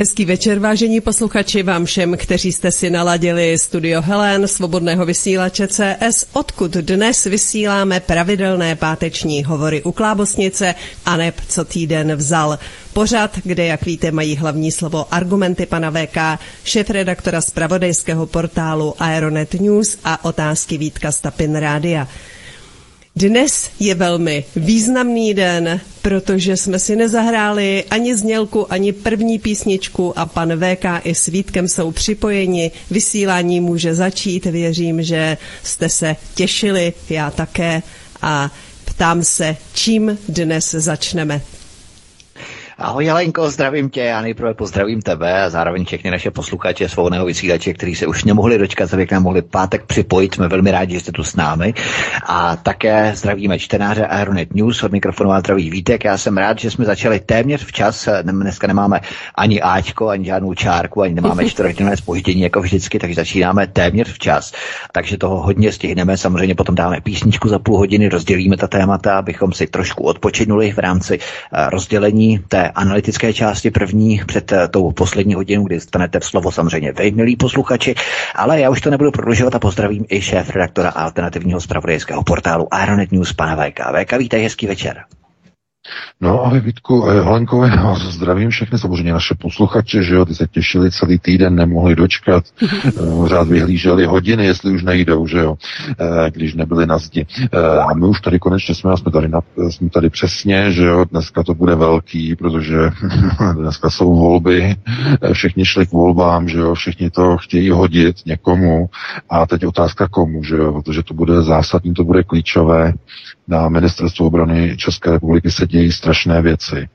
Hezký večer, vážení posluchači, vám všem, kteří jste si naladili studio Helen, svobodného vysílače CS, odkud dnes vysíláme pravidelné páteční hovory u Klábosnice a neb co týden vzal. Pořad, kde, jak víte, mají hlavní slovo argumenty pana VK, šéf-redaktora zpravodajského portálu Aeronet News a otázky Vítka Stapin Rádia. Dnes je velmi významný den, protože jsme si nezahráli ani znělku, ani první písničku a pan VK i s Vítkem jsou připojeni. Vysílání může začít, věřím, že jste se těšili, já také a ptám se, čím dnes začneme. Ahoj Jelenko, zdravím tě, já nejprve pozdravím tebe a zároveň všechny naše posluchače svobodného vysílače, kteří se už nemohli dočkat, aby k nám mohli pátek připojit. Jsme velmi rádi, že jste tu s námi. A také zdravíme čtenáře Aeronet News od mikrofonu a zdraví Vítek. Já jsem rád, že jsme začali téměř včas. Dneska nemáme ani Ačko, ani žádnou čárku, ani nemáme čtvrthodinové spoždění jako vždycky, takže začínáme téměř včas. Takže toho hodně stihneme. Samozřejmě potom dáme písničku za půl hodiny, rozdělíme ta témata, abychom si trošku odpočinuli v rámci eh, rozdělení té analytické části první před eh, tou poslední hodinou, kdy stanete v slovo samozřejmě vy, milí posluchači, ale já už to nebudu prodlužovat a pozdravím i šéf redaktora alternativního zpravodajského portálu Aeronet News, pana VK. VK, vítej, hezký večer. No ahoj Vítku, Helenko, já zdravím všechny, samozřejmě naše posluchače, že jo, ty se těšili celý týden, nemohli dočkat, řád vyhlíželi hodiny, jestli už nejdou, že jo, eh, když nebyli na zdi. Eh, a my už tady konečně jsme, jsme tady, na, jsme tady přesně, že jo, dneska to bude velký, protože dneska jsou volby, eh, všichni šli k volbám, že jo, všichni to chtějí hodit někomu. A teď otázka komu, že jo, protože to bude zásadní, to bude klíčové, na ministerstvu obrany České republiky se dějí strašné věci.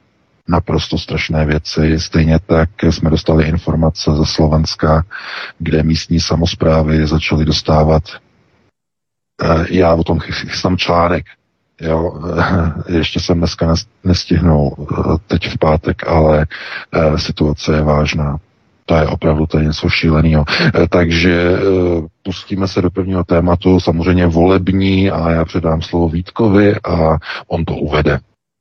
Naprosto strašné věci. Stejně tak jsme dostali informace ze Slovenska, kde místní samozprávy začaly dostávat. Eh, já o tom chystám článek. Jo, eh, ještě jsem dneska nestihnul, eh, teď v pátek, ale situace je vážná. To je opravdu to je něco šíleného. Eh, takže eh, pustíme se do prvního tématu, samozřejmě volební a já předám slovo Vítkovi a on to uvede.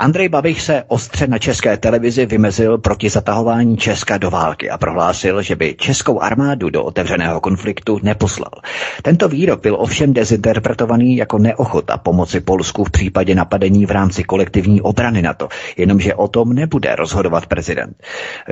Andrej Babiš se ostře na české televizi vymezil proti zatahování Česka do války a prohlásil, že by českou armádu do otevřeného konfliktu neposlal. Tento výrok byl ovšem dezinterpretovaný jako neochota pomoci Polsku v případě napadení v rámci kolektivní obrany NATO, jenomže o tom nebude rozhodovat prezident.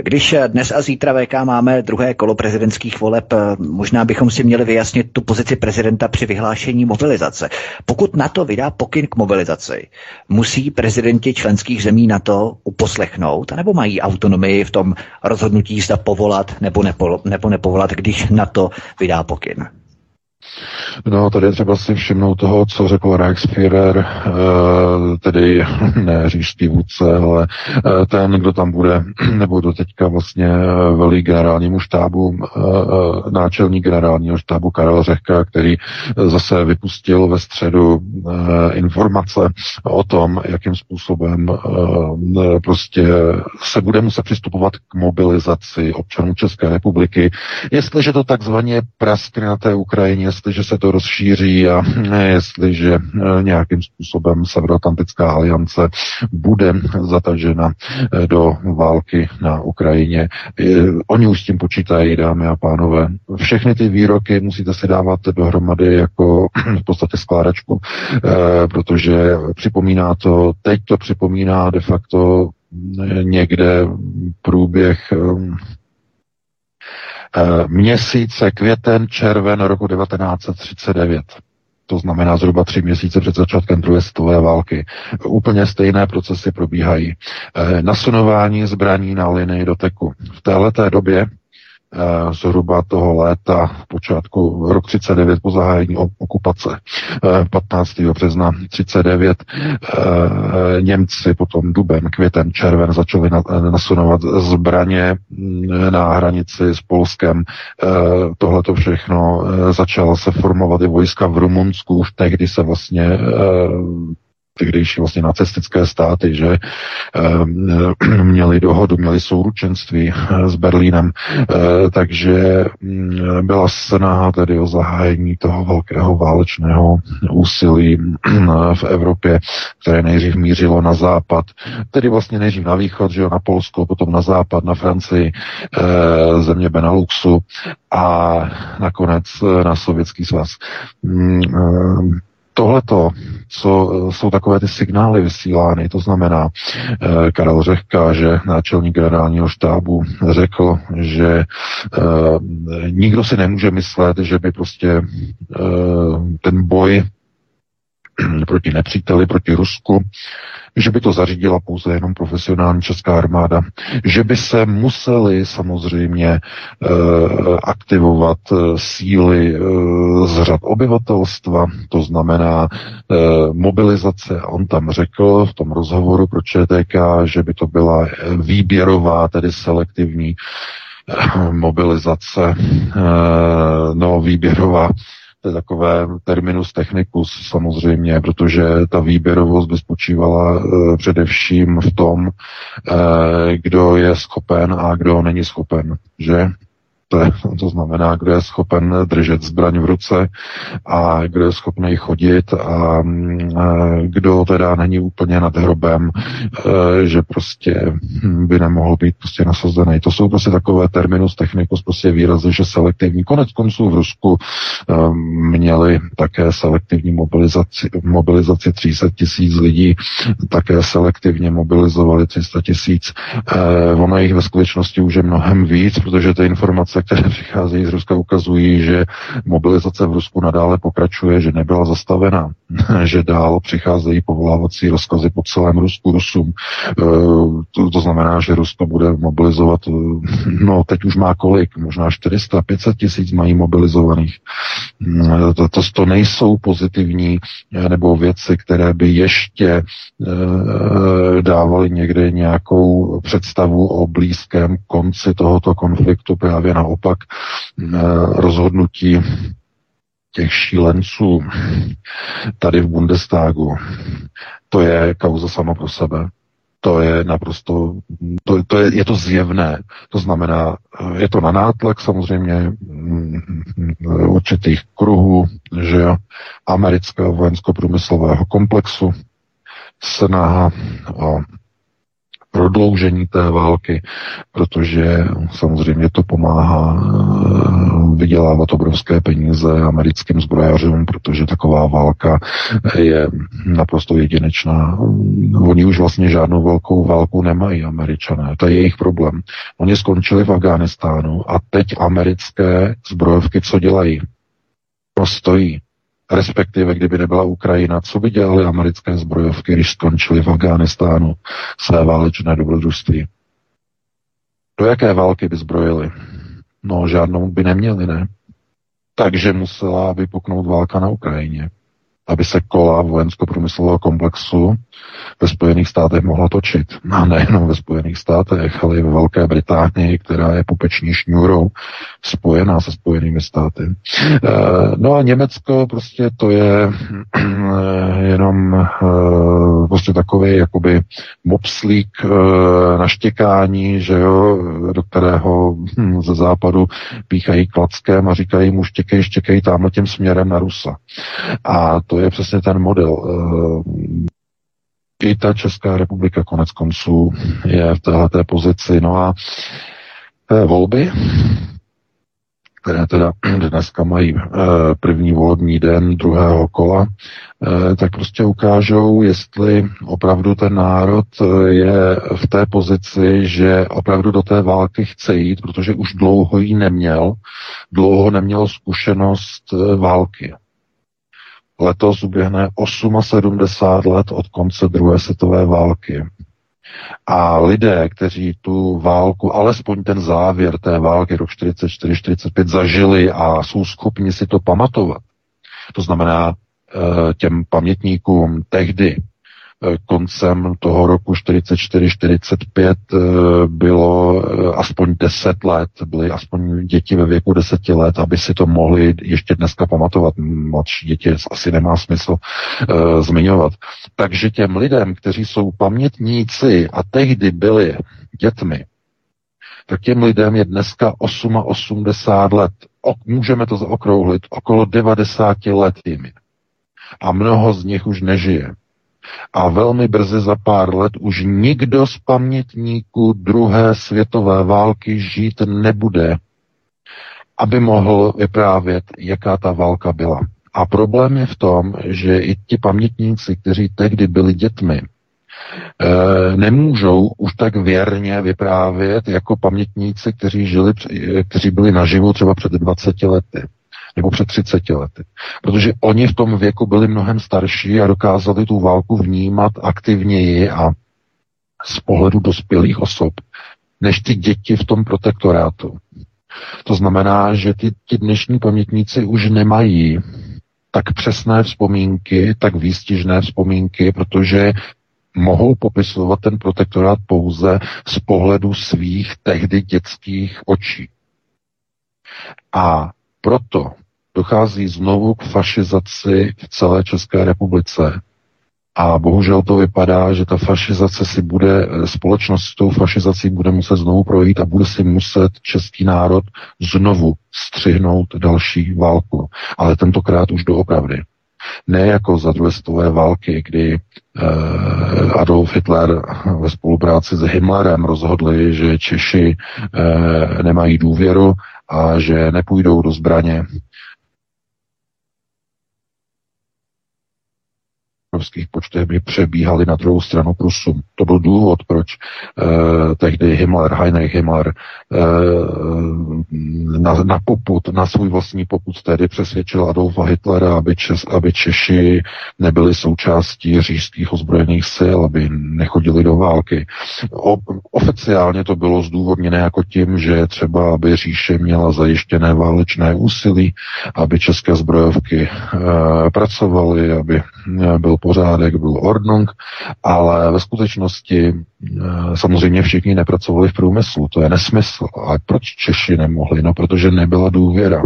Když dnes a zítra VK máme druhé kolo prezidentských voleb, možná bychom si měli vyjasnit tu pozici prezidenta při vyhlášení mobilizace. Pokud NATO vydá pokyn k mobilizaci, musí prezidenti členských zemí na to uposlechnout, nebo mají autonomii v tom rozhodnutí, zda povolat nebo, nepo, nebo nepovolat, když na to vydá pokyn? No, tady je třeba si všimnout toho, co řekl Reichsführer, eh, tedy ne říšský vůdce, ale eh, ten, kdo tam bude, nebo do teďka vlastně eh, velí generálnímu štábu, náčelník generálního štábu Karel Řehka, který zase vypustil ve středu informace o tom, jakým způsobem prostě se bude muset přistupovat k mobilizaci občanů České republiky, jestliže to takzvaně praskne na té Ukrajině, jestliže se to rozšíří a jestliže eh, nějakým způsobem Severoatlantická aliance bude zatažena eh, do války na Ukrajině. Oni už s tím počítají, dámy a pánové. Všechny ty výroky musíte si dávat dohromady jako v podstatě skládačku, eh, protože připomíná to, teď to připomíná de facto někde průběh Eh, měsíce květen, červen roku 1939. To znamená zhruba tři měsíce před začátkem druhé světové války. Úplně stejné procesy probíhají. Eh, nasunování zbraní na linii doteku. V této době Eh, zhruba toho léta, v počátku rok 39 po zahájení okupace, 15. Eh, března 39, eh, Němci potom duben, květen, červen začali nasunovat zbraně mm, na hranici s Polskem. Tohle to všechno začalo se formovat i vojska v Rumunsku, už tehdy se vlastně tehdejší vlastně nacistické státy, že e, měli dohodu, měli souručenství s Berlínem, e, takže mm, byla snaha tedy o zahájení toho velkého válečného úsilí v Evropě, které nejdřív mířilo na západ, tedy vlastně nejdřív na východ, že jo, na Polsko, potom na západ, na Francii, země Beneluxu a nakonec na Sovětský svaz. Tohleto, co jsou takové ty signály vysílány, to znamená, eh, Karel Řehka, že náčelník generálního štábu řekl, že eh, nikdo si nemůže myslet, že by prostě eh, ten boj proti nepříteli, proti Rusku, že by to zařídila pouze jenom profesionální česká armáda, že by se museli samozřejmě e, aktivovat e, síly e, z řad obyvatelstva, to znamená e, mobilizace. On tam řekl v tom rozhovoru pro ČTK, že by to byla výběrová, tedy selektivní mobilizace, no výběrová to je takové terminus technicus samozřejmě, protože ta výběrovost by spočívala e, především v tom, e, kdo je schopen a kdo není schopen, že? To, znamená, kdo je schopen držet zbraň v ruce a kdo je schopný chodit a, mm, kdo teda není úplně nad hrobem, e, že prostě by nemohl být prostě nasazený. To jsou prostě takové terminus technicus, prostě výrazy, že selektivní. Konec konců v Rusku e, měli také selektivní mobilizaci, mobilizaci 300 tisíc lidí, také selektivně mobilizovali 300 tisíc. E, ono jich ve skutečnosti už je mnohem víc, protože ty informace informace, které přicházejí z Ruska, ukazují, že mobilizace v Rusku nadále pokračuje, že nebyla zastavena, že dál přicházejí povolávací rozkazy po celém Rusku Rusům. E, to, to znamená, že Rusko bude mobilizovat, e, no teď už má kolik, možná 400, 500 tisíc mají mobilizovaných. E, to, to, to nejsou pozitivní nebo věci, které by ještě dávali někde nějakou představu o blízkém konci tohoto konfliktu právě na naopak rozhodnutí těch šílenců tady v Bundestagu, to je kauza sama pro sebe. To je naprosto, to, to je, je to zjevné. To znamená, je to na nátlak samozřejmě mm, určitých kruhů, že jo, amerického vojensko-průmyslového komplexu, snaha o prodloužení té války, protože samozřejmě to pomáhá eh, vydělávat obrovské peníze americkým zbrojařům, protože taková válka je naprosto jedinečná. Oni už vlastně žádnou velkou válku nemají, američané. To je jejich problém. Oni skončili v Afghánistánu a teď americké zbrojovky co dělají? Prostojí respektive kdyby nebyla Ukrajina, co by dělali americké zbrojovky, když skončili v Afghánistánu své válečné dobrodružství? Do jaké války by zbrojili? No, žádnou by neměli, ne? Takže musela vypuknout válka na Ukrajině aby se kola vojensko-průmyslového komplexu ve Spojených státech mohla točit. A nejenom ve Spojených státech, ale i ve Velké Británii, která je pupeční šňůrou spojená se Spojenými státy. Eh, no a Německo prostě to je eh, jenom eh, prostě takový jakoby mopslík na štěkání, že jo, do kterého hm, ze západu píchají klackem a říkají mu štěkej, štěkej tamhle tím směrem na Rusa. A to je přesně ten model. I ta Česká republika konec konců je v této pozici. No a eh, volby, které teda dneska mají eh, první volební den druhého kola, tak prostě ukážou, jestli opravdu ten národ je v té pozici, že opravdu do té války chce jít, protože už dlouho ji neměl, dlouho neměl zkušenost války. Letos uběhne 78 let od konce druhé světové války. A lidé, kteří tu válku, alespoň ten závěr té války rok 44-45 zažili a jsou schopni si to pamatovat, to znamená eh, těm pamětníkům tehdy koncem toho roku 44-45 bylo aspoň 10 let, byly aspoň děti ve věku 10 let, aby si to mohli ještě dneska pamatovat. Mladší děti asi nemá smysl zmiňovat. Takže těm lidem, kteří jsou pamětníci a tehdy byli dětmi, tak těm lidem je dneska 88 let. O, můžeme to zaokrouhlit, okolo 90 let jim je. A mnoho z nich už nežije. A velmi brzy za pár let už nikdo z pamětníků druhé světové války žít nebude, aby mohl vyprávět, jaká ta válka byla. A problém je v tom, že i ti pamětníci, kteří tehdy byli dětmi, Eh, nemůžou už tak věrně vyprávět jako pamětníci, kteří, žili, kteří byli naživu třeba před 20 lety nebo před 30 lety. Protože oni v tom věku byli mnohem starší a dokázali tu válku vnímat aktivněji a z pohledu dospělých osob, než ty děti v tom protektorátu. To znamená, že ty, ty dnešní pamětníci už nemají tak přesné vzpomínky, tak výstižné vzpomínky, protože mohou popisovat ten protektorát pouze z pohledu svých tehdy dětských očí. A proto dochází znovu k fašizaci v celé České republice. A bohužel to vypadá, že ta fašizace si bude, společnost s tou fašizací bude muset znovu projít a bude si muset český národ znovu střihnout další válku. Ale tentokrát už doopravdy. Ne jako za druhé světové války, kdy eh, Adolf Hitler ve spolupráci s Himmlerem rozhodli, že Češi eh, nemají důvěru a že nepůjdou do zbraně obrovských počtech by přebíhali na druhou stranu Prusu. To byl důvod, proč eh, tehdy Himmler, Heinrich Himmler eh, na, na poput, na svůj vlastní poput tedy přesvědčil Adolfa Hitlera, aby, Čes, aby Češi nebyli součástí říšských ozbrojených sil, aby nechodili do války. O, oficiálně to bylo zdůvodněné jako tím, že třeba, aby říše měla zajištěné válečné úsilí, aby české zbrojovky eh, pracovaly, aby eh, byl pořádek, byl ordnung, ale ve skutečnosti eh, samozřejmě všichni nepracovali v průmyslu. To je nesmysl. A proč Češi nemohli? No, protože nebyla důvěra.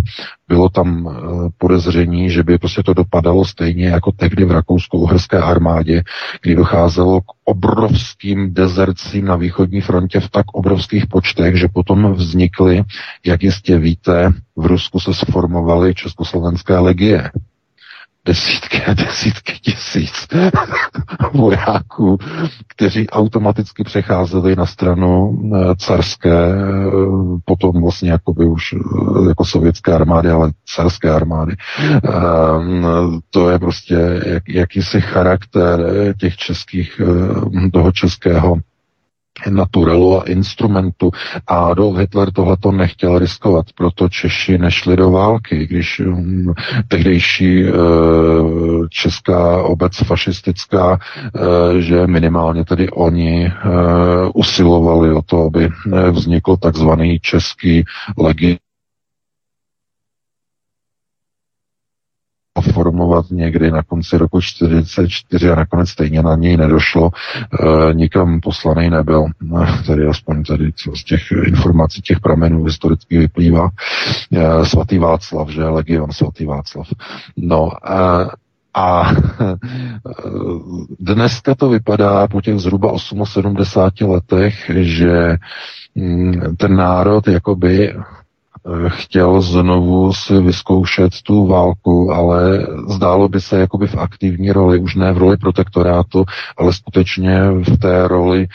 Bylo tam eh, podezření, že by prostě to dopadalo stejně jako tehdy v rakousko-uherské armádě, kdy docházelo k obrovským dezercím na východní frontě v tak obrovských počtech, že potom vznikly, jak jistě víte, v Rusku se sformovaly československé legie desítky a desítky tisíc vojáků, kteří automaticky přecházeli na stranu eh, carské, eh, potom vlastně jakoby už eh, jako sovětské armády, ale carské armády. To je prostě jak, jakýsi charakter těch českých, toho českého naturelu a instrumentu. A Adolf Hitler tohleto nechtěl riskovat, proto Češi nešli do války, když um, tehdejší uh, česká obec fašistická, uh, že minimálně tedy oni uh, usilovali o to, aby vznikl takzvaný český legi formovat někdy na konci roku 44 a nakonec stejně na něj nedošlo, e, nikam poslaný nebyl, e, tedy aspoň tady co z těch informací, těch pramenů historicky vyplývá, e, svatý Václav, že? Legion svatý Václav. No, e, a dneska to vypadá po těch zhruba 78 letech, že mm, ten národ jakoby chtěl znovu si vyzkoušet tu válku, ale zdálo by se jakoby v aktivní roli, už ne v roli protektorátu, ale skutečně v té roli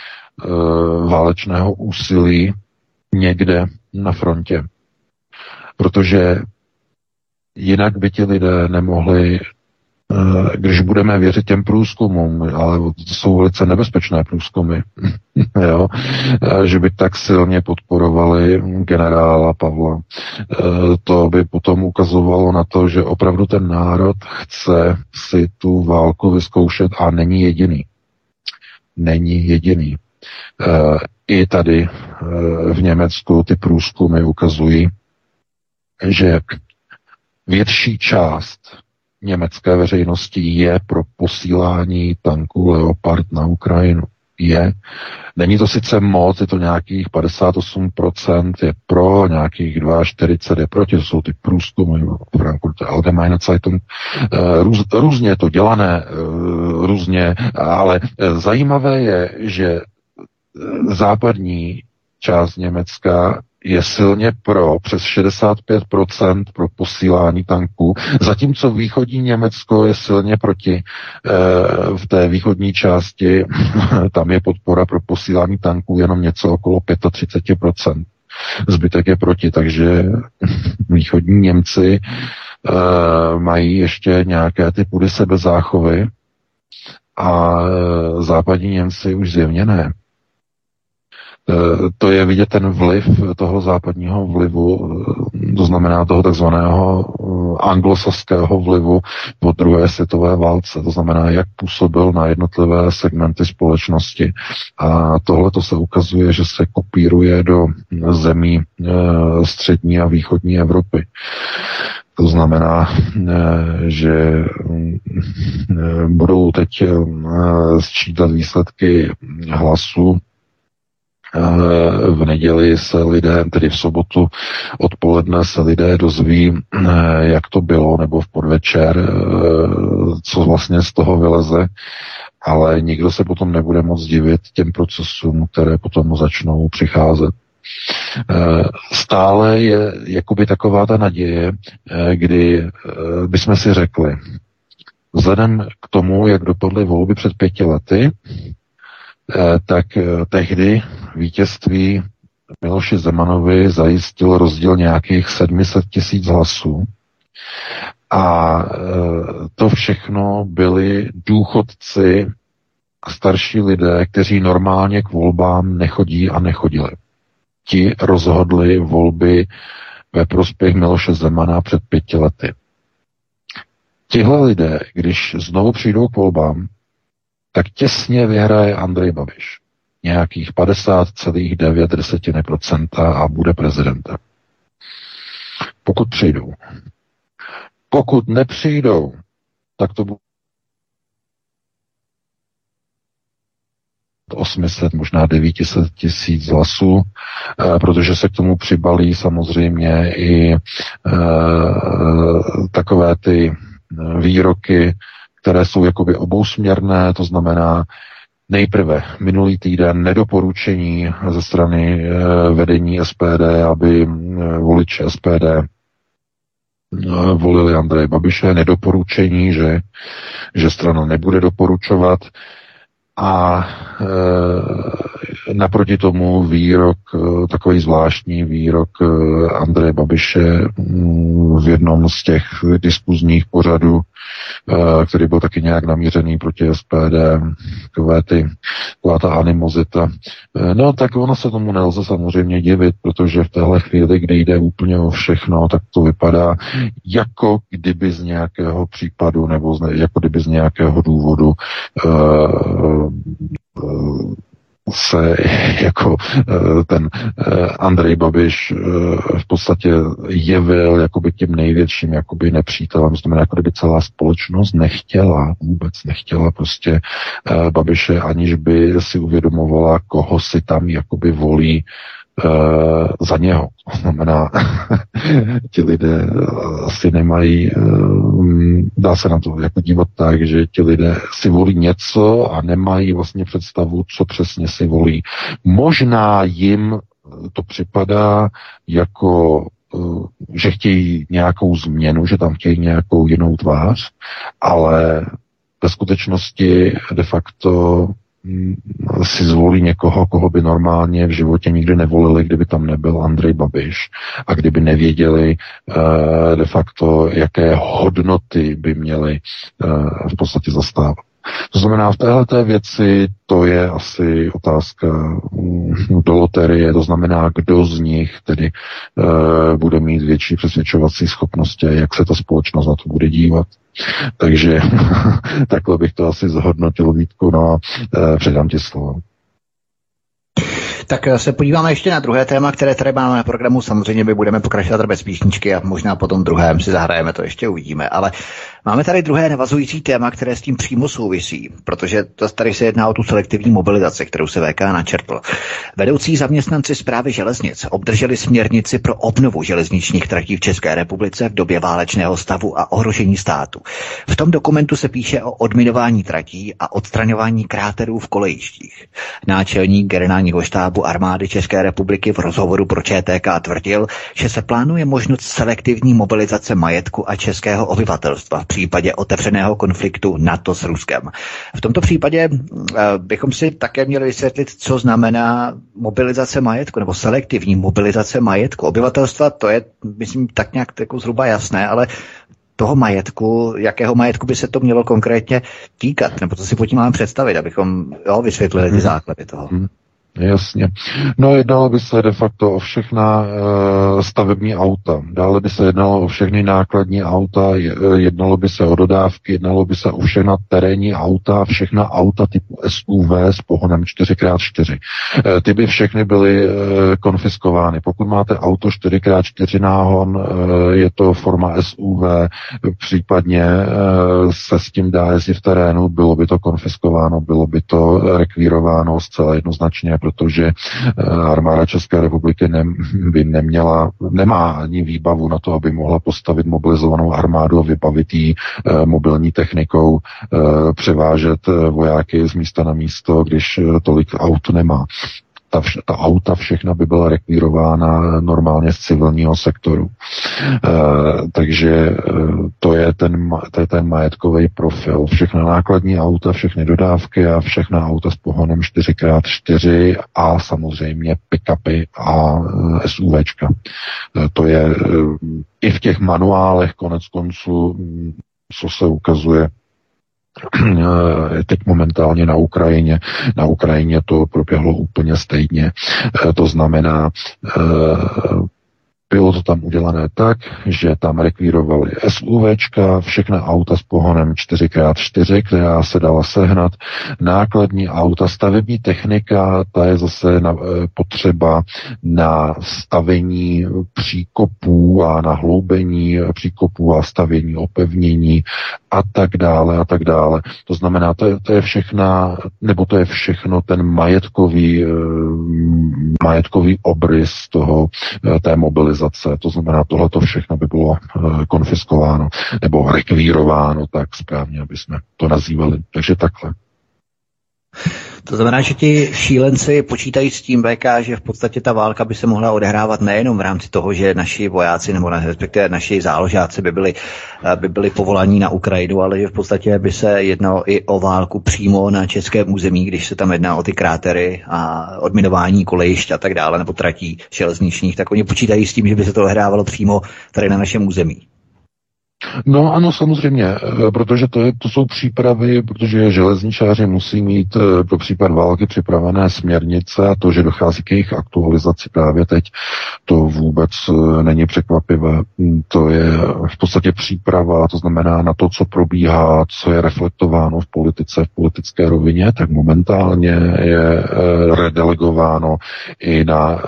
uh, válečného úsilí někde na frontě. Protože jinak by ti lidé nemohli Eh, když budeme věřit těm průzkumům, ale to jsou velice nebezpečné průzkumy, jo, eh, že by tak silně podporovali generála Pavla. Eh, to by potom ukazovalo na to, že opravdu ten národ chce si tu válku vyzkoušet a není jediný. Není jediný. I tady v Německu ty průzkumy ukazují, že větší část německé veřejnosti je pro posílání tanků Leopard na Ukrajinu. Je. Není to sice moc, je to nějakých 58% je pro, nějakých 42 je proti, to jsou ty průzkumy Frankfurt Allgemeine Zeitung. Eh, růz, různě je to dělané, eh, různě, ale eh, zajímavé je, že západní část Německa je silně pro, přes 65% pro posílání tanků, zatímco východní Německo je silně proti. E, v té východní části tam je podpora pro posílání tanků jenom něco okolo 35%. Zbytek je proti, takže východní Němci e, mají ještě nějaké ty pudy sebezáchovy a e, západní Němci už zjevně ne. Eh, to je vidět ten vliv toho západního vlivu, eh, to znamená toho takzvaného eh, anglosaského vlivu po druhé světové válce, to znamená, jak působil na jednotlivé segmenty společnosti. A tohle to se ukazuje, že se kopíruje do zemí střední a východní Evropy. To znamená, že budou teď sčítat výsledky hlasu v neděli se lidé, tedy v sobotu odpoledne se lidé dozví, eh, jak to bylo, nebo v podvečer, eh, co vlastně z toho vyleze, ale nikdo se potom nebude moc divit těm procesům, které potom začnou přicházet. Stále je jakoby taková ta naděje, kdy bychom si řekli, vzhledem k tomu, jak dopadly volby před pěti lety, Eh, tak eh, tehdy vítězství Miloši Zemanovi zajistil rozdíl nějakých 700 tisíc hlasů. A eh, to všechno byli důchodci a starší lidé, kteří normálně k volbám nechodí a nechodili. Ti rozhodli volby ve prospěch Miloše Zemana před pěti lety. Tihle lidé, když znovu přijdou k volbám, tak těsně vyhraje Andrej Babiš. Nějakých 50,9% a bude prezidentem. Pokud přijdou. Pokud nepřijdou, tak to bude 800, možná 900 tisíc hlasů, eh, protože se k tomu přibalí samozřejmě i e, takové ty výroky které jsou jakoby obousměrné, to znamená nejprve minulý týden nedoporučení ze strany e, vedení SPD, aby e, voliči SPD e, volili Andreje Babiše, nedoporučení, že, že strana nebude doporučovat. A e, naproti tomu výrok, takový zvláštní výrok Andreje Babiše mm, v jednom z těch diskuzních pořadů, který byl taky nějak namířený proti SPD, takové ty, taková ta animozita. E, no tak ono se tomu nelze samozřejmě divit, protože v téhle chvíli, kdy jde úplně o všechno, tak to vypadá jako kdyby z nějakého případu nebo z, jako kdyby z nějakého důvodu e, se jako eh, ten eh, Andrej Babiš eh, v podstatě jevil jakoby tím největším jakoby nepřítelem. Znamená, jako kdyby celá společnost nechtěla, vůbec nechtěla prostě Babiše, aniž by si uvědomovala, koho si tam jakoby volí uh, za něho. To znamená, ti lidé asi nemají, uh, dá se na to jako dívat tak, že ti lidé si volí něco a nemají vlastně představu, co přesně si volí. Možná jim to připadá jako že chtějí nějakou změnu, že tam chtějí nějakou jinou tvář, ale ve skutečnosti de facto si zvolí někoho, koho by normálně v životě nikdy nevolili, kdyby tam nebyl Andrej Babiš a kdyby nevěděli uh, de facto, jaké hodnoty by měli uh, v podstatě zastávat. To znamená, v této věci to je asi otázka mm, do loterie, to znamená, kdo z nich tedy uh, bude mít větší přesvědčovací schopnosti jak se ta společnost na to bude dívat. Takže takhle bych to asi zhodnotil, Vítku, no a uh, předám ti slovo. Tak se podíváme ještě na druhé téma, které tady máme na programu. Samozřejmě my budeme pokračovat bez písničky a možná potom druhém si zahrajeme, to ještě uvidíme. Ale Máme tady druhé navazující téma, které s tím přímo souvisí, protože to tady se jedná o tu selektivní mobilizaci, kterou se VK načrtl. Vedoucí zaměstnanci zprávy železnic obdrželi směrnici pro obnovu železničních tratí v České republice v době válečného stavu a ohrožení státu. V tom dokumentu se píše o odminování tratí a odstraňování kráterů v kolejištích. Náčelník generálního štábu armády České republiky v rozhovoru pro ČTK tvrdil, že se plánuje možnost selektivní mobilizace majetku a českého obyvatelstva v případě otevřeného konfliktu NATO s Ruskem. V tomto případě eh, bychom si také měli vysvětlit, co znamená mobilizace majetku nebo selektivní mobilizace majetku. Obyvatelstva, to je, myslím, tak nějak jako zhruba jasné, ale toho majetku, jakého majetku by se to mělo konkrétně týkat, nebo co si pod tím máme představit, abychom jo, vysvětlili ty mhm. základy toho. Hmm. Jasně. No jednalo by se de facto o všechna e, stavební auta. Dále by se jednalo o všechny nákladní auta, jednalo by se o dodávky, jednalo by se o všechna terénní auta, všechna auta typu SUV s pohonem 4x4. E, ty by všechny byly e, konfiskovány. Pokud máte auto 4x4 náhon, e, je to forma SUV, případně e, se s tím dá jezdit v terénu, bylo by to konfiskováno, bylo by to rekvírováno zcela jednoznačně protože eh, armáda České republiky ne, by neměla, nemá ani výbavu na to, aby mohla postavit mobilizovanou armádu a vybavit jí eh, mobilní technikou, eh, převážet vojáky z místa na místo, když tolik aut nemá ta, vš- ta auta všechna by byla rekvírována normálně z civilního sektoru. E, takže e, to, je ten, to je ten majetkový profil. Všechna nákladní auta, všechny dodávky a všechna auta s pohonem 4x4 a samozřejmě pick-upy a e, SUVčka. E, to je e, i v těch manuálech konec konců, co se ukazuje, teď momentálně na Ukrajině. Na Ukrajině to proběhlo úplně stejně. Eh, to znamená, eh, bylo to tam udělané tak, že tam rekvírovali SUVčka, všechna auta s pohonem 4x4, která se dala sehnat, nákladní auta, stavební technika, ta je zase na, eh, potřeba na stavení příkopů a na hloubení příkopů a stavění opevnění a tak dále a tak dále. To znamená, to je, to je všechna, nebo to je všechno ten majetkový, eh, majetkový obrys toho, eh, té mobilizace. To znamená, tohle to všechno by bylo eh, konfiskováno nebo rekvírováno, tak správně, aby jsme to nazývali. Takže takhle. To znamená, že ti šílenci počítají s tím VK, že v podstatě ta válka by se mohla odehrávat nejenom v rámci toho, že naši vojáci nebo respektive naši záložáci by byli, eh, by byli povolaní na Ukrajinu, ale že v podstatě by se jednalo i o válku přímo na českém území, když se tam jedná o ty krátery a odminování kolejišť a tak dále, nebo tratí železničních, tak oni počítají s tím, že by se to odehrávalo přímo tady na našem území. No ano, samozřejmě, eh, protože to, je, to jsou přípravy, protože železničáři musí mít eh, pro případ války připravené směrnice a to, že dochází k jejich aktualizaci právě teď, to vůbec eh, není překvapivé. Mm, to je v podstatě příprava, to znamená na to, co probíhá, co je reflektováno v politice, v politické rovině, tak momentálně je redelegováno i na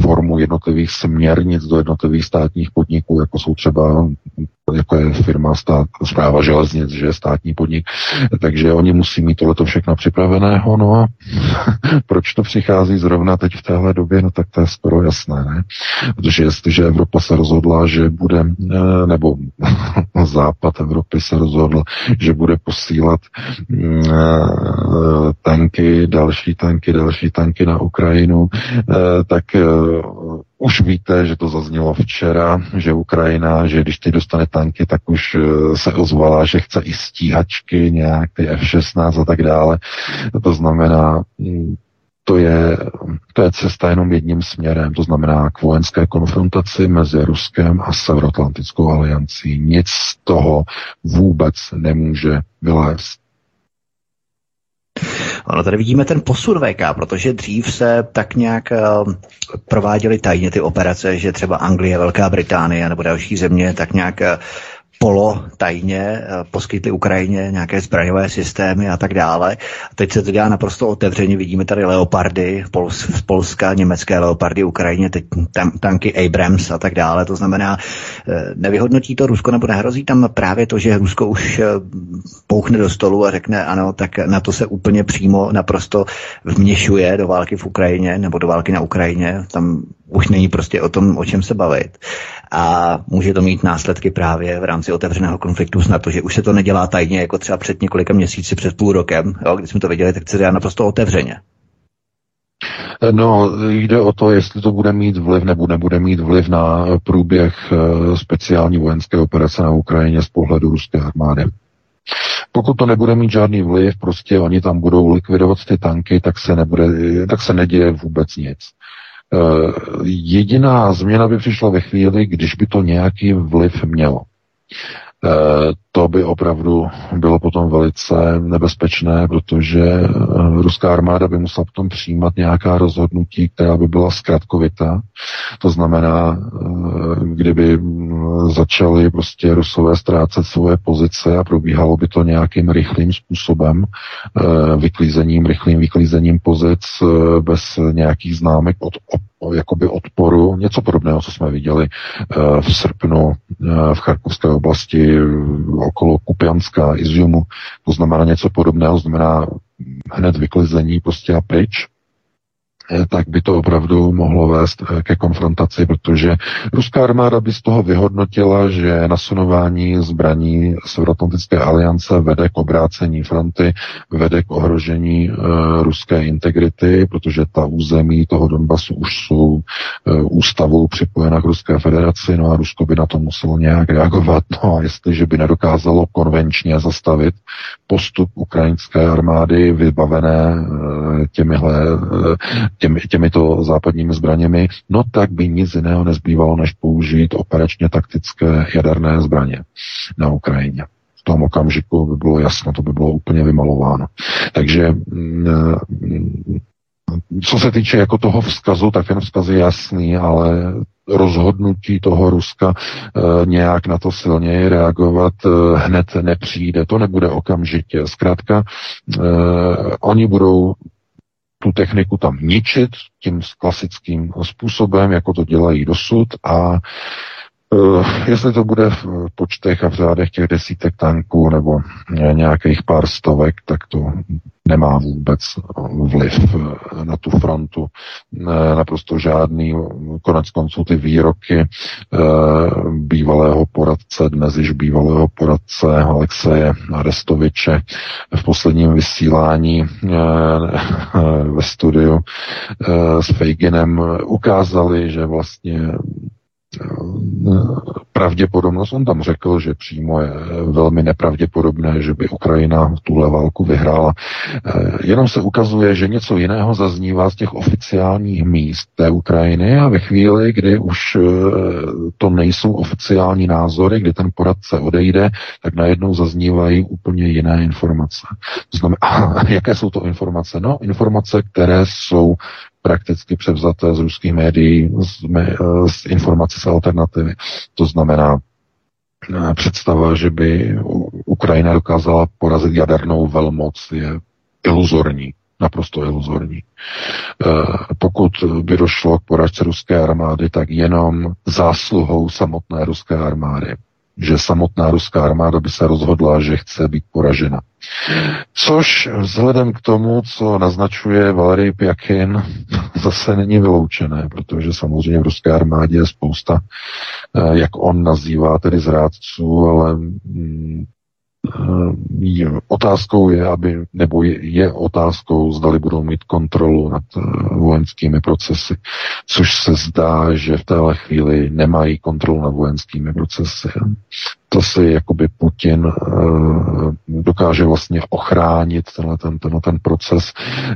formu jednotlivých směrnic do jednotlivých státních podniků, jako jsou třeba jako je firma stát, zpráva železnic, že je státní podnik, takže oni musí mít tohleto všechno připraveného, no a proč to přichází zrovna teď v téhle době, no tak to je skoro jasné, ne? Protože jestliže Evropa se rozhodla, že bude, eh, nebo západ Evropy se rozhodl, že bude posílat eh, tanky, další tanky, další tanky na Ukrajinu, eh, tak už víte, že to zaznělo včera, že Ukrajina, že když teď dostane tanky, tak už eh, se ozvala, že chce i stíhačky, nějak ty F-16 a tak dále. To znamená, mm, to je, to je cesta jenom jedním směrem, to znamená k vojenské konfrontaci mezi Ruskem a Severoatlantickou aliancí. Nic z toho vůbec nemůže vylézt. Ono tady vidíme ten posun VK, protože dřív se tak nějak uh, prováděly tajně ty operace, že třeba Anglie, Velká Británie nebo další země tak nějak uh, polo tajně eh, poskytli Ukrajině nějaké zbraňové systémy a tak dále. A teď se to dělá naprosto otevřeně. Vidíme tady leopardy z Polska, německé leopardy Ukrajině, teď tam, tanky Abrams a tak dále. To znamená, eh, nevyhodnotí to Rusko nebo nehrozí tam právě to, že Rusko už pouchne do stolu a řekne ano, tak na to se úplně přímo naprosto vměšuje do války v Ukrajině nebo do války na Ukrajině. Tam už není prostě o tom, o čem se bavit. A může to mít následky právě v rámci otevřeného konfliktu na to, že už se to nedělá tajně, jako třeba před několika měsíci, před půl rokem, jo, když jsme to viděli, tak se dělá naprosto otevřeně. No, jde o to, jestli to bude mít vliv nebo nebude mít vliv na průběh eh, speciální vojenské operace na Ukrajině z pohledu ruské armády. Pokud to nebude mít žádný vliv, prostě oni tam budou likvidovat ty tanky, tak se, nebude, tak se neděje vůbec nic. Eh, jediná změna by přišla ve chvíli, když by to nějaký vliv mělo. Eh, to by opravdu bylo potom velice nebezpečné, protože eh, ruská armáda by musela potom přijímat nějaká rozhodnutí, která by byla zkratkovitá. To znamená, kdyby mm, začaly prostě rusové ztrácet svoje pozice a probíhalo by to nějakým rychlým způsobem, vyklízením, rychlým vyklízením pozic bez nějakých známek od jakoby odporu, něco podobného, co jsme viděli eh, v srpnu eh, v Charkovské oblasti okolo Kupianska, Iziumu, to znamená něco podobného, znamená hned vyklizení prostě a pryč. Eh, tak by to opravdu mohlo vést eh, ke konfrontaci, protože ruská armáda by z toho vyhodnotila, že nasunování zbraní Severoatlantické aliance vede k obrácení fronty, vede k ohrožení uh, ruské integrity, protože ta území toho Donbasu už jsou uh, ústavou připojena k Ruské federaci, no a Rusko by na to muselo nějak reagovat. No a jestliže by nedokázalo konvenčně zastavit postup ukrajinské armády vybavené uh, těmihle těmi, těmito západními zbraněmi, no tak by nic jiného nezbývalo, než použít operačně taktické jaderné zbraně na Ukrajině. V tom okamžiku by bylo jasno, to by bylo úplně vymalováno. Takže mm, co se týče jako toho vzkazu, tak ten vzkaz je jasný, ale rozhodnutí toho Ruska e, nějak na to silněji reagovat e, hned nepřijde. To nebude okamžitě. Zkrátka, e, oni budou tu techniku tam ničit tím klasickým způsobem, jako to dělají dosud a Uh, jestli to bude v počtech a v řádech těch desítek tanků nebo nějakých pár stovek, tak to nemá vůbec vliv na tu frontu. Naprosto žádný. Konec konců ty výroky bývalého poradce, dnes již bývalého poradce Alexeje Arestoviče v posledním vysílání ve studiu s Fejginem ukázali, že vlastně pravděpodobnost, on tam řekl, že přímo je velmi nepravděpodobné, že by Ukrajina tuhle válku vyhrála. Eh, jenom se ukazuje, že něco jiného zaznívá z těch oficiálních míst té Ukrajiny a ve chvíli, kdy už eh, to nejsou oficiální názory, kdy ten poradce odejde, tak najednou zaznívají úplně jiné informace. Znamená, jaké jsou to informace? No, informace, které jsou prakticky převzaté z ruských médií, z, z informací z alternativy. To znamená, eh, představa, že by Ukrajina dokázala porazit jadernou velmoc, je iluzorní, naprosto iluzorní. Eh, pokud by došlo k poražce ruské armády, tak jenom zásluhou samotné ruské armády že samotná ruská armáda by se rozhodla, že chce být poražena. Což vzhledem k tomu, co naznačuje Valery Pjakin, zase není vyloučené, protože samozřejmě v ruské armádě je spousta, eh, jak on nazývá tedy zrádců, ale mm, otázkou je, aby, nebo je, je otázkou, zdali budou mít kontrolu nad eh, vojenskými procesy, což se zdá, že v téhle chvíli nemají kontrolu nad vojenskými procesy to si jakoby Putin uh, dokáže vlastně ochránit tenhle ten, tenhle ten proces,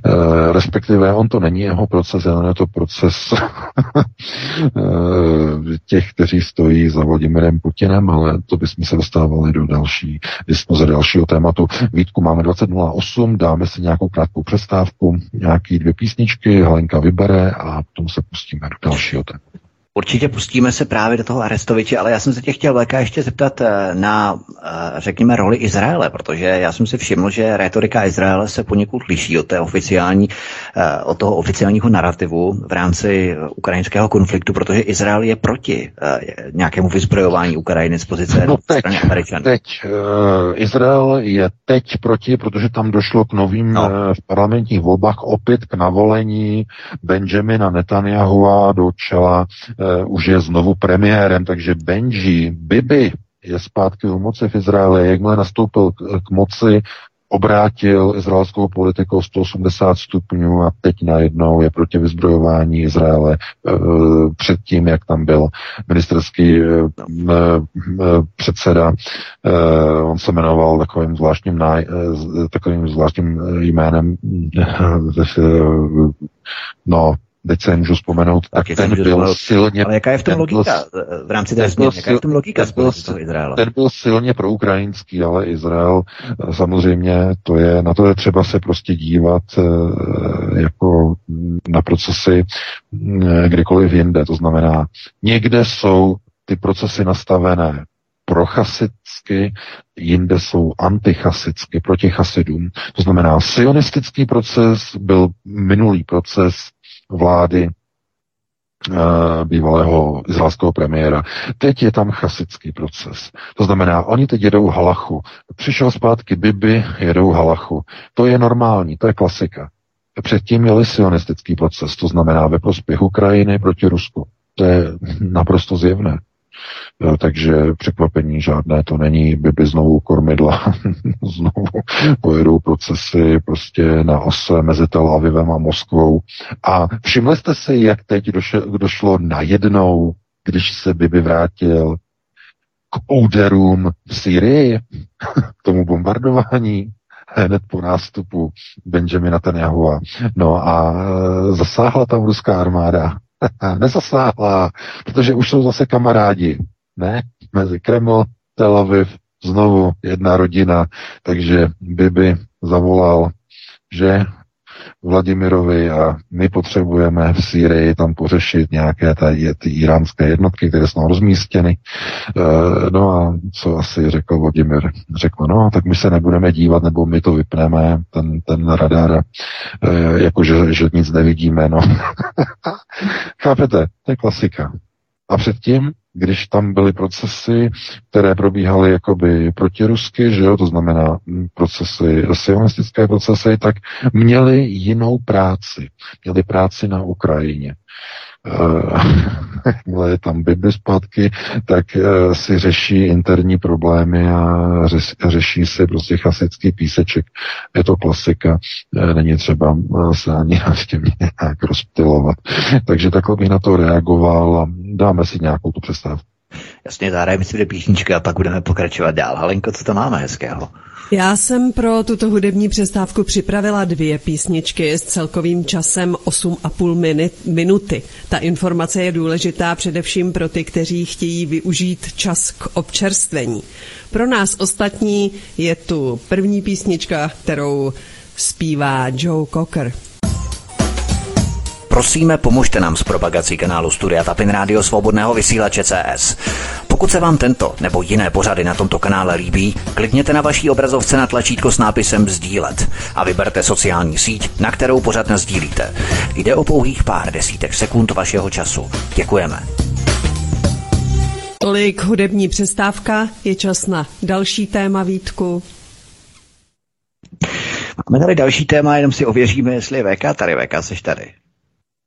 uh, respektive on to není jeho proces, jen je to proces uh, těch, kteří stojí za Vladimirem Putinem, ale to bychom se dostávali do další diskuze, dalšího tématu. Vítku máme 20.08, dáme si nějakou krátkou přestávku, nějaký dvě písničky, Helenka vybere a potom se pustíme do dalšího tématu. Určitě pustíme se právě do toho Arestoviče, ale já jsem se tě chtěl VK ještě zeptat eh, na, eh, řekněme, roli Izraele, protože já jsem si všiml, že retorika Izraele se poněkud liší od, té oficiální, eh, od toho oficiálního narrativu v rámci ukrajinského konfliktu, protože Izrael je proti nějakému vyzbrojování Ukrajiny z pozice no teď, strany Američanů. Teď, uh, Izrael je teď proti, protože tam došlo k novým no. uh, parlamentních volbách opět k navolení Benjamina Netanyahua do čela uh, už je znovu premiérem, takže Benji, Bibi je zpátky u moci v Izraeli. Jakmile nastoupil k, k moci, obrátil izraelskou politiku o 180 stupňů a teď najednou je proti vyzbrojování Izraele. E, předtím, jak tam byl ministerský e, e, předseda, on se jmenoval takovým zvláštním, náj, takovým zvláštním jménem no, teď se můžu vzpomenout, tak ten byl vzpomenout. silně... Ale jaká je v tom logika v rámci té změny? Jaká je v tom logika ten byl, toho Izraela? Ten byl silně proukrajinský, ale Izrael samozřejmě to je, na to je třeba se prostě dívat eh, jako na procesy eh, kdekoliv jinde. To znamená, někde jsou ty procesy nastavené prochasicky, jinde jsou antichasicky, proti chasidům. To znamená, sionistický proces byl minulý proces vlády eh, bývalého izraelského premiéra. Teď je tam chasický proces. To znamená, oni teď jedou halachu. Přišel zpátky Bibi, jedou halachu. To je normální, to je klasika. Předtím měli sionistický proces, to znamená ve prospěch Ukrajiny proti Rusku. To je naprosto zjevné. Takže překvapení žádné to není, by by znovu kormidla, znovu pojedou procesy prostě na ose mezi Tel Avivem a Moskvou. A všimli jste si, jak teď došlo najednou, když se Bibi vrátil k úderům v Syrii, k tomu bombardování, hned po nástupu Benjamina Netanyahua. No a e, zasáhla tam ruská armáda nezasáhla, protože už jsou zase kamarádi. Ne, mezi Kreml, Tel Aviv, znovu jedna rodina, takže Bibi zavolal, že Vladimirovi a my potřebujeme v Sýrii tam pořešit nějaké ty, ty iránské jednotky, které jsou rozmístěny. E, no a co asi řekl Vladimir? Řekl, no tak my se nebudeme dívat, nebo my to vypneme, ten, ten radar, e, jakože že nic nevidíme. No. Chápete? To je klasika. A předtím když tam byly procesy, které probíhaly jakoby protirusky, že jo, to znamená mm, procesy, sionistické procesy, tak měli jinou práci. Měli práci na Ukrajině. Uh, je tam Bibi zpátky, tak uh, si řeší interní problémy a řeš, řeší si prostě chasický píseček. Je to klasika, uh, není třeba se ani nad tím nějak rozptilovat. Takže takhle bych na to reagoval a dáme si nějakou tu přestávku. Jasně, zahrajeme si dvě písničky a pak budeme pokračovat dál. Halenko, co to máme hezkého? Já jsem pro tuto hudební přestávku připravila dvě písničky s celkovým časem 8,5 minuty. Ta informace je důležitá především pro ty, kteří chtějí využít čas k občerstvení. Pro nás ostatní je tu první písnička, kterou zpívá Joe Cocker. Prosíme, pomožte nám s propagací kanálu Studia Tapin Rádio Svobodného vysílače CS. Pokud se vám tento nebo jiné pořady na tomto kanále líbí, klikněte na vaší obrazovce na tlačítko s nápisem Sdílet a vyberte sociální síť, na kterou pořad sdílíte. Jde o pouhých pár desítek sekund vašeho času. Děkujeme. Tolik hudební přestávka, je čas na další téma Vítku. Máme tady další téma, jenom si ověříme, jestli je VK tady. VK, seš tady.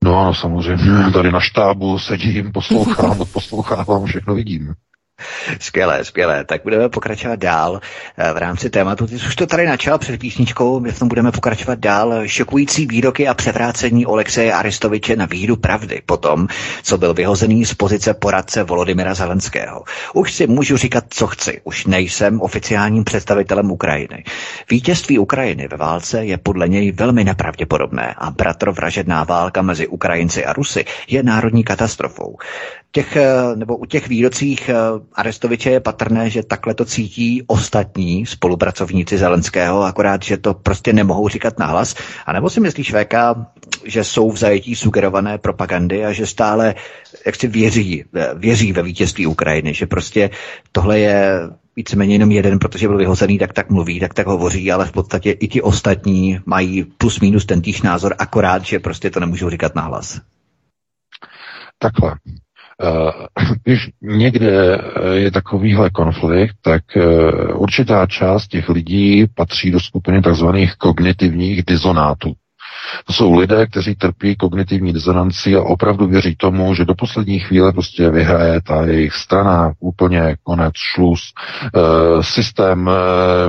No ano, samozřejmě, tady na štábu sedím, poslouchám, poslouchávám, všechno vidím. Skvělé, skvělé. Tak budeme pokračovat dál eh, v rámci tématu. Ty už to tady načal před písničkou, my v tom budeme pokračovat dál. Šokující výroky a převrácení Olexeje Aristoviče na víru pravdy po tom, co byl vyhozený z pozice poradce Volodymyra Zelenského. Už si můžu říkat, co chci. Už nejsem oficiálním představitelem Ukrajiny. Vítězství Ukrajiny ve válce je podle něj velmi nepravděpodobné a bratrovražedná válka mezi Ukrajinci a Rusy je národní katastrofou těch, eh, nebo u těch výrocích eh, Arestoviče je patrné, že takhle to cítí ostatní spolupracovníci Zelenského, akorát, že to prostě nemohou říkat nahlas. A nebo si myslíš, VK, že jsou v zajetí sugerované propagandy a že stále jak si věří, věří ve vítězství Ukrajiny, že prostě tohle je víceméně jenom jeden, protože byl vyhozený, tak tak mluví, tak tak hovoří, ale v podstatě i ti ostatní mají plus minus ten týž názor, akorát, že prostě to nemůžou říkat nahlas. Takhle. Eh, když někde eh, je takovýhle konflikt, tak eh, určitá část těch lidí patří do skupiny tzv. kognitivních disonátů. To jsou lidé, kteří trpí kognitivní disonanci a opravdu věří tomu, že do poslední chvíle prostě vyhraje ta jejich strana, úplně konec, šluz. E, systém e,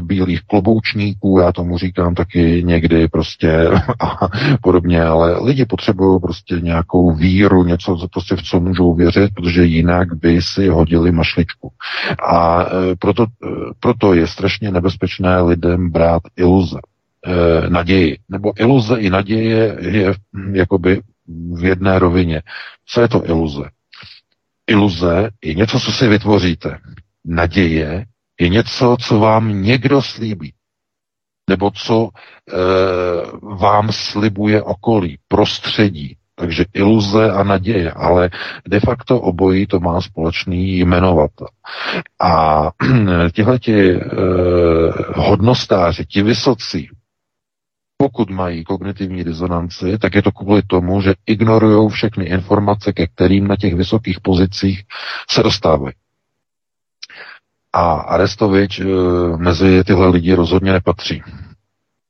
bílých kloboučníků, já tomu říkám taky někdy prostě a podobně, ale lidi potřebují prostě nějakou víru, něco, co prostě v co můžou věřit, protože jinak by si hodili mašličku. A e, proto, e, proto je strašně nebezpečné lidem brát iluze e, naději. Nebo iluze i naděje je jakoby v jedné rovině. Co je to iluze? Iluze je něco, co si vytvoříte. Naděje je něco, co vám někdo slíbí. Nebo co e, vám slibuje okolí, prostředí. Takže iluze a naděje, ale de facto obojí to má společný jmenovatel. A tihleti e, hodnostáři, ti vysocí, pokud mají kognitivní disonanci, tak je to kvůli tomu, že ignorují všechny informace, ke kterým na těch vysokých pozicích se dostávají. A Arestovič e, mezi tyhle lidi rozhodně nepatří.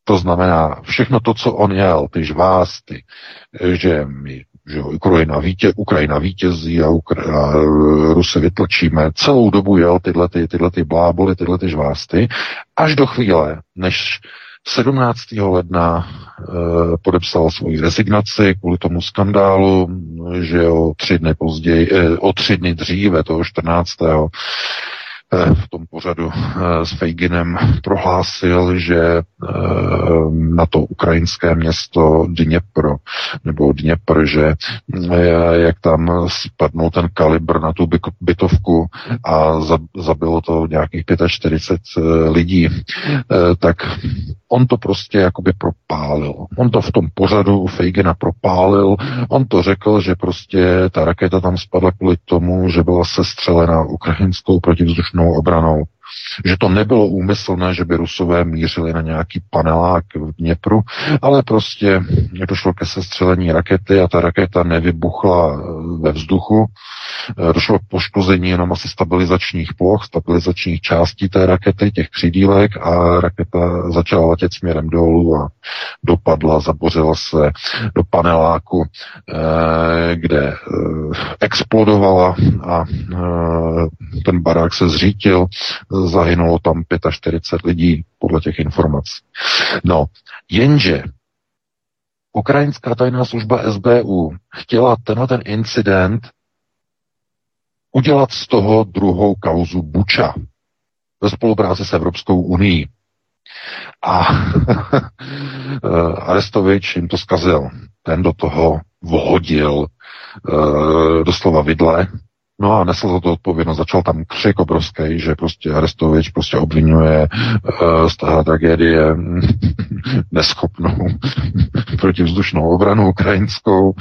To znamená, všechno to, co on jel, ty žvásty, že my že Ukrajina, vítě, Ukrajina vítězí a, Ukra- a Rusy vytlačíme. Celou dobu jel tyhle, ty, tyhle ty bláboli, tyhle ty žvásty, až do chvíle, než 17. ledna e, podepsal svoji rezignaci kvůli tomu skandálu, že o tři dny později, e, o tři dny dříve, toho 14 Eh, v tom pořadu eh, s Fejginem prohlásil, že eh, na to ukrajinské město Dněpro, nebo Dněpr, že jak tam spadnul ten kalibr na tu bytovku a zabilo to nějakých 45 lidí, tak on to prostě jakoby propálil. On to v tom pořadu Fejgina propálil, on to řekl, že prostě ta raketa tam spadla kvůli tomu, že byla sestřelena ukrajinskou protivzdušnou obranou. Že to nebylo úmyslné, že by Rusové mířili na nějaký panelák v Dněpru, ale prostě došlo ke sestřelení rakety a ta raketa nevybuchla ve vzduchu. Došlo k poškození jenom asi stabilizačních ploch, stabilizačních částí té rakety, těch křidílek a raketa začala letět směrem dolů a dopadla, zabořila se do paneláku, eh, kde eh, explodovala a eh, ten barák se zřítil, zahynulo tam 45 lidí podle těch informací. No, jenže ukrajinská tajná služba SBU chtěla tenhle ten incident udělat z toho druhou kauzu Buča ve spolupráci s Evropskou unii. A Arestovič jim to zkazil. Ten do toho vhodil uh, doslova vidle No a nesl za to odpovědnost, začal tam křik obrovský, že prostě Arestovič prostě obvinuje uh, z té tragédie neschopnou protivzdušnou obranu ukrajinskou, uh,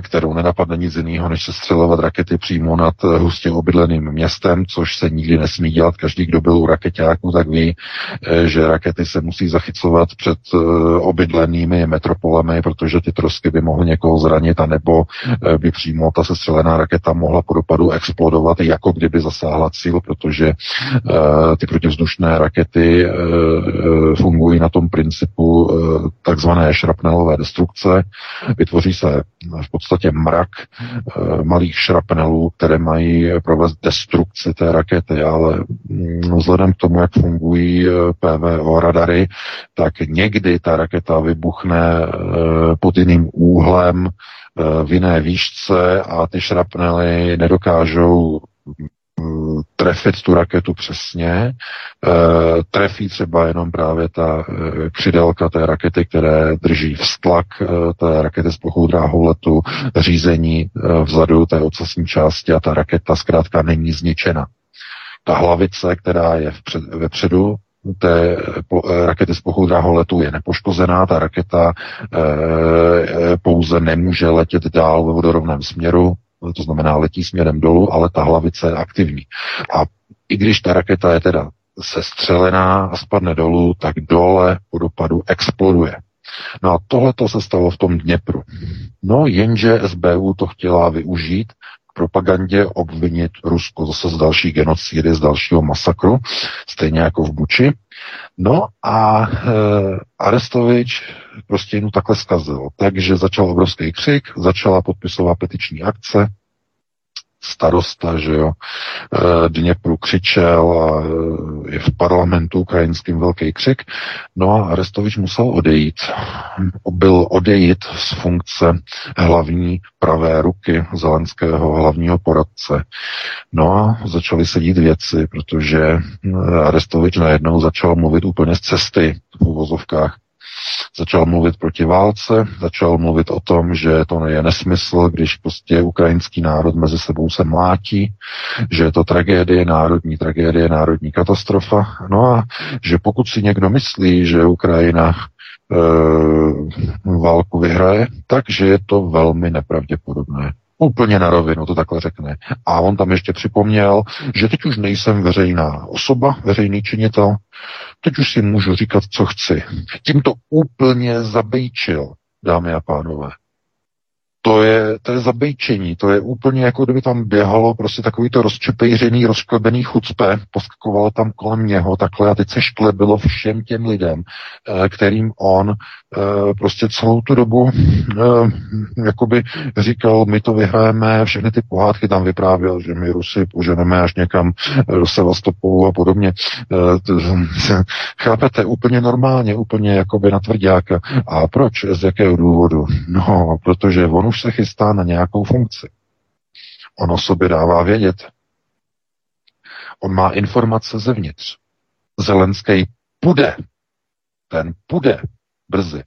kterou nenapadne nic jiného, než se střelovat rakety přímo nad uh, hustě obydleným městem, což se nikdy nesmí dělat. Každý, kdo byl u raketáků, tak ví, že rakety se musí zachycovat před obydlenými metropolemi, protože ty trosky by mohly někoho zranit, anebo by přímo ta sestřelená raketa mohla podobně dopadu explodovat, jako kdyby zasáhla cíl, protože uh, ty protivzdušné rakety uh, fungují na tom principu takzvané šrapnelové destrukce. Vytvoří se v podstatě mrak malých šrapnelů, které mají provést destrukci té rakety, ale um, vzhledem k tomu, jak fungují PVO radary, tak někdy ta raketa vybuchne pod jiným úhlem, Eh, v jiné výšce a ty šrapnely nedokážou mm, trefit tu raketu přesně. E, trefí třeba jenom právě ta e, křidelka té rakety, které drží vztlak té rakety s plochou dráhou letu, řízení vzadu té ocasní části a ta raketa zkrátka není zničena. Ta hlavice, která je vpřed, vepředu, té rakety z pochodného letu je nepoškozená, ta raketa e, pouze nemůže letět dál ve vodorovném směru, to znamená letí směrem dolů, ale ta hlavice je aktivní. A i když ta raketa je teda sestřelená a spadne dolů, tak dole po dopadu exploduje. No a tohle to se stalo v tom Dněpru. No jenže SBU to chtěla využít propagandě obvinit Rusko zase z další genocidy, z dalšího masakru, stejně jako v Buči. No a e, Arestovič prostě jim takhle zkazil. Takže začal obrovský křik, začala podpisová petiční akce, starosta, že jo, eh, Dněpru křičel a eh, je v parlamentu ukrajinským velký křik. No a Arestovič musel odejít. Byl odejít z funkce hlavní pravé ruky Zelenského hlavního poradce. No a začaly se dít věci, protože eh, Arestovič najednou začal mluvit úplně z cesty v uvozovkách Začal mluvit proti válce, začal mluvit o tom, že to je nesmysl, když prostě ukrajinský národ mezi sebou se mlátí, že je to tragédie, národní tragédie, národní katastrofa. No a že pokud si někdo myslí, že Ukrajina e, válku vyhraje, takže je to velmi nepravděpodobné. Úplně na rovinu to takhle řekne. A on tam ještě připomněl, že teď už nejsem veřejná osoba, veřejný činitel, teď už si můžu říkat, co chci. Tím to úplně zabejčil, dámy a pánové to je, to je zabejčení, to je úplně jako kdyby tam běhalo prostě takový to rozčepejřený, rozklebený chucpe, poskakovalo tam kolem něho takhle a teď se šklebilo všem těm lidem, eh, kterým on eh, prostě celou tu dobu eh, jakoby říkal, my to vyhrajeme, všechny ty pohádky tam vyprávěl, že my Rusy poženeme až někam do Sevastopolu a podobně. Chápete, úplně normálně, úplně jakoby na tvrdáka. A proč? Z jakého důvodu? No, protože on už se chystá na nějakou funkci. On o sobě dává vědět. On má informace zevnitř. Zelenský půjde. Ten půjde brzy.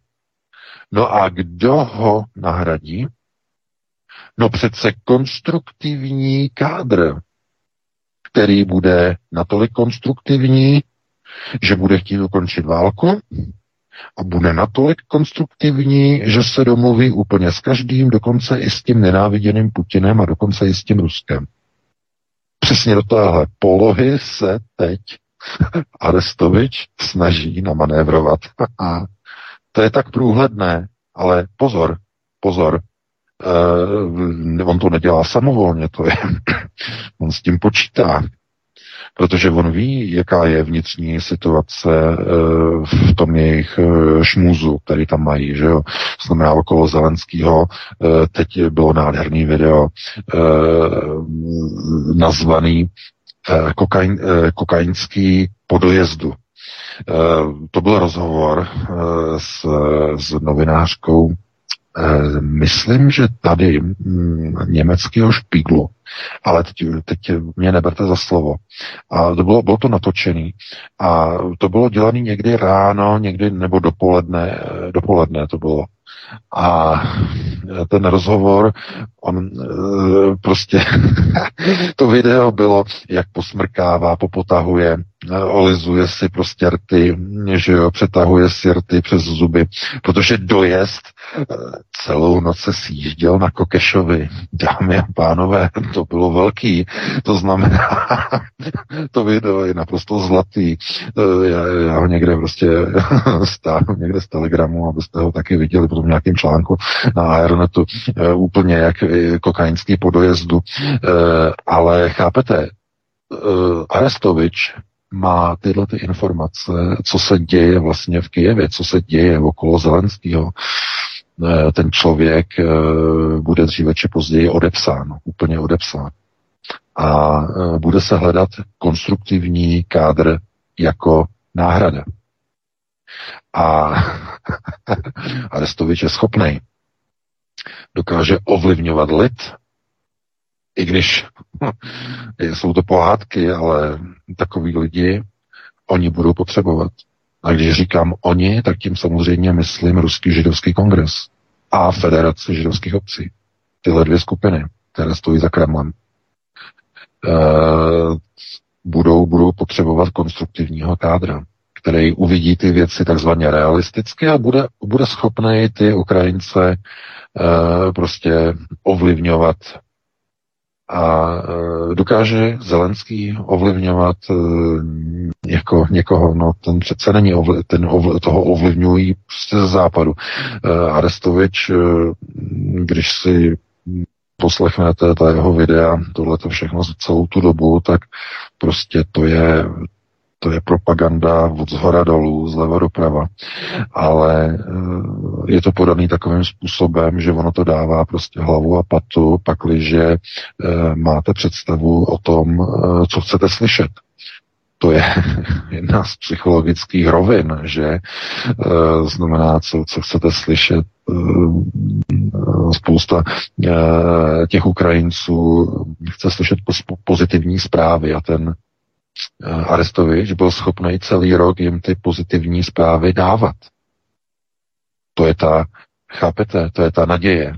No a kdo ho nahradí? No přece konstruktivní kádr, který bude natolik konstruktivní, že bude chtít ukončit válku, a bude natolik konstruktivní, že se domluví úplně s každým, dokonce i s tím nenáviděným Putinem a dokonce i s tím Ruskem. Přesně do téhle polohy se teď Arestovič snaží namanévrovat. A to je tak průhledné, ale pozor, pozor, uh, on to nedělá samovolně, to je, on s tím počítá protože on ví, jaká je vnitřní situace eh, v tom jejich eh, šmuzu, který tam mají, že jo. Znamená okolo Zelenského, eh, teď bylo nádherný video nazvaný kokain, kokainský podojezdu. To byl rozhovor s, s novinářkou myslím, že tady mm, německého špíglu, ale teď, teď mě neberte za slovo. A to bylo, bylo to natočený a to bylo dělané někdy ráno, někdy nebo dopoledne, eh, dopoledne to bylo. A ten rozhovor, on eh, prostě, to video bylo, jak posmrkává, popotahuje, olizuje si prostě rty, že jo, přetahuje si rty přes zuby, protože dojezd eh, celou noc se sjížděl na Kokešovi. Dámy a pánové, to bylo velký. To znamená, to video je naprosto zlatý. Eh, já, já ho někde prostě stáhnu někde z Telegramu, abyste ho taky viděli potom v nějakém článku na Aeronetu. Eh, úplně jak kokainský podojezdu. Ale chápete, Arestovič má tyhle ty informace, co se děje vlastně v Kijevě, co se děje okolo Zelenského, ten člověk eh, bude dříve či později odepsán, úplně odepsán. A eh, bude se hledat konstruktivní kádr jako náhrada. A Arestovič je schopný. Dokáže ovlivňovat lid, i když jsou to pohádky, ale takový lidi oni budou potřebovat. A když říkám oni, tak tím samozřejmě myslím Ruský židovský kongres a Federace židovských obcí. Tyhle dvě skupiny, které stojí za Kremlem. E, budou, budou potřebovat konstruktivního kádra, který uvidí ty věci takzvaně realisticky a bude, bude schopný ty Ukrajince e, prostě ovlivňovat a e, dokáže Zelenský ovlivňovat e, jako někoho, no ten přece není ovli, ten ovli, toho ovlivňují prostě ze západu. E, Arestovič, když si poslechnete ta jeho videa, tohle to všechno za celou tu dobu, tak prostě to je to je propaganda od zhora dolů, zleva doprava, ale eh, je to podaný takovým způsobem, že ono to dává prostě hlavu a patu, pakliže eh, máte představu o tom, eh, co chcete slyšet to je jedna z psychologických rovin, že znamená, co, co chcete slyšet. Spousta těch Ukrajinců chce slyšet pozitivní zprávy a ten Arestovič byl schopný celý rok jim ty pozitivní zprávy dávat. To je ta, chápete, to je ta naděje.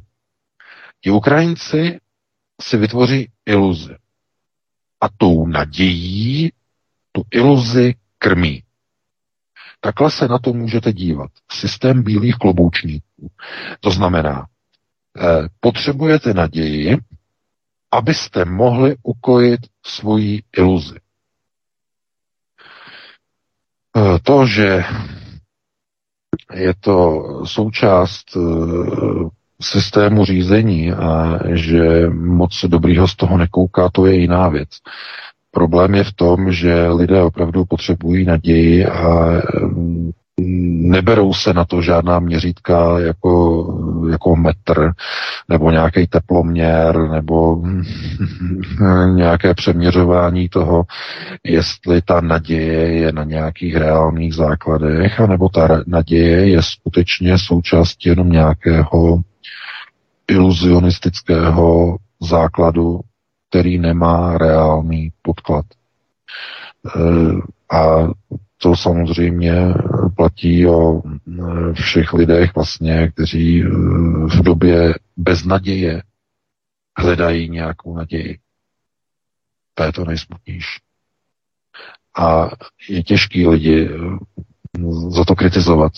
Ti Ukrajinci si vytvoří iluzi. A tou nadějí tu iluzi krmí. Takhle se na to můžete dívat. Systém bílých kloboučníků. To znamená, eh, potřebujete naději, abyste mohli ukojit svoji iluzi. Eh, to, že je to součást eh, systému řízení a že moc dobrýho z toho nekouká, to je jiná věc. Problém je v tom, že lidé opravdu potřebují naději a neberou se na to žádná měřítka jako, jako metr nebo nějaký teploměr nebo nějaké přeměřování toho, jestli ta naděje je na nějakých reálných základech, anebo ta naděje je skutečně součástí jenom nějakého iluzionistického základu který nemá reálný podklad. E, a to samozřejmě platí o e, všech lidech vlastně, kteří e, v době beznaděje hledají nějakou naději. To je to nejsmutnější. A je těžký lidi za to kritizovat,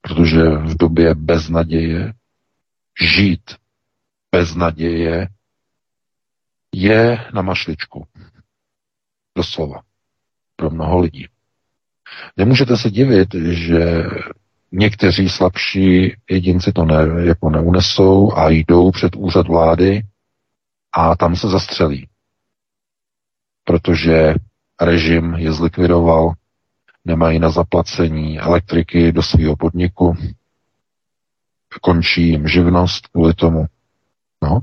protože v době beznaděje žít bez naděje je na mašličku. Doslova. Pro mnoho lidí. Nemůžete se divit, že někteří slabší jedinci to ne, jako neunesou a jdou před úřad vlády a tam se zastřelí. Protože režim je zlikvidoval, nemají na zaplacení elektriky do svého podniku, končí jim živnost kvůli tomu. No,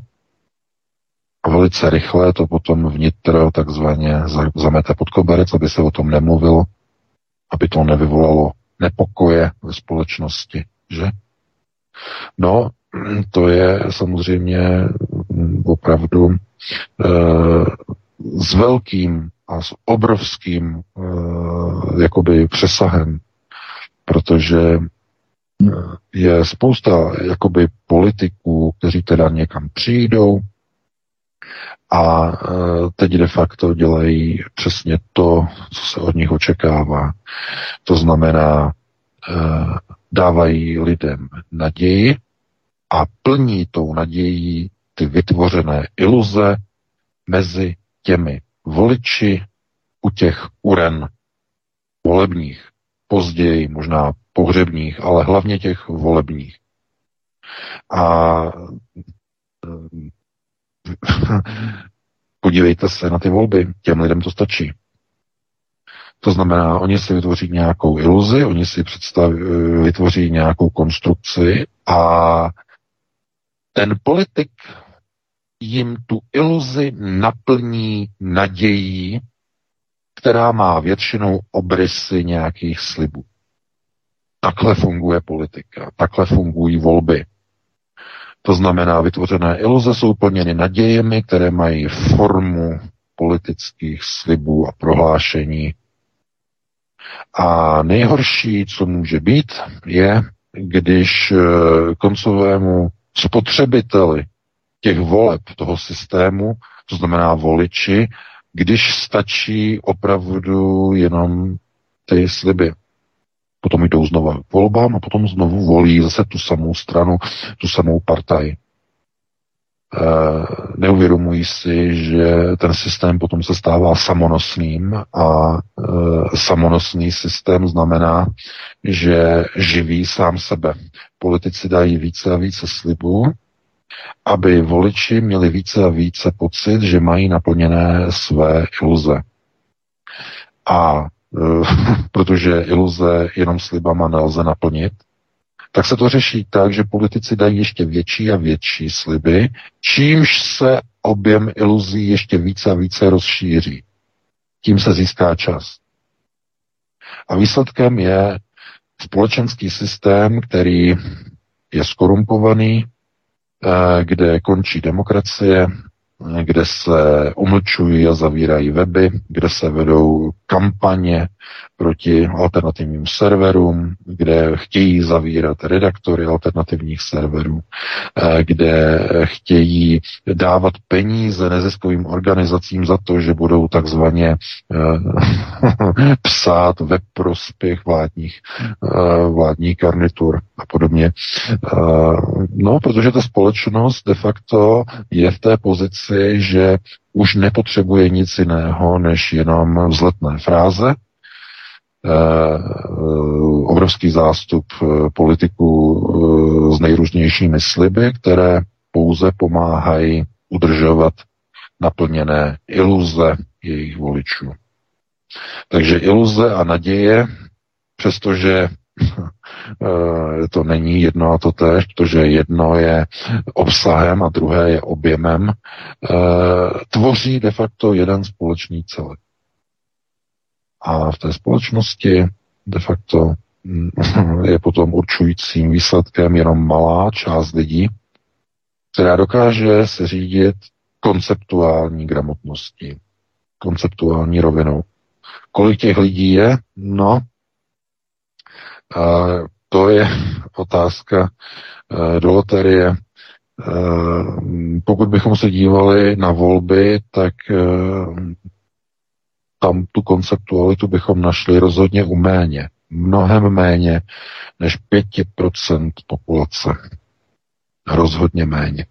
a velice rychle to potom vnitro takzvaně zamete pod koberec, aby se o tom nemluvilo, aby to nevyvolalo nepokoje ve společnosti, že? No, to je samozřejmě opravdu e, s velkým a s obrovským e, jakoby přesahem, protože je spousta jakoby politiků, kteří teda někam přijdou, a e, teď de facto dělají přesně to, co se od nich očekává. To znamená, e, dávají lidem naději a plní tou nadějí ty vytvořené iluze mezi těmi voliči u těch uren volebních, později možná pohřebních, ale hlavně těch volebních. A Podívejte se na ty volby, těm lidem to stačí. To znamená, oni si vytvoří nějakou iluzi, oni si představí, vytvoří nějakou konstrukci a ten politik jim tu iluzi naplní nadějí, která má většinou obrysy nějakých slibů. Takhle funguje politika, takhle fungují volby. To znamená, vytvořené iluze jsou plněny nadějemi, které mají formu politických slibů a prohlášení. A nejhorší, co může být, je, když eh, koncovému spotřebiteli těch voleb toho systému, to znamená voliči, když stačí opravdu jenom ty sliby. Potom jdou znovu k volbám a potom znovu volí zase tu samou stranu, tu samou partaj. E, neuvědomují si, že ten systém potom se stává samonosným a e, samonosný systém znamená, že živí sám sebe. Politici dají více a více slibů, aby voliči měli více a více pocit, že mají naplněné své iluze. A protože iluze jenom slibama nelze naplnit, tak se to řeší tak, že politici dají ještě větší a větší sliby, čímž se objem iluzí ještě více a více rozšíří. Tím se získá čas. A výsledkem je společenský systém, který je skorumpovaný, Eh, kde končí demokracie, kde se umlčují a zavírají weby, kde se vedou kampaně proti alternativním serverům, kde chtějí zavírat redaktory alternativních serverů, eh, kde chtějí dávat peníze neziskovým organizacím za to, že budou takzvaně eh, psát ve prospěch vládních, vládní garnitur a podobně. No, protože ta společnost de facto je v té pozici, že už nepotřebuje nic jiného, než jenom vzletné fráze, eh, obrovský zástup eh, politiků eh, s nejrůznějšími sliby, které pouze pomáhají udržovat naplněné iluze jejich voličů. Takže iluze a naděje, přestože Eh, to není jedno a to tež, protože jedno je obsahem a druhé je objemem, eh, tvoří de facto jeden společný celek. A v té společnosti de facto mm, je potom určujícím výsledkem jenom malá část lidí, která dokáže se řídit konceptuální gramotností, konceptuální rovinou. Kolik těch lidí je? No, to je otázka eh, do loterie. Eh, pokud bychom se dívali na volby, tak eh, tam tu konceptualitu bychom našli rozhodně u méně. Mnohem méně než 5% populace. Rozhodně méně.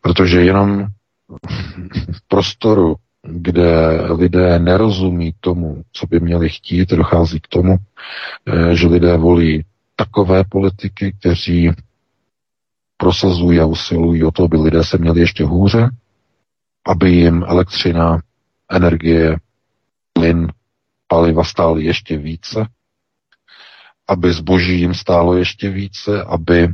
Protože jenom v prostoru kde lidé nerozumí tomu, co by měli chtít, dochází k tomu, eh, že lidé volí takové politiky, kteří prosazují a usilují o to, aby lidé se měli ještě hůře, aby jim elektřina, energie, plyn, paliva stály ještě více, aby zboží jim stálo ještě více, aby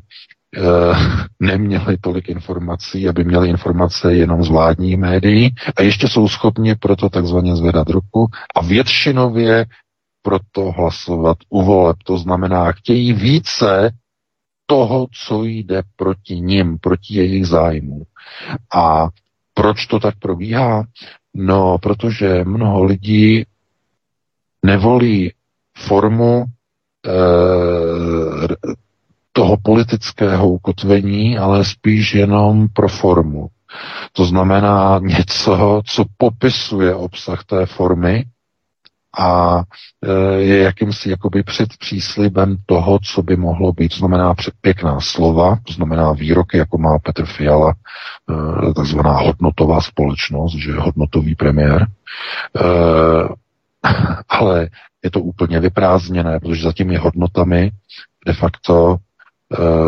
neměli tolik informací, aby měli informace jenom z vládních médií a ještě jsou schopni proto takzvaně zvedat ruku a většinově proto hlasovat u voleb. To znamená, chtějí více toho, co jde proti nim, proti jejich zájmu. A proč to tak probíhá? No, protože mnoho lidí nevolí formu e, toho politického ukotvení, ale spíš jenom pro formu. To znamená něco, co popisuje obsah té formy a e, je jakýmsi jakoby před příslibem toho, co by mohlo být. To znamená pěkná slova, to znamená výroky, jako má Petr Fiala, e, takzvaná hodnotová společnost, že je hodnotový premiér. E, ale je to úplně vyprázdněné, protože za těmi hodnotami de facto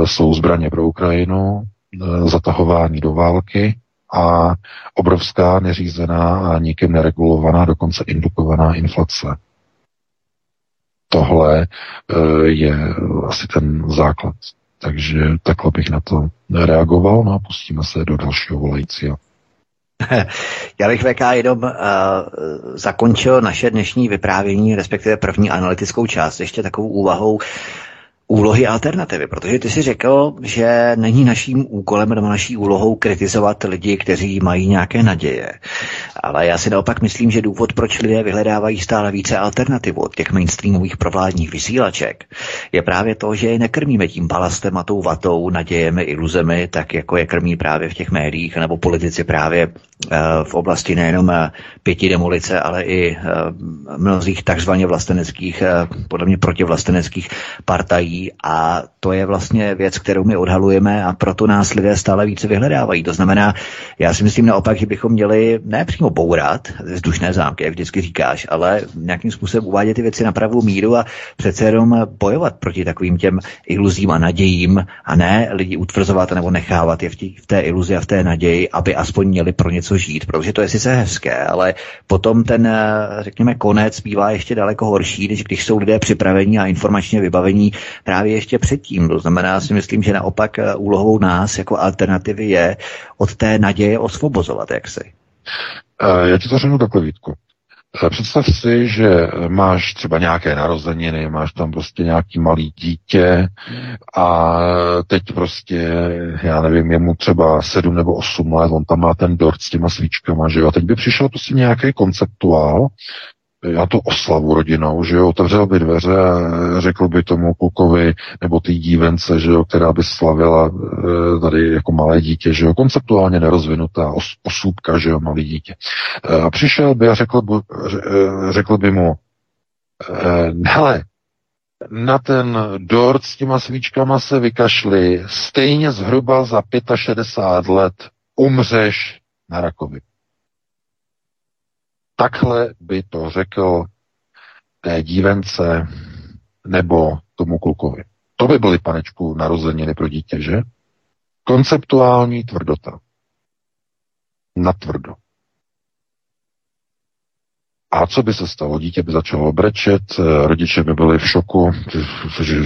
jsou zbraně pro Ukrajinu, eh, zatahování do války a obrovská neřízená a nikým neregulovaná, dokonce indukovaná inflace. Tohle eh, je asi ten základ. Takže takhle bych na to reagoval, no a pustíme se do dalšího volajícího. Já bych VK jenom uh, zakončil naše dnešní vyprávění, respektive první analytickou část, ještě takovou úvahou úlohy alternativy, protože ty si řekl, že není naším úkolem nebo naší úlohou kritizovat lidi, kteří mají nějaké naděje. Ale já si naopak myslím, že důvod, proč lidé vyhledávají stále více alternativu od těch mainstreamových provládních vysílaček, je právě to, že je nekrmíme tím balastem a tou vatou, nadějemi, iluzemi, tak jako je krmí právě v těch médiích, nebo politici právě eh, v oblasti nejenom eh, pěti demolice, ale i eh, mnozích takzvaně vlasteneckých, podle mě protivlasteneckých partají, a to je vlastně věc, kterou my odhalujeme a proto nás lidé stále více vyhledávají. To znamená, já si myslím naopak, že bychom měli ne přímo bourat vzdušné zámky, jak vždycky říkáš, ale nějakým způsobem uvádět ty věci na pravou míru a přece jenom bojovat proti takovým těm iluzím a nadějím a ne lidi utvrzovat nebo nechávat je v, tí, v té iluzi a v té naději, aby aspoň měli pro něco žít, protože to je sice hezké, ale potom ten, řekněme, konec bývá ještě daleko horší, než když jsou lidé připravení a informačně vybavení právě ještě předtím. To znamená, já si myslím, že naopak eh, úlohou nás jako alternativy je od té naděje osvobozovat, jak si. Eh, já ti to řeknu takhle, Vítku. Eh, představ si, že máš třeba nějaké narozeniny, máš tam prostě nějaký malý dítě a teď prostě, já nevím, je mu třeba sedm nebo osm let, on tam má ten dort s těma svíčkama, že jo, a teď by přišel prostě nějaký konceptuál, já to oslavu rodinou, že jo, otevřel by dveře a řekl by tomu klukovi nebo té dívence, že jo, která by slavila e, tady jako malé dítě, že jo, konceptuálně nerozvinutá os, osůbka, že jo, malý dítě. E, a přišel by a řekl, by, e, řekl by mu, hele, na ten dort s těma svíčkama se vykašli, stejně zhruba za 65 let umřeš na rakovinu. Takhle by to řekl té dívence nebo tomu klukovi. To by byly, panečku, narozeniny pro dítě, že? Konceptuální tvrdota. Natvrdo. A co by se stalo? Dítě by začalo brečet, rodiče by byli v šoku, že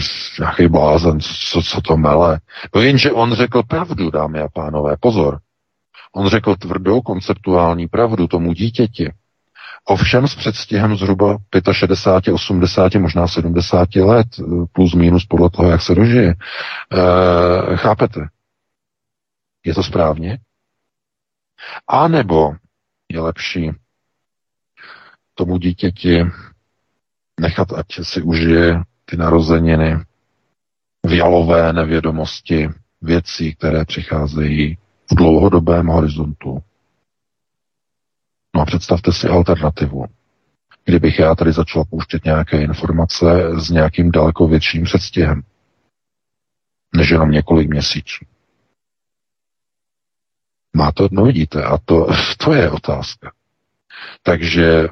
nějaký blázen, co, co to mele. No jenže on řekl pravdu, dámy a pánové, pozor. On řekl tvrdou konceptuální pravdu tomu dítěti. Ovšem s předstihem zhruba 65, 80, možná 70 let, plus minus podle toho, jak se dožije. E, chápete? Je to správně? A nebo je lepší tomu dítěti nechat, ať si užije ty narozeniny v jalové nevědomosti věcí, které přicházejí v dlouhodobém horizontu, No a představte si alternativu. Kdybych já tady začal pouštět nějaké informace s nějakým daleko větším předstihem, než jenom několik měsíců. Má to, no vidíte, a to, to je otázka. Takže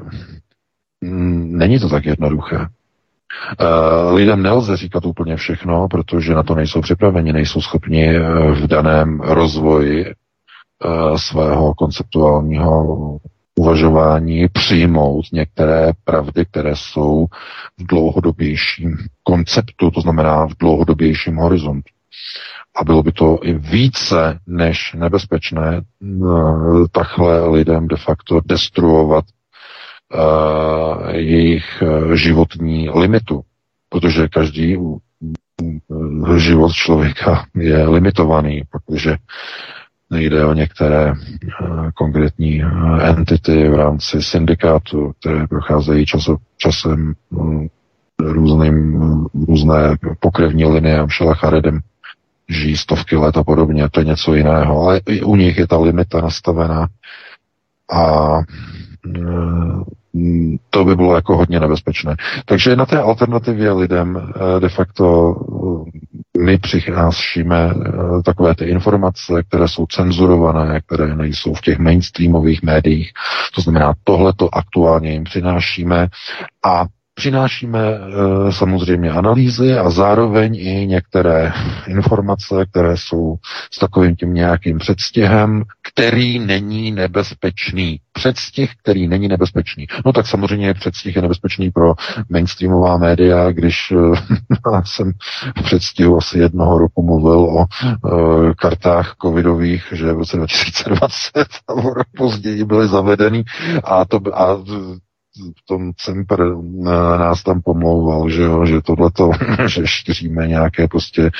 mm, není to tak jednoduché. Uh, lidem nelze říkat úplně všechno, protože na to nejsou připraveni, nejsou schopni eh, v daném rozvoji uh, svého konceptuálního uvažování přijmout některé pravdy, které jsou v dlouhodobějším konceptu, to znamená v dlouhodobějším horizontu. A bylo by to i více než nebezpečné eh, takhle lidem de facto destruovat uh, jejich eh, životní limitu, protože každý život člověka je limitovaný, protože Nejde o některé uh, konkrétní uh, entity v rámci syndikátu, které procházejí časo, časem um, různým, um, různé pokrevní linie Šelacharedem, žijí stovky let a podobně, to je něco jiného, ale i u nich je ta limita nastavená a uh, to by bylo jako hodně nebezpečné. Takže na té alternativě lidem de facto my přicházíme eh, takové ty informace, které jsou cenzurované, které nejsou v těch mainstreamových médiích. To znamená, tohle to aktuálně jim přinášíme a Přinášíme e, samozřejmě analýzy a zároveň i některé informace, které jsou s takovým tím nějakým předstihem, který není nebezpečný. Předstih, který není nebezpečný. No tak samozřejmě předstih je nebezpečný pro mainstreamová média, když e, jsem v předstihu asi jednoho roku mluvil o e, kartách covidových, že v roce 2020 a rok později byly zavedeny a, to, a v tom Cemper nás tam pomlouval, že, jo, že tohleto, že šíříme nějaké prostě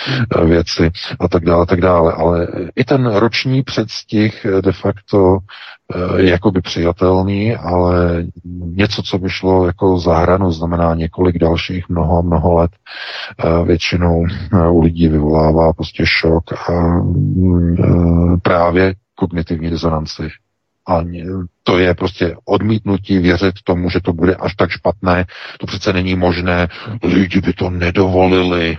věci a tak dále, tak dále. Ale i ten roční předstih de facto je jakoby přijatelný, ale něco, co by šlo jako za hranu, znamená několik dalších mnoho, mnoho let, většinou u lidí vyvolává prostě šok a právě kognitivní disonanci. A to je prostě odmítnutí věřit tomu, že to bude až tak špatné. To přece není možné. Lidi by to nedovolili.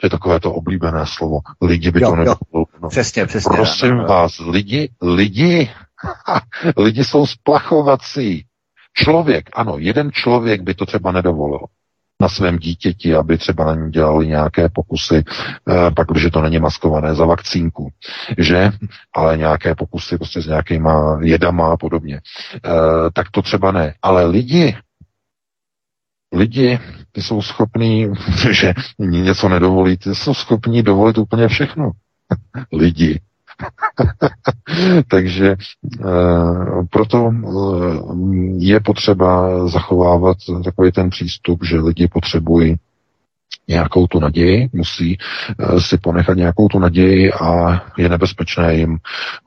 To je takové to oblíbené slovo. Lidi by jo, to nedovolili. No. Přesně, přesně. Prosím no, vás, lidi, lidi, lidi jsou splachovací. Člověk, ano, jeden člověk by to třeba nedovolil na svém dítěti, aby třeba na ní dělali nějaké pokusy, eh, pak, když to není maskované za vakcínku, že? Ale nějaké pokusy prostě s nějakýma jedama a podobně. Eh, tak to třeba ne. Ale lidi, lidi, ty jsou schopní, že něco nedovolí, ty jsou schopní dovolit úplně všechno. lidi. Takže e, proto e, je potřeba zachovávat takový ten přístup, že lidi potřebují nějakou tu naději, musí uh, si ponechat nějakou tu naději a je nebezpečné jim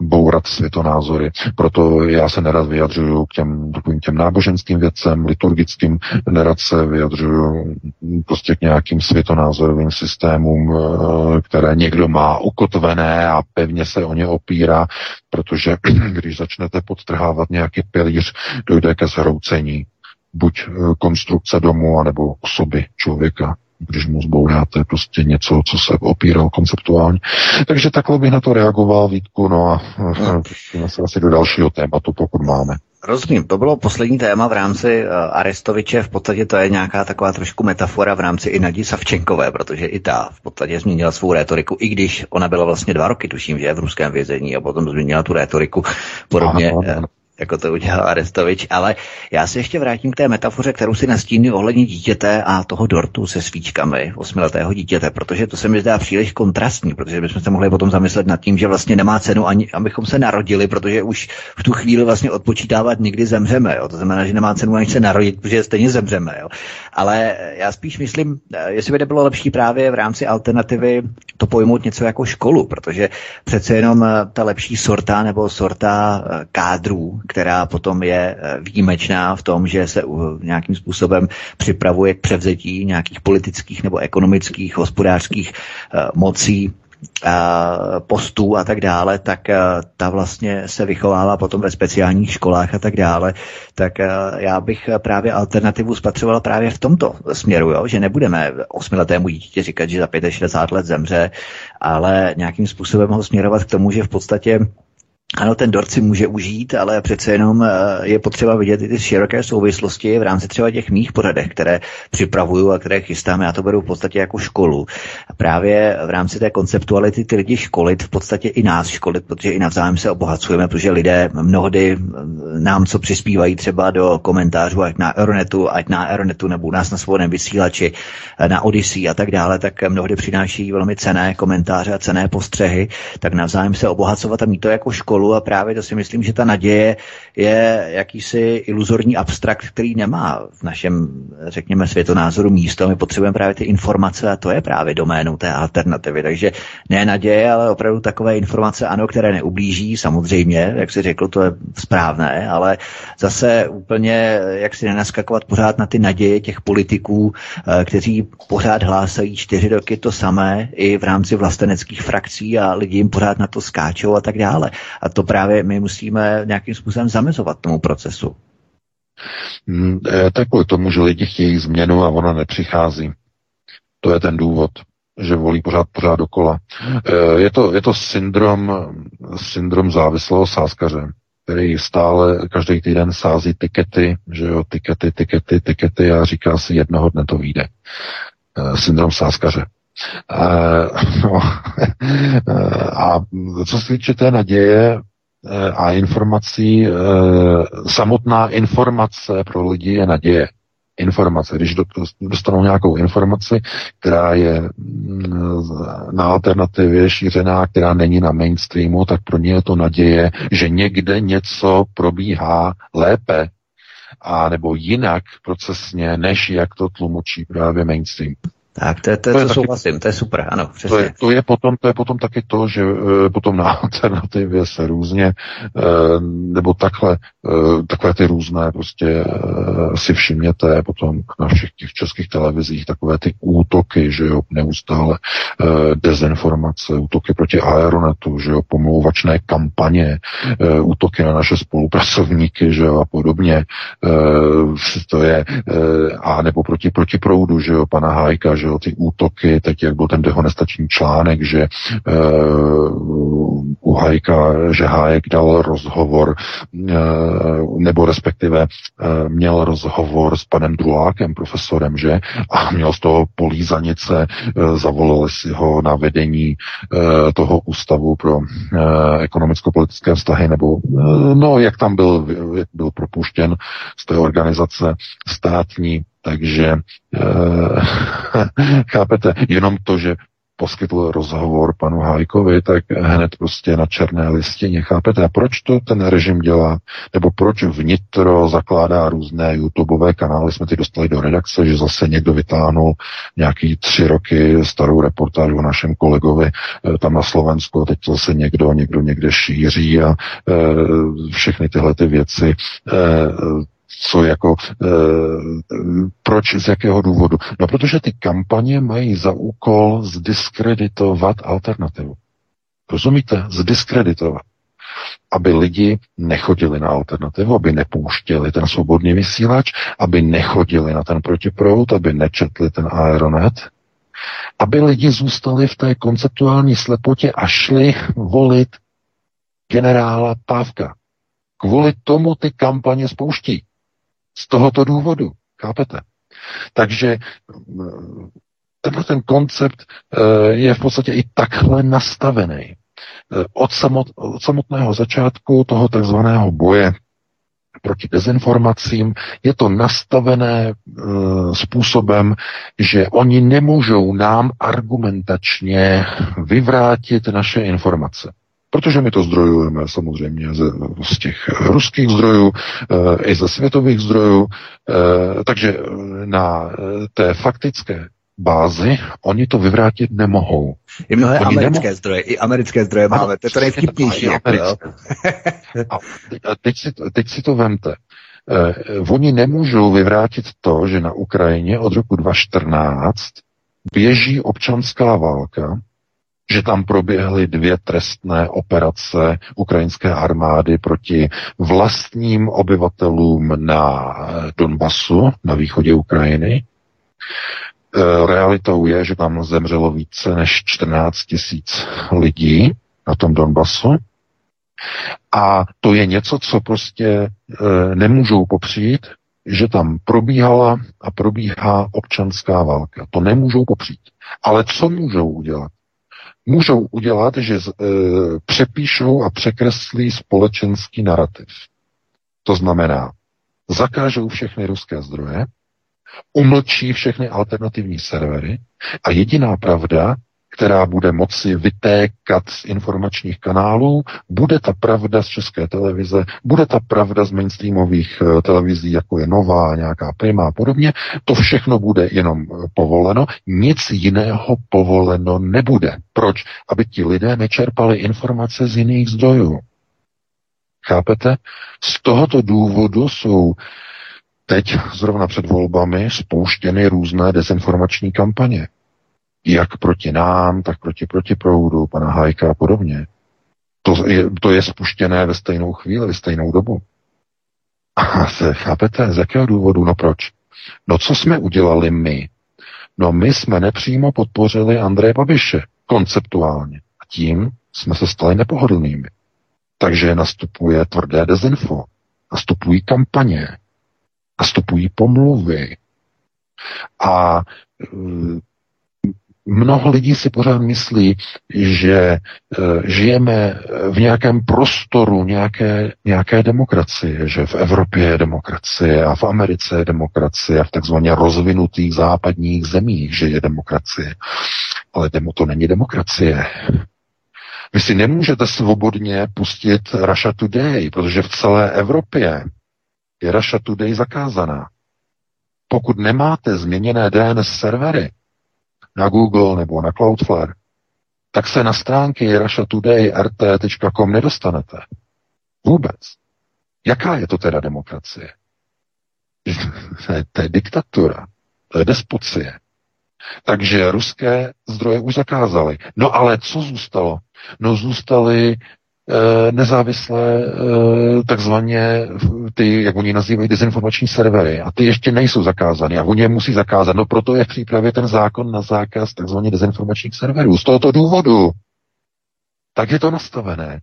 bourat světonázory. Proto já se nerad vyjadřuju k těm, k těm náboženským věcem, liturgickým, nerad se vyjadřuju prostě k nějakým světonázorovým systémům, uh, které někdo má ukotvené a pevně se o ně opírá, protože když začnete podtrhávat nějaký pilíř, dojde ke zhroucení buď eh, konstrukce domu, anebo osoby člověka když mu zbouráte prostě něco, co se opíral konceptuálně. Takže takhle bych na to reagoval, Vítku, no a pustíme se asi do dalšího tématu, pokud máme. Rozumím, to bylo poslední téma v rámci uh, Arestoviče, v podstatě to je nějaká taková trošku metafora v rámci i Nadí Savčenkové, protože i ta v podstatě změnila svou rétoriku, i když ona byla vlastně dva roky, tuším, že v ruském vězení a potom změnila tu rétoriku podobně, ano, ano jako to udělal Arestovič, ale já se ještě vrátím k té metafoře, kterou si nastínil ohledně dítěte a toho dortu se svíčkami osmiletého dítěte, protože to se mi zdá příliš kontrastní, protože bychom se mohli potom zamyslet nad tím, že vlastně nemá cenu ani, abychom se narodili, protože už v tu chvíli vlastně odpočítávat nikdy zemřeme. Jo? To znamená, že nemá cenu ani se narodit, protože stejně zemřeme. Jo? Ale já spíš myslím, jestli by nebylo lepší právě v rámci alternativy to pojmout něco jako školu, protože přece jenom ta lepší sorta nebo sorta kádrů, která potom je eh, výjimečná v tom, že se nějakým způsobem připravuje k převzetí nějakých politických nebo ekonomických, hospodářských eh, mocí eh, postů a tak dále, tak ta vlastně se vychovává potom ve speciálních školách a tak dále, tak já bych právě alternativu spatřoval právě v tomto směru, jo? že nebudeme osmiletému dítě říkat, že za 65 let zemře, ale nějakým způsobem ho směrovat k tomu, že v podstatě ano, ten dort si může užít, ale přece jenom eh, je potřeba vidět i ty široké souvislosti v rámci třeba těch mých pořadech, které připravuju a které chystáme. Já to beru v podstatě jako školu. A právě v rámci té konceptuality ty lidi školit, v podstatě i nás školit, protože i navzájem se obohacujeme, protože lidé mnohdy eh, nám co přispívají třeba do komentářů, ať na Euronetu, ať na Euronetu nebo u nás na svobodném vysílači, eh, na Odyssey a tak dále, tak mnohdy přináší velmi cené komentáře a cené postřehy, tak navzájem se obohacovat a mít to jako školu školu a právě to si myslím, že ta naděje je jakýsi iluzorní abstrakt, který nemá v našem, řekněme, světonázoru místo. My potřebujeme právě ty informace a to je právě doménou té alternativy. Takže ne naděje, ale opravdu takové informace, ano, které neublíží, samozřejmě, jak si řekl, to je správné, ale zase úplně, jak si nenaskakovat pořád na ty naděje těch politiků, eh, kteří pořád hlásají čtyři roky to samé i v rámci vlasteneckých frakcí a lidi jim pořád na to skáčou a tak dále. A a to právě my musíme nějakým způsobem zamezovat tomu procesu. Hmm, tak kvůli tomu, že lidi chtějí změnu a ona nepřichází. To je ten důvod, že volí pořád, pořád dokola. E, je to, je to syndrom, syndrom závislého sáskaře, který stále každý týden sází tikety, že jo, tikety, tikety, tikety a říká si, jednoho dne to vyjde. E, syndrom sáskaře. No, a co se týče té naděje eh, a informací, eh, samotná informace pro lidi je naděje. Informace. Když dostanou nějakou informaci, která je mm, na alternativě šířená, která není na mainstreamu, tak pro ně je to naděje, že někde něco probíhá lépe, a nebo jinak procesně, než jak to tlumočí právě mainstream. Tak, to, to, to, to, to souhlasím, to je super, ano, přesně. To je, to je, potom, to je potom taky to, že e, potom na alternativě se různě, e, nebo takhle, e, takové ty různé prostě si všimněte potom na všech těch českých televizích takové ty útoky, že jo, neustále dezinformace, útoky proti aeronetu, že jo, pomlouvačné kampaně, útoky na naše spolupracovníky, že jo, a podobně. To je, a nebo proti, proti proudu, že jo, pana Hajka, že jo, ty útoky, teď jak byl ten dehonestační článek, že uh, u Hajka, že Hájek dal rozhovor, uh, nebo respektive uh, měl rozhovor s panem Drulákem, profesorem, že, a měl z toho polízanice, uh, zavolali si ho na vedení uh, toho ústavu pro uh, ekonomicko-politické vztahy, nebo uh, no, jak tam byl, jak byl propuštěn z té organizace státní, takže e, chápete, jenom to, že poskytl rozhovor panu Hájkovi, tak hned prostě na černé listině. Chápete? A proč to ten režim dělá? Nebo proč vnitro zakládá různé YouTubeové kanály? Jsme ty dostali do redakce, že zase někdo vytáhnul nějaký tři roky starou reportáž o našem kolegovi e, tam na Slovensku. Teď to zase někdo, někdo někde šíří a e, všechny tyhle ty věci. E, co jako, e, proč, z jakého důvodu? No, protože ty kampaně mají za úkol zdiskreditovat alternativu. Rozumíte? Zdiskreditovat. Aby lidi nechodili na alternativu, aby nepouštěli ten svobodný vysílač, aby nechodili na ten protiprout, aby nečetli ten aeronet, aby lidi zůstali v té konceptuální slepotě a šli volit generála Pávka. Kvůli tomu ty kampaně spouští. Z tohoto důvodu. Chápete? Takže mm, tenhle ten koncept eh, je v podstatě i takhle nastavený. Eh, od, samot, od samotného začátku toho takzvaného boje proti dezinformacím je to nastavené uh, způsobem, že oni nemůžou nám argumentačně vyvrátit naše informace. Protože my to zdrojujeme samozřejmě z, z těch ruských zdrojů, e, i ze světových zdrojů, e, takže na té faktické bázi oni to vyvrátit nemohou. I mnohé oni americké nemohou. zdroje, i americké zdroje ano, máme, to je to nejvtipnější. Jako, a teď si, teď si to vemte. Eh, oni nemůžou vyvrátit to, že na Ukrajině od roku 2014 běží občanská válka, že tam proběhly dvě trestné operace ukrajinské armády proti vlastním obyvatelům na Donbasu, na východě Ukrajiny. E, realitou je, že tam zemřelo více než 14 tisíc lidí na tom Donbasu. A to je něco, co prostě e, nemůžou popřít, že tam probíhala a probíhá občanská válka. To nemůžou popřít. Ale co můžou udělat? Můžou udělat, že e, přepíšou a překreslí společenský narrativ. To znamená, zakážou všechny ruské zdroje, umlčí všechny alternativní servery a jediná pravda která bude moci vytékat z informačních kanálů, bude ta pravda z české televize, bude ta pravda z mainstreamových eh, televizí, jako je Nová, nějaká Prima a podobně, to všechno bude jenom eh, povoleno, nic jiného povoleno nebude. Proč? Aby ti lidé nečerpali informace z jiných zdrojů. Chápete? Z tohoto důvodu jsou teď zrovna před volbami spouštěny různé dezinformační kampaně jak proti nám, tak proti protiproudu, pana Hajka a podobně. To je, to je spuštěné ve stejnou chvíli, ve stejnou dobu. A se chápete, z jakého důvodu? No proč? No co jsme udělali my? No my jsme nepřímo podpořili Andreje Babiše, konceptuálně. A tím jsme se stali nepohodlnými. Takže nastupuje tvrdé dezinfo, nastupují kampaně, nastupují pomluvy. A mnoho lidí si pořád myslí, že uh, žijeme v nějakém prostoru nějaké, nějaké demokracie, že v Evropě je demokracie a v Americe je demokracie a v takzvaně rozvinutých západních zemích, že je demokracie. Ale to není demokracie. Vy si nemůžete svobodně pustit Russia Today, protože v celé Evropě je Russia Today zakázaná. Pokud nemáte změněné DNS servery na Google nebo na Cloudflare, tak se na stránky russiatoday.rt.com nedostanete. Vůbec. Jaká je to teda demokracie? to je diktatura, to je despocie. Takže ruské zdroje už zakázali. No ale co zůstalo? No zůstaly nezávislé e, takzvaně ty, jak oni nazývají, dezinformační servery. A ty ještě nejsou zakázány. A oni je musí zakázat. No proto je v přípravě ten zákon na zákaz takzvaně dezinformačních serverů. Z tohoto důvodu. Tak je to nastavené.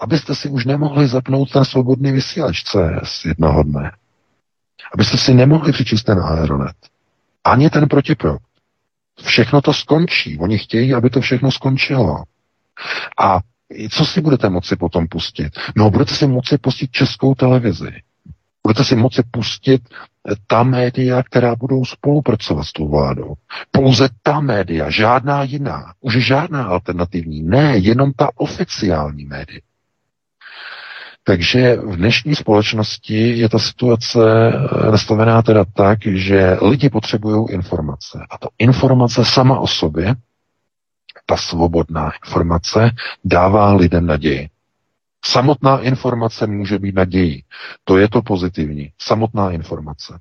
Abyste si už nemohli zapnout ten svobodný vysílač CS jednoho dne. Abyste si nemohli přičíst ten aeronet. Ani ten protiprok. Všechno to skončí. Oni chtějí, aby to všechno skončilo. A co si budete moci potom pustit? No, budete si moci pustit českou televizi. Budete si moci pustit ta média, která budou spolupracovat s tou vládou. Pouze ta média, žádná jiná. Už žádná alternativní. Ne, jenom ta oficiální média. Takže v dnešní společnosti je ta situace eh, nastavená teda tak, že lidi potřebují informace. A ta informace sama o sobě, ta svobodná informace, dává lidem naději. Samotná informace může být nadějí. To je to pozitivní. Samotná informace.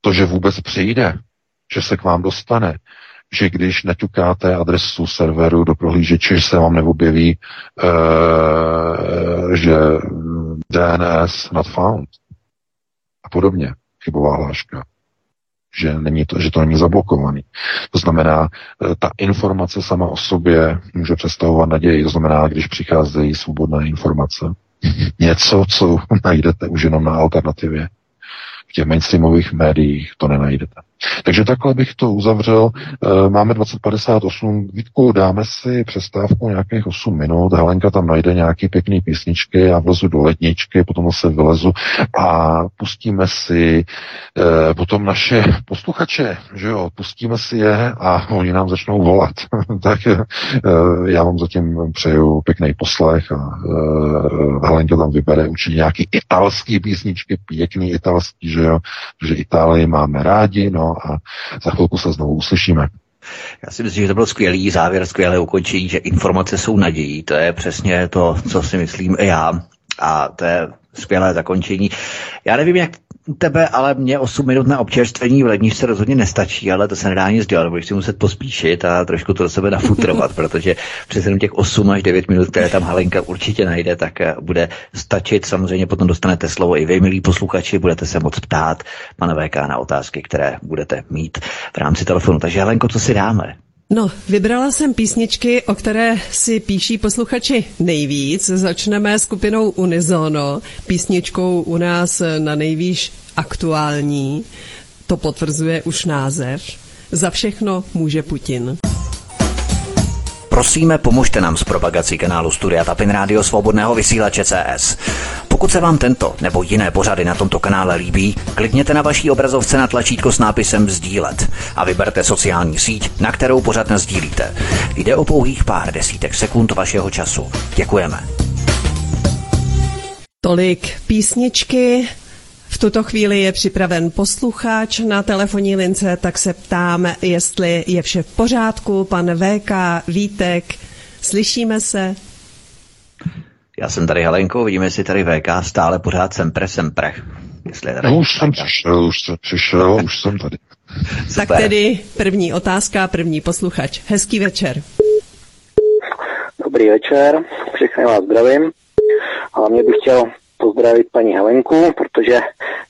To, že vůbec přijde, že se k vám dostane, že když neťukáte adresu serveru do prohlížeče, že se vám neobjeví, e, že DNS not found a podobně, chybová hláška, že, není to, že to není zablokovaný. To znamená, eh, ta informace sama o sobě může představovat naději. To znamená, když přicházejí svobodné informace, něco, co najdete už jenom na alternativě, v těch mainstreamových médiích to nenajdete. Takže takhle bych to uzavřel. Eh, máme 2058. Vítku, dáme si přestávku nějakých 8 minut. Helenka tam najde nějaký pěkný písničky, já vlezu do ledničky, potom se vylezu a pustíme si eh, potom naše posluchače, že jo, pustíme si je a oni nám začnou volat. tak eh, já vám zatím přeju pěkný poslech a Helenka tam vybere určitě nějaký italský písničky, pěkný italský, že jo, že Itálii máme rádi, no a za chvilku se znovu uslyšíme. Já si myslím, že to byl skvělý závěr, skvělé ukončení, že informace jsou nadějí. To je přesně to, co si myslím já. A to je skvělé zakončení. Já nevím, jak tebe, ale mě 8 minut na občerstvení v ledničce rozhodně nestačí, ale to se nedá nic dělat, budeš si muset pospíšit a trošku to do sebe nafutrovat, protože přes jenom těch 8 až 9 minut, které tam Halenka určitě najde, tak eh, bude stačit. Samozřejmě potom dostanete slovo i vy, milí posluchači, budete se moc ptát, pane VK, na otázky, které budete mít v rámci telefonu. Takže Halenko, co si dáme? No, vybrala jsem písničky, o které si píší posluchači nejvíc. Začneme skupinou Unizono, písničkou u nás na nejvýš aktuální. To potvrzuje už název. Za všechno může Putin. Prosíme, pomožte nám s propagací kanálu Studia Tapin Rádio Svobodného vysílače CS. Pokud se vám tento nebo jiné pořady na tomto kanále líbí, klikněte na vaší obrazovce na tlačítko s nápisem Sdílet a vyberte sociální síť, na kterou pořad sdílíte. Jde o pouhých pár desítek sekund vašeho času. Děkujeme. Tolik písničky. V tuto chvíli je připraven posluchač na telefonní lince, tak se ptám, jestli je vše v pořádku. Pan VK, Vítek, slyšíme se? Já jsem tady Helenko, vidíme si tady VK, stále pořád sempre, sempre. Jestli tady no, už jsem přišel, už jsem přišel, už jsem tady. Super. Tak tedy první otázka, první posluchač. Hezký večer. Dobrý večer, všechny vás zdravím. A mě bych chtěl pozdravit paní Helenku, protože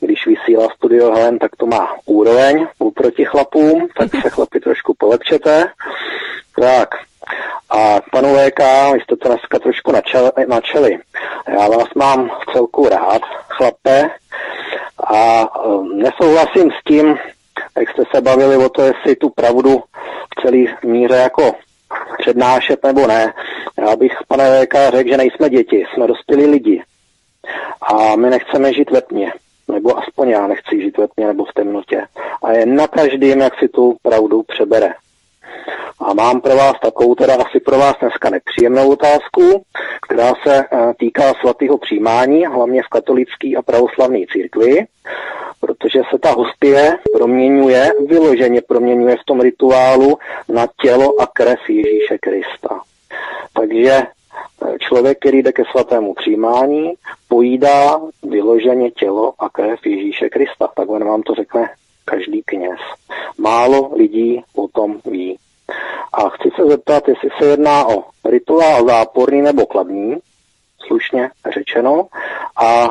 když vysílá studio Helen, tak to má úroveň oproti chlapům, tak se chlapi trošku polepšete. Tak, a panu VK, jste to dneska trošku načeli. Já vás mám v celku rád, chlape, a um, nesouhlasím s tím, jak jste se bavili o to, jestli tu pravdu v celý míře jako přednášet nebo ne. Já bych, pane VK, řekl, že nejsme děti, jsme dospělí lidi. A my nechceme žít ve tmě. Nebo aspoň já nechci žít ve tmě nebo v temnotě. A je na každým, jak si tu pravdu přebere. A mám pro vás takovou, teda asi pro vás dneska nepříjemnou otázku, která se týká svatého přijímání, hlavně v katolické a pravoslavné církvi, protože se ta hostie proměňuje, vyloženě proměňuje v tom rituálu na tělo a krev Ježíše Krista. Takže člověk, který jde ke svatému přijímání, pojídá vyloženě tělo a krev Ježíše Krista. Takhle vám to řekne každý kněz. Málo lidí o tom ví. A chci se zeptat, jestli se jedná o rituál záporný nebo kladný, slušně řečeno, a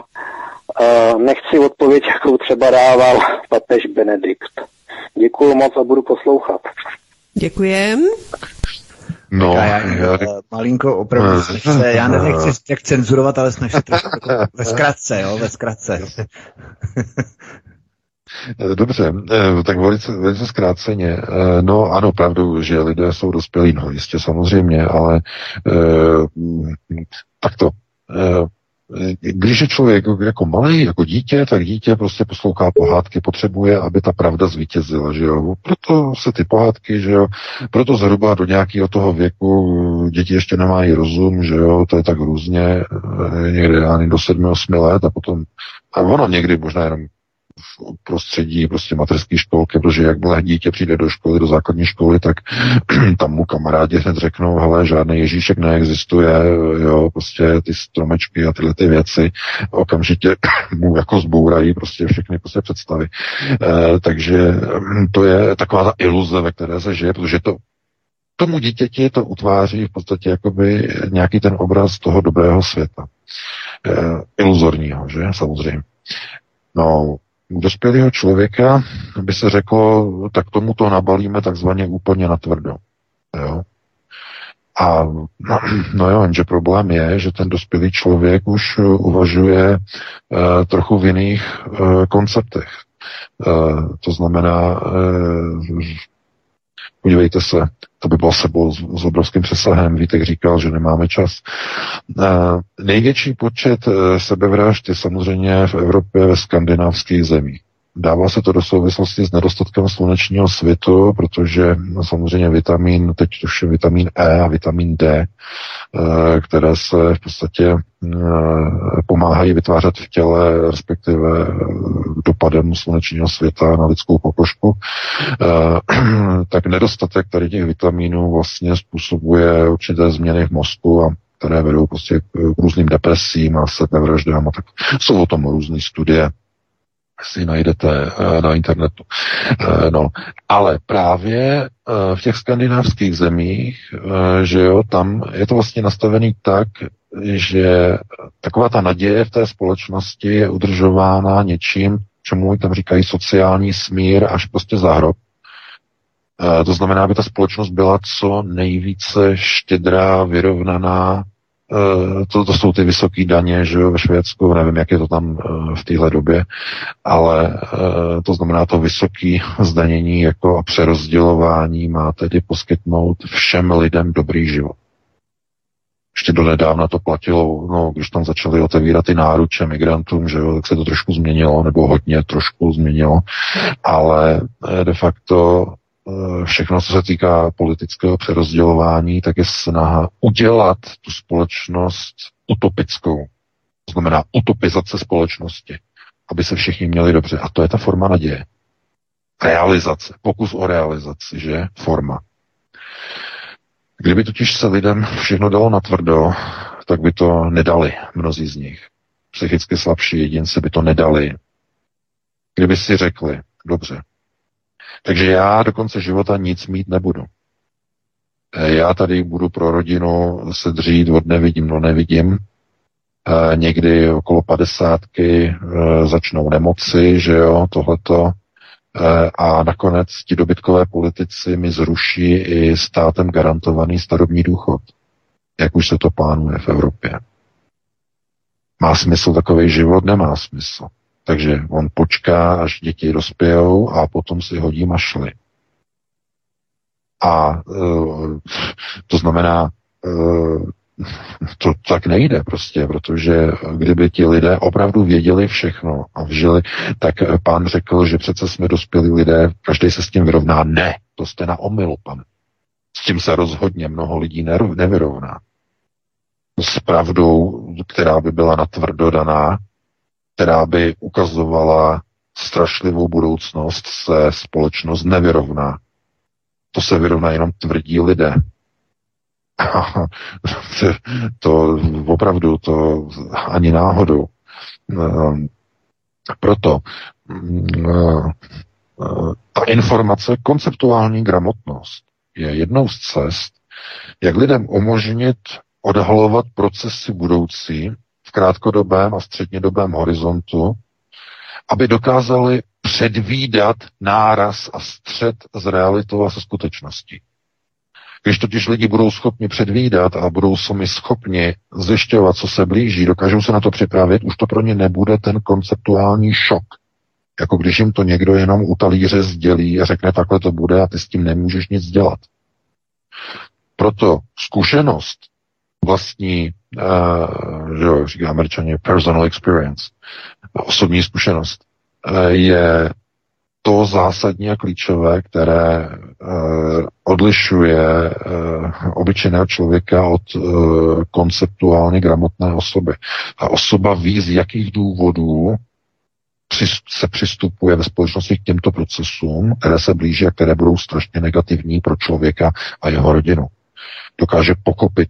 e, nechci odpověď, jakou třeba dával papež Benedikt. Děkuji moc a budu poslouchat. Děkujem. No, já, já, malinko opravdu se, já nechci jak cenzurovat, ale snaž se trošku ve zkratce, jo, ve zkratce. Dobře, eh, tak velice, velice zkráceně. Eh, no ano, pravdu, že lidé jsou dospělí, no jistě samozřejmě, ale eh, takto. Když je člověk jako malý, jako dítě, tak dítě prostě poslouchá pohádky, potřebuje, aby ta pravda zvítězila, že jo. Proto se ty pohádky, že jo, proto zhruba do nějakého toho věku děti ještě nemají rozum, že jo, to je tak různě, někde ani do 7-8 let a potom, a ono někdy možná jenom v prostředí prostě materské školky, protože jakmile dítě přijde do školy, do základní školy, tak tam mu kamarádi hned řeknou, hele, žádný Ježíšek neexistuje, jo, prostě ty stromečky a tyhle ty věci okamžitě mu jako zbourají prostě všechny prostě představy. E, takže hm, to je taková ta iluze, ve které se žije, protože to tomu dítěti to utváří v podstatě jakoby nějaký ten obraz toho dobrého světa. E, iluzorního, že? Samozřejmě. No, dospělého člověka by se řeklo, tak tomu to nabalíme takzvaně úplně natvrdo. Jo? A no, no jo, jenže problém je, že ten dospělý člověk už uvažuje uh, trochu v jiných uh, konceptech. Uh, to znamená, uh, podívejte se, to by bylo sebou s, s obrovským přesahem. Vítek říkal, že nemáme čas. E, největší počet e, sebevražd je samozřejmě v Evropě ve skandinávských zemích. Dává se to do souvislosti s nedostatkem slunečního světu, protože samozřejmě vitamin, teď už je vitamin E a vitamin D, eh, které se v podstatě eh, pomáhají vytvářet v těle, respektive eh, dopadem slunečního světa na lidskou pokožku, tak nedostatek tady těch vitaminů vlastně způsobuje určité změny v mozku a které vedou prostě k různým depresím a sebevraždám a tak. Jsou o tom různé studie si najdete eh, na internetu. Eh, no, ale právě eh, v těch skandinávských zemích, že jo, tam je to vlastně nastavený tak, že taková ta naděje v té společnosti je udržována něčím, čemu tam říkají sociální smír až prostě za hrob. To znamená, aby ta společnost byla co nejvíce štědrá, vyrovnaná, to, to jsou ty vysoké daně, že jo, ve Švédsku, nevím, jak je to tam uh, v téhle době, ale uh, to znamená to vysoké zdanění jako a přerozdělování má tedy poskytnout všem lidem dobrý život. Ještě do nedávna to platilo, no, když tam začali otevírat ty náruče migrantům, že jo, tak se to trošku změnilo, nebo hodně trošku změnilo, ale de facto Eh, všechno, co se týká politického přerozdělování, tak je snaha udělat tu společnost utopickou. To znamená utopizace společnosti, aby se všichni měli dobře. A to je ta forma naděje. Realizace, pokus o realizaci, že? Forma. Kdyby totiž se lidem všechno dalo natvrdo, tak by to nedali mnozí z nich. Psychicky slabší jedinci by to nedali. Kdyby si řekli, dobře, takže já do konce života nic mít nebudu. E, já tady budu pro rodinu se dřít od nevidím do nevidím. E, někdy okolo padesátky e, začnou nemoci, že jo, tohleto. A nakonec ti dobytkové politici mi zruší i státem garantovaný starobní důchod. Jak už se to plánuje v Evropě. Má smysl takový život? Nemá smysl. Takže on počká, až děti dospějou a potom si hodí mašly. A e, to znamená, e, to tak nejde prostě, protože kdyby ti lidé opravdu věděli všechno a vžili, tak pán řekl, že přece jsme dospělí lidé, každý se s tím vyrovná. Ne, to jste na omyl, pan. S tím se rozhodně mnoho lidí nevyrovná. s pravdou, která by byla natvrdo daná, která by ukazovala strašlivou budoucnost, se společnost nevyrovná. To se vyrovná jenom tvrdí lidé. to opravdu, to ani náhodou. Ehm, proto ehm, ta informace, konceptuální gramotnost je jednou z cest, jak lidem umožnit odhalovat procesy budoucí v krátkodobém a střednědobém horizontu, aby dokázali předvídat náraz a střed s realitou a se skutečností. Když totiž lidi budou schopni předvídat a budou sami schopni zjišťovat, co se blíží, dokážou se na to připravit, už to pro ně nebude ten konceptuální šok. Jako když jim to někdo jenom u talíře sdělí a řekne, takhle to bude a ty s tím nemůžeš nic dělat. Proto zkušenost vlastní, uh, že jo, říká američaně, personal experience, osobní zkušenost, uh, je to zásadní a klíčové, které uh, odlišuje uh, obyčejného člověka od uh, konceptuálně gramotné osoby. A osoba ví, z jakých důvodů se přistupuje ve společnosti k těmto procesům, které se blíží a které budou strašně negativní pro člověka a jeho rodinu. Dokáže pokopit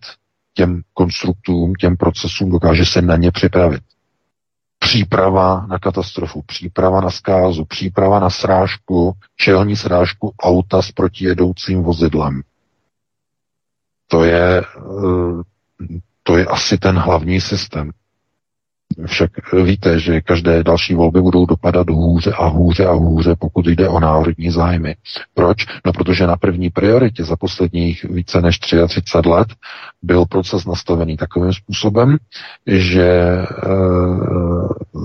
těm konstruktům, těm procesům, dokáže se na ně připravit. Příprava na katastrofu, příprava na zkázu, příprava na srážku, čelní srážku auta s protijedoucím vozidlem. To je, eh, to je asi ten hlavní systém. Však víte, že každé další volby budou dopadat hůře a hůře a hůře, pokud jde o národní zájmy. Proč? No protože na první prioritě za posledních více než 33 let byl proces nastavený takovým způsobem, že e,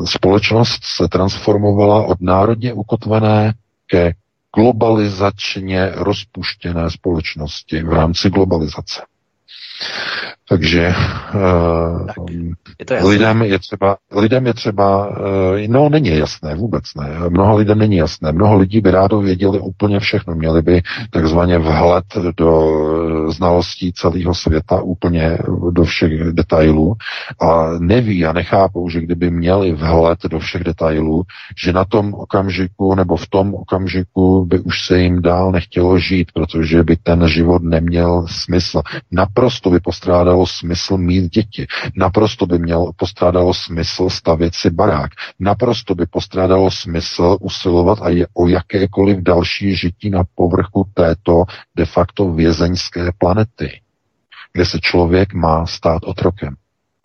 společnost se transformovala od národně ukotvené ke globalizačně rozpuštěné společnosti v rámci globalizace. Takže uh, je to lidem je třeba, lidem je třeba, uh, no není jasné, vůbec ne. Mnoho lidem není jasné. Mnoho lidí by rádo věděli úplně všechno. Měli by takzvaně vhled do znalostí celého světa, úplně do všech detailů a neví a nechápou, že kdyby měli vhled do všech detailů, že na tom okamžiku nebo v tom okamžiku by už se jim dál nechtělo žít, protože by ten život neměl smysl. Naprosto by postrádalo smysl mít děti. Naprosto by měl postrádalo smysl stavět si barák. Naprosto by postrádalo smysl usilovat a je o jakékoliv další žití na povrchu této de facto vězeňské planety, kde se člověk má stát otrokem.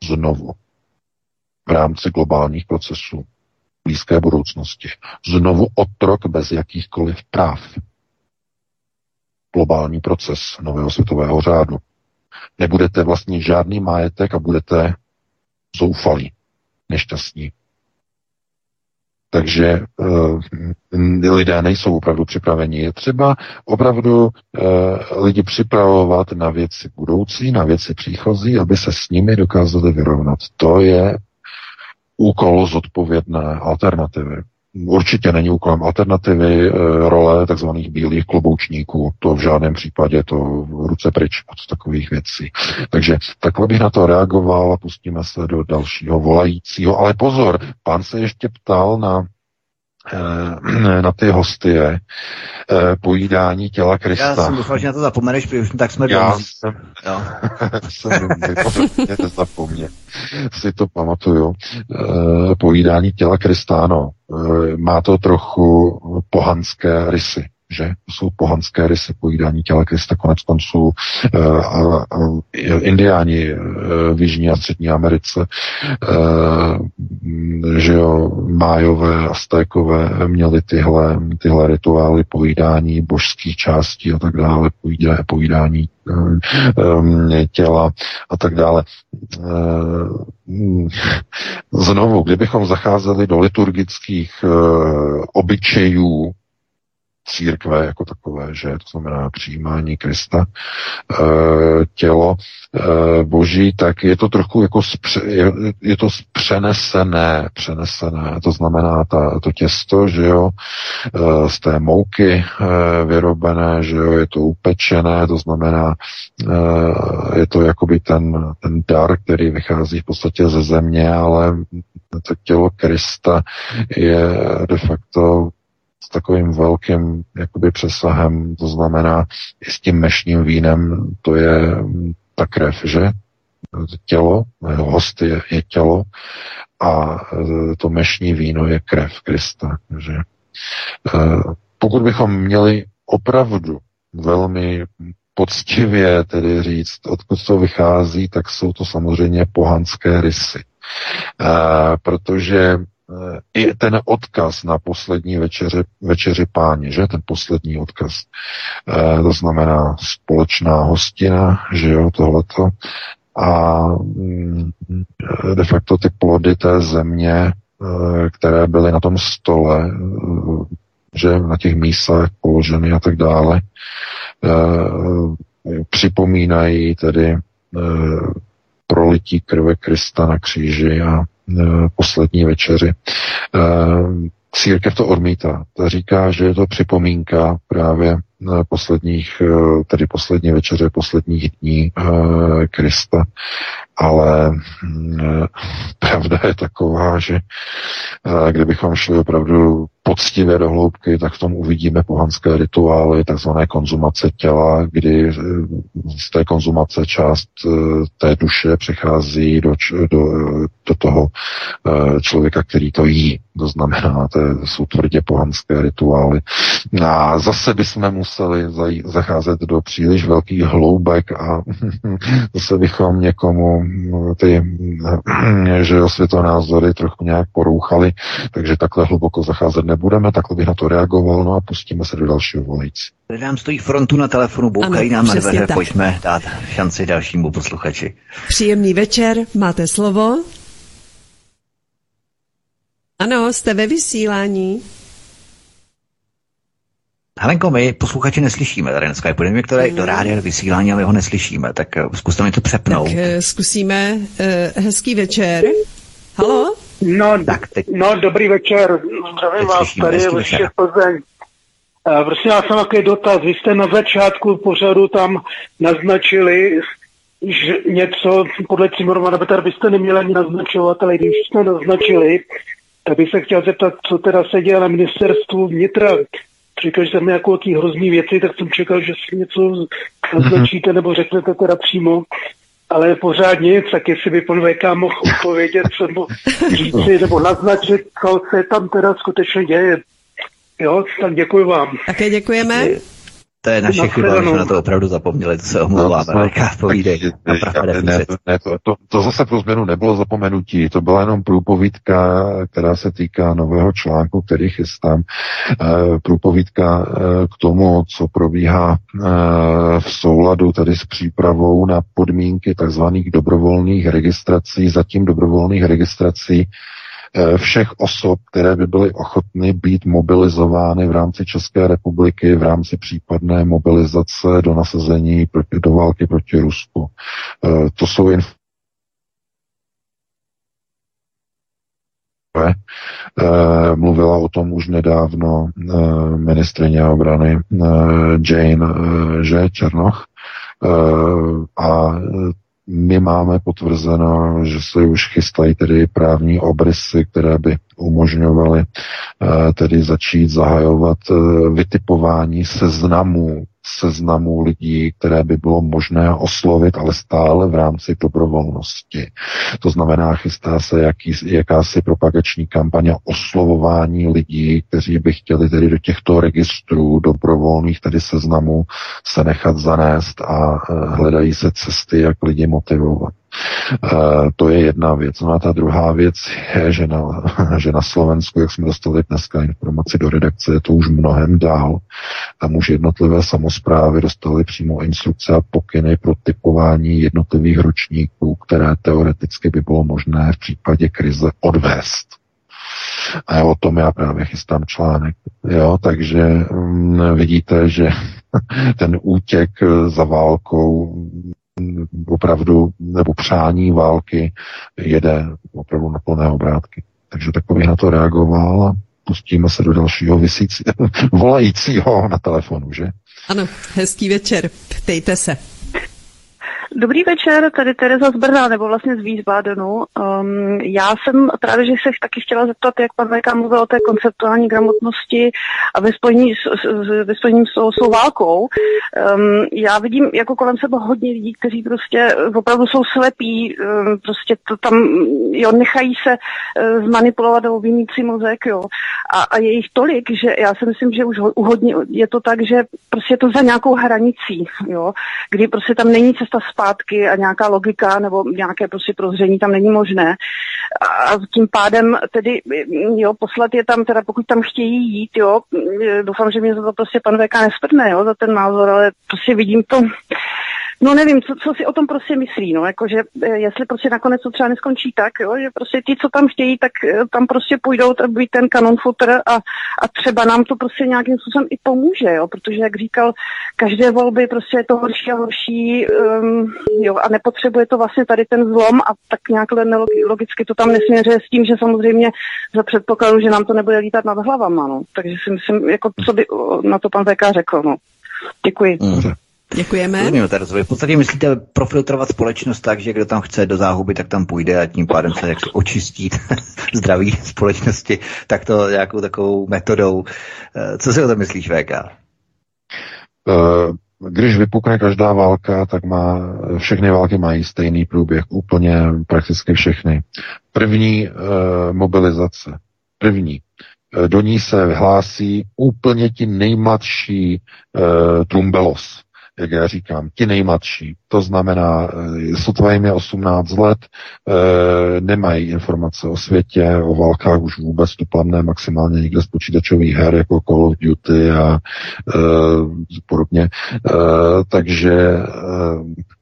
Znovu. V rámci globálních procesů blízké budoucnosti. Znovu otrok bez jakýchkoliv práv. Globální proces nového světového řádu. Nebudete vlastnit žádný majetek a budete zoufalí, nešťastní. Takže uh, lidé nejsou opravdu připraveni. Je třeba opravdu uh, lidi připravovat na věci budoucí, na věci příchozí, aby se s nimi dokázali vyrovnat. To je úkol zodpovědné alternativy. Určitě není úkolem alternativy e, role tzv. bílých kloboučníků. To v žádném případě to ruce pryč od takových věcí. Takže takhle bych na to reagoval a pustíme se do dalšího volajícího. Ale pozor, pán se ještě ptal na Eh, na ty hostie eh, pojídání těla Krista. Já jsem doufal, že na to zapomeneš, protože už tak jsme Já domů. jsem, jo. jsem nezapomněl. Si to pamatuju. Pojídání těla Krista, ano. Má to trochu pohanské rysy že to jsou pohanské rysy pojídání těla Krista, konec konců uh, a, a, indiáni uh, v Jižní a Střední Americe, uh, že jo, májové, aztékové měli tyhle, tyhle rituály pojídání božských částí a tak dále, pojídání, pojídání těla a tak dále. Znovu, kdybychom zacházeli do liturgických uh, obyčejů církve jako takové, že to znamená přijímání Krista, tělo boží, tak je to trochu jako spře, je, je to přenesené, přenesené, to znamená ta, to těsto, že jo, z té mouky vyrobené, že jo, je to upečené, to znamená, je to jakoby ten, ten dar, který vychází v podstatě ze země, ale to tělo Krista je de facto s takovým velkým jakoby přesahem, to znamená i s tím mešním vínem, to je ta krev, že? Tělo, host je, je tělo a to mešní víno je krev Krista, že? E, pokud bychom měli opravdu velmi poctivě tedy říct, odkud to vychází, tak jsou to samozřejmě pohanské rysy. E, protože i ten odkaz na poslední večeři, večeři páni, že? Ten poslední odkaz, e, to znamená společná hostina, že jo, tohleto, a mm, de facto ty plody té země, e, které byly na tom stole, e, že? Na těch místech položeny a tak dále, připomínají tedy prolití krve Krista na kříži a Eh, poslední večeři. Eh, církev to odmítá. Ta říká, že je to připomínka právě posledních, tedy poslední večeře, posledních dní Krista. Ale mm, pravda je taková, že kdybychom šli opravdu poctivě do hloubky, tak v tom uvidíme pohanské rituály, takzvané konzumace těla, kdy z té konzumace část té duše přechází do, do, do toho člověka, který to jí. To znamená, to jsou tvrdě pohanské rituály. A zase bychom museli zacházet do příliš velkých hloubek a zase bychom někomu ty že jo, světonázory trochu nějak porouchali, takže takhle hluboko zacházet nebudeme, takhle bych na to reagoval, no a pustíme se do dalšího volající. Tady nám stojí frontu na telefonu, boukají nám na dveře, pojďme dát šanci dalšímu posluchači. Příjemný večer, máte slovo. Ano, jste ve vysílání. Helenko, my posluchači neslyšíme tady dneska. Půjdeme které mm. do rádia vysílání, ale ho neslyšíme. Tak eh, zkuste mi to přepnout. Tak uh, zkusíme. Uh, hezký večer. Halo? No, tak teď... no dobrý večer. Zdravím vás, tady je vaše Plzeň. Prosím vás, jsem takový dotaz. Vy jste na začátku pořadu tam naznačili, že něco podle Cimorova, nebo vy jste neměli ani naznačovat, ale když jste naznačili, tak bych se chtěl zeptat, co teda se děje na ministerstvu vnitra. Říkal, že jsem jako jaký hrozný věci, tak jsem čekal, že si něco naznačíte nebo řeknete teda přímo. Ale pořád nic, tak jestli by pan VK mohl odpovědět nebo říci nebo naznačit, co se tam teda skutečně děje. Jo, tak děkuji vám. Také děkujeme. To je naše chyba, že jsme na to opravdu zapomněli, to se omlouváme. No, no, povídej. Ne, ne, to, to, to zase pro změnu nebylo zapomenutí, to byla jenom průpovídka, která se týká nového článku, který chystám. E, průpovídka e, k tomu, co probíhá e, v souladu tady s přípravou na podmínky tzv. dobrovolných registrací, zatím dobrovolných registrací Eh, všech osob, které by byly ochotny být mobilizovány v rámci České republiky, v rámci případné mobilizace do nasazení proti, do války proti Rusku. Eh, to jsou inf- eh, mluvila o tom už nedávno ministrině obrany Jane Že Černoch a my máme potvrzeno, že se už chystají tedy právní obrysy, které by umožňovaly eh, tedy začít zahajovat eh, vytipování seznamů seznamu lidí, které by bylo možné oslovit, ale stále v rámci dobrovolnosti. To znamená, chystá se jaký, jakási propagační kampaně oslovování lidí, kteří by chtěli tedy do těchto registrů dobrovolných, tedy seznamů, se nechat zanést a eh, hledají se cesty, jak lidi motivovat. Uh, to je jedna věc. No a ta druhá věc je, že na, že na Slovensku, jak jsme dostali dneska informaci do redakce, je to už mnohem dál. Tam už jednotlivé samozprávy dostaly přímo instrukce a pokyny pro typování jednotlivých ročníků, které teoreticky by bylo možné v případě krize odvést. A o tom já právě chystám článek. Jo, takže um, vidíte, že ten útěk za válkou opravdu, nebo přání války jede opravdu na plné obrátky. Takže takový na to reagoval a pustíme se do dalšího vysící, volajícího na telefonu, že? Ano, hezký večer, ptejte se. Dobrý večer, tady Tereza z Brna, nebo vlastně z Wiesbadenu. Um, já jsem právě, že se taky chtěla zeptat, jak pan VK mluvil o té konceptuální gramotnosti a ve spojení s, s, s, s tou válkou. Um, já vidím jako kolem sebe hodně lidí, kteří prostě opravdu jsou slepí, um, prostě to tam, jo, nechají se uh, zmanipulovat nebo vymít si mozek, jo. A, a je jich tolik, že já si myslím, že už u hodně je to tak, že prostě je to za nějakou hranicí, jo, kdy prostě tam není cesta zpátky a nějaká logika nebo nějaké prostě prozření tam není možné. A tím pádem tedy, jo, poslat je tam, teda pokud tam chtějí jít, jo, doufám, že mě za to prostě pan VK nesprdne, jo, za ten názor, ale prostě vidím to, No nevím, co, co si o tom prostě myslí, no, jakože eh, jestli prostě nakonec to třeba neskončí tak, jo, že prostě ti, co tam chtějí, tak eh, tam prostě půjdou být ten kanon footer a, a třeba nám to prostě nějakým způsobem i pomůže, jo, protože jak říkal, každé volby prostě je to horší a horší, um, jo, a nepotřebuje to vlastně tady ten zlom a tak nějak logicky to tam nesměřuje s tím, že samozřejmě za předpokladu, že nám to nebude lítat nad hlavama, no, takže si myslím, jako co by na to pan VK řekl, no. Děkuji. Mm. Děkujeme. V podstatě myslíte profiltrovat společnost tak, že kdo tam chce do záhuby, tak tam půjde a tím pádem se jak očistí zdraví společnosti, tak to nějakou takovou metodou. Eh, co si o tom myslíš, VK? Eh, když vypukne každá válka, tak má, všechny války mají stejný průběh, úplně prakticky všechny. První e, mobilizace, první. Do ní se vyhlásí úplně ti nejmladší e, trumbelos jak já říkám, ti nejmladší, to znamená, sotva jim je 18 let, e, nemají informace o světě, o válkách už vůbec tuplamné, maximálně někde z počítačových her, jako Call of Duty a e, podobně. E, takže e,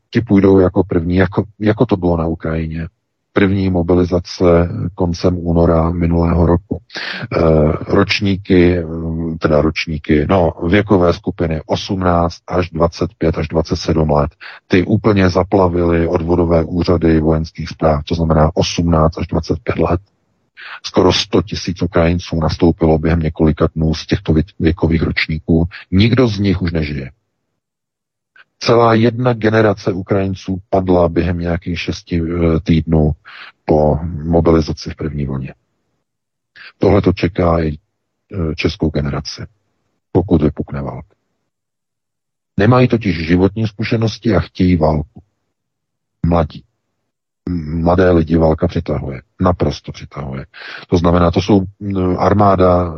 ti půjdou jako první, jako, jako to bylo na Ukrajině první mobilizace koncem února minulého roku. E, ročníky, teda ročníky, no věkové skupiny 18 až 25 až 27 let, ty úplně zaplavily odvodové úřady vojenských zpráv, to znamená 18 až 25 let. Skoro 100 tisíc Ukrajinců nastoupilo během několika dnů z těchto věkových ročníků. Nikdo z nich už nežije. Celá jedna generace Ukrajinců padla během nějakých šesti eh, týdnů po mobilizaci v první vlně. Tohle to čeká i eh, českou generaci, pokud vypukne válka. Nemají totiž životní zkušenosti a chtějí válku. Mladí mladé lidi válka přitahuje. Naprosto přitahuje. To znamená, to jsou armáda e,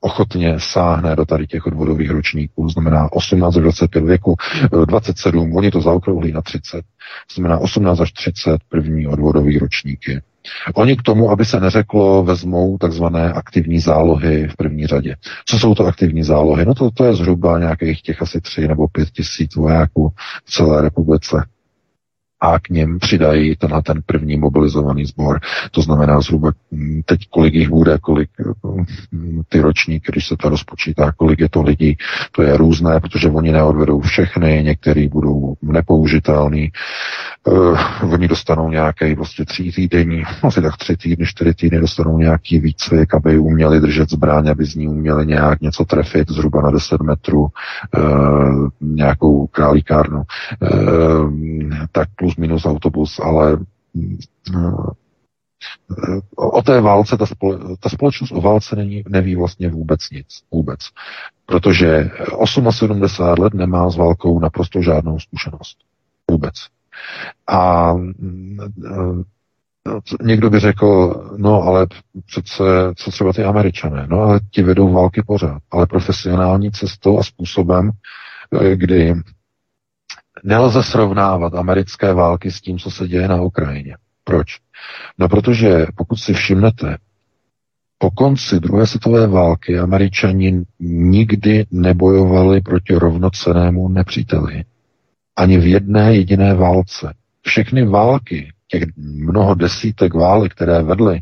ochotně sáhne do tady těch odvodových ročníků, znamená 18 až 25 věku, 27, e, oni to zaokrouhlí na 30, to znamená 18 až 30 první odvodový ročníky. Oni k tomu, aby se neřeklo, vezmou takzvané aktivní zálohy v první řadě. Co jsou to aktivní zálohy? No to, to je zhruba nějakých těch asi tři nebo pět tisíc vojáků v celé republice a k něm přidají tenhle ten první mobilizovaný sbor. To znamená zhruba hm, teď kolik jich bude, kolik hm, ty ročníky, když se to rozpočítá, kolik je to lidí, to je různé, protože oni neodvedou všechny, některý budou nepoužitelný. Uh, oni dostanou nějaký vlastně tří týdenní, asi tak tři týdny, čtyři týdny dostanou nějaký výcvik, aby uměli držet zbraň, aby z ní uměli nějak něco trefit zhruba na 10 metrů, uh, nějakou králíkárnu. Uh, tak plus plus minus autobus, ale mm, o té válce, ta, spole, ta společnost o válce není, neví vlastně vůbec nic. Vůbec. Protože 78 let nemá s válkou naprosto žádnou zkušenost. Vůbec. A mm, někdo by řekl, no ale přece, co třeba ty američané, no ale ti vedou války pořád, ale profesionální cestou a způsobem, kdy Nelze srovnávat americké války s tím, co se děje na Ukrajině. Proč? No protože pokud si všimnete, po konci druhé světové války američani nikdy nebojovali proti rovnocenému nepříteli. Ani v jedné jediné válce. Všechny války těch mnoho desítek válek, které vedly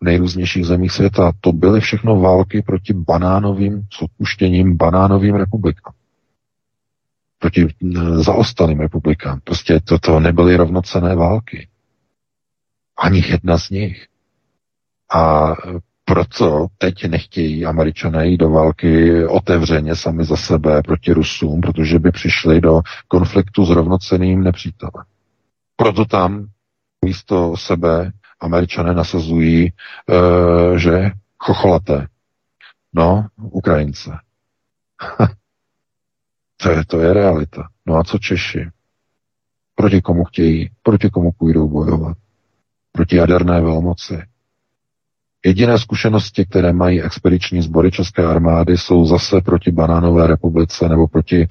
v nejrůznějších zemích světa, to byly všechno války proti banánovým, s odpuštěním banánovým republikám. Proti zaostalým republikám. Prostě toto nebyly rovnocené války. Ani jedna z nich. A proto teď nechtějí američané jít do války otevřeně sami za sebe proti Rusům, protože by přišli do konfliktu s rovnoceným nepřítelem. Proto tam místo sebe američané nasazují, e, že chocholaté. No, Ukrajince. to, je, to je realita. No a co Češi? Proti komu chtějí? Proti komu půjdou bojovat? Proti jaderné velmoci Jediné zkušenosti, které mají expediční sbory České armády, jsou zase proti Banánové republice nebo proti,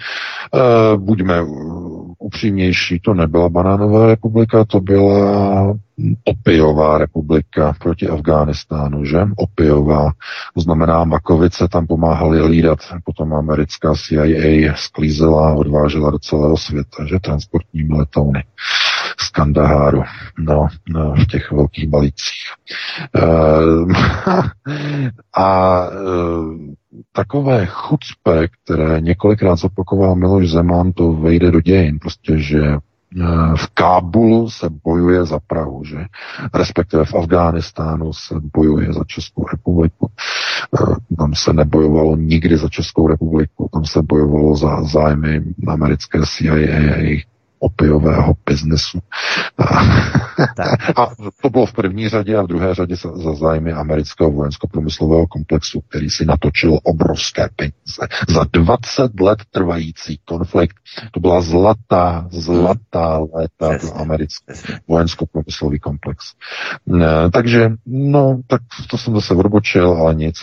uh, buďme upřímnější, to nebyla Banánová republika, to byla opiová republika proti Afghánistánu, že? Opiová. To znamená, Makovice tam pomáhali lídat, potom americká CIA sklízela a odvážela do celého světa, že? Transportními letouny Kandaháru, no, no v těch velkých balících. E, a e, takové chucpe, které několikrát zopakoval Miloš Zeman, to vejde do dějin, prostě, že eh, v Kábulu se bojuje za Prahu, že? Respektive v Afghánistánu se bojuje za Českou republiku. Tam se nebojovalo nikdy za Českou republiku, tam se bojovalo za zájmy americké CIA a jejich opiového biznesu. A to bylo v první řadě a v druhé řadě za, za zájmy amerického vojensko-průmyslového komplexu, který si natočil obrovské peníze. Za 20 let trvající konflikt to byla zlatá, zlatá léta pro americký vojensko-průmyslový komplex. Ne, takže, no, tak to jsem zase odbočil, ale nic.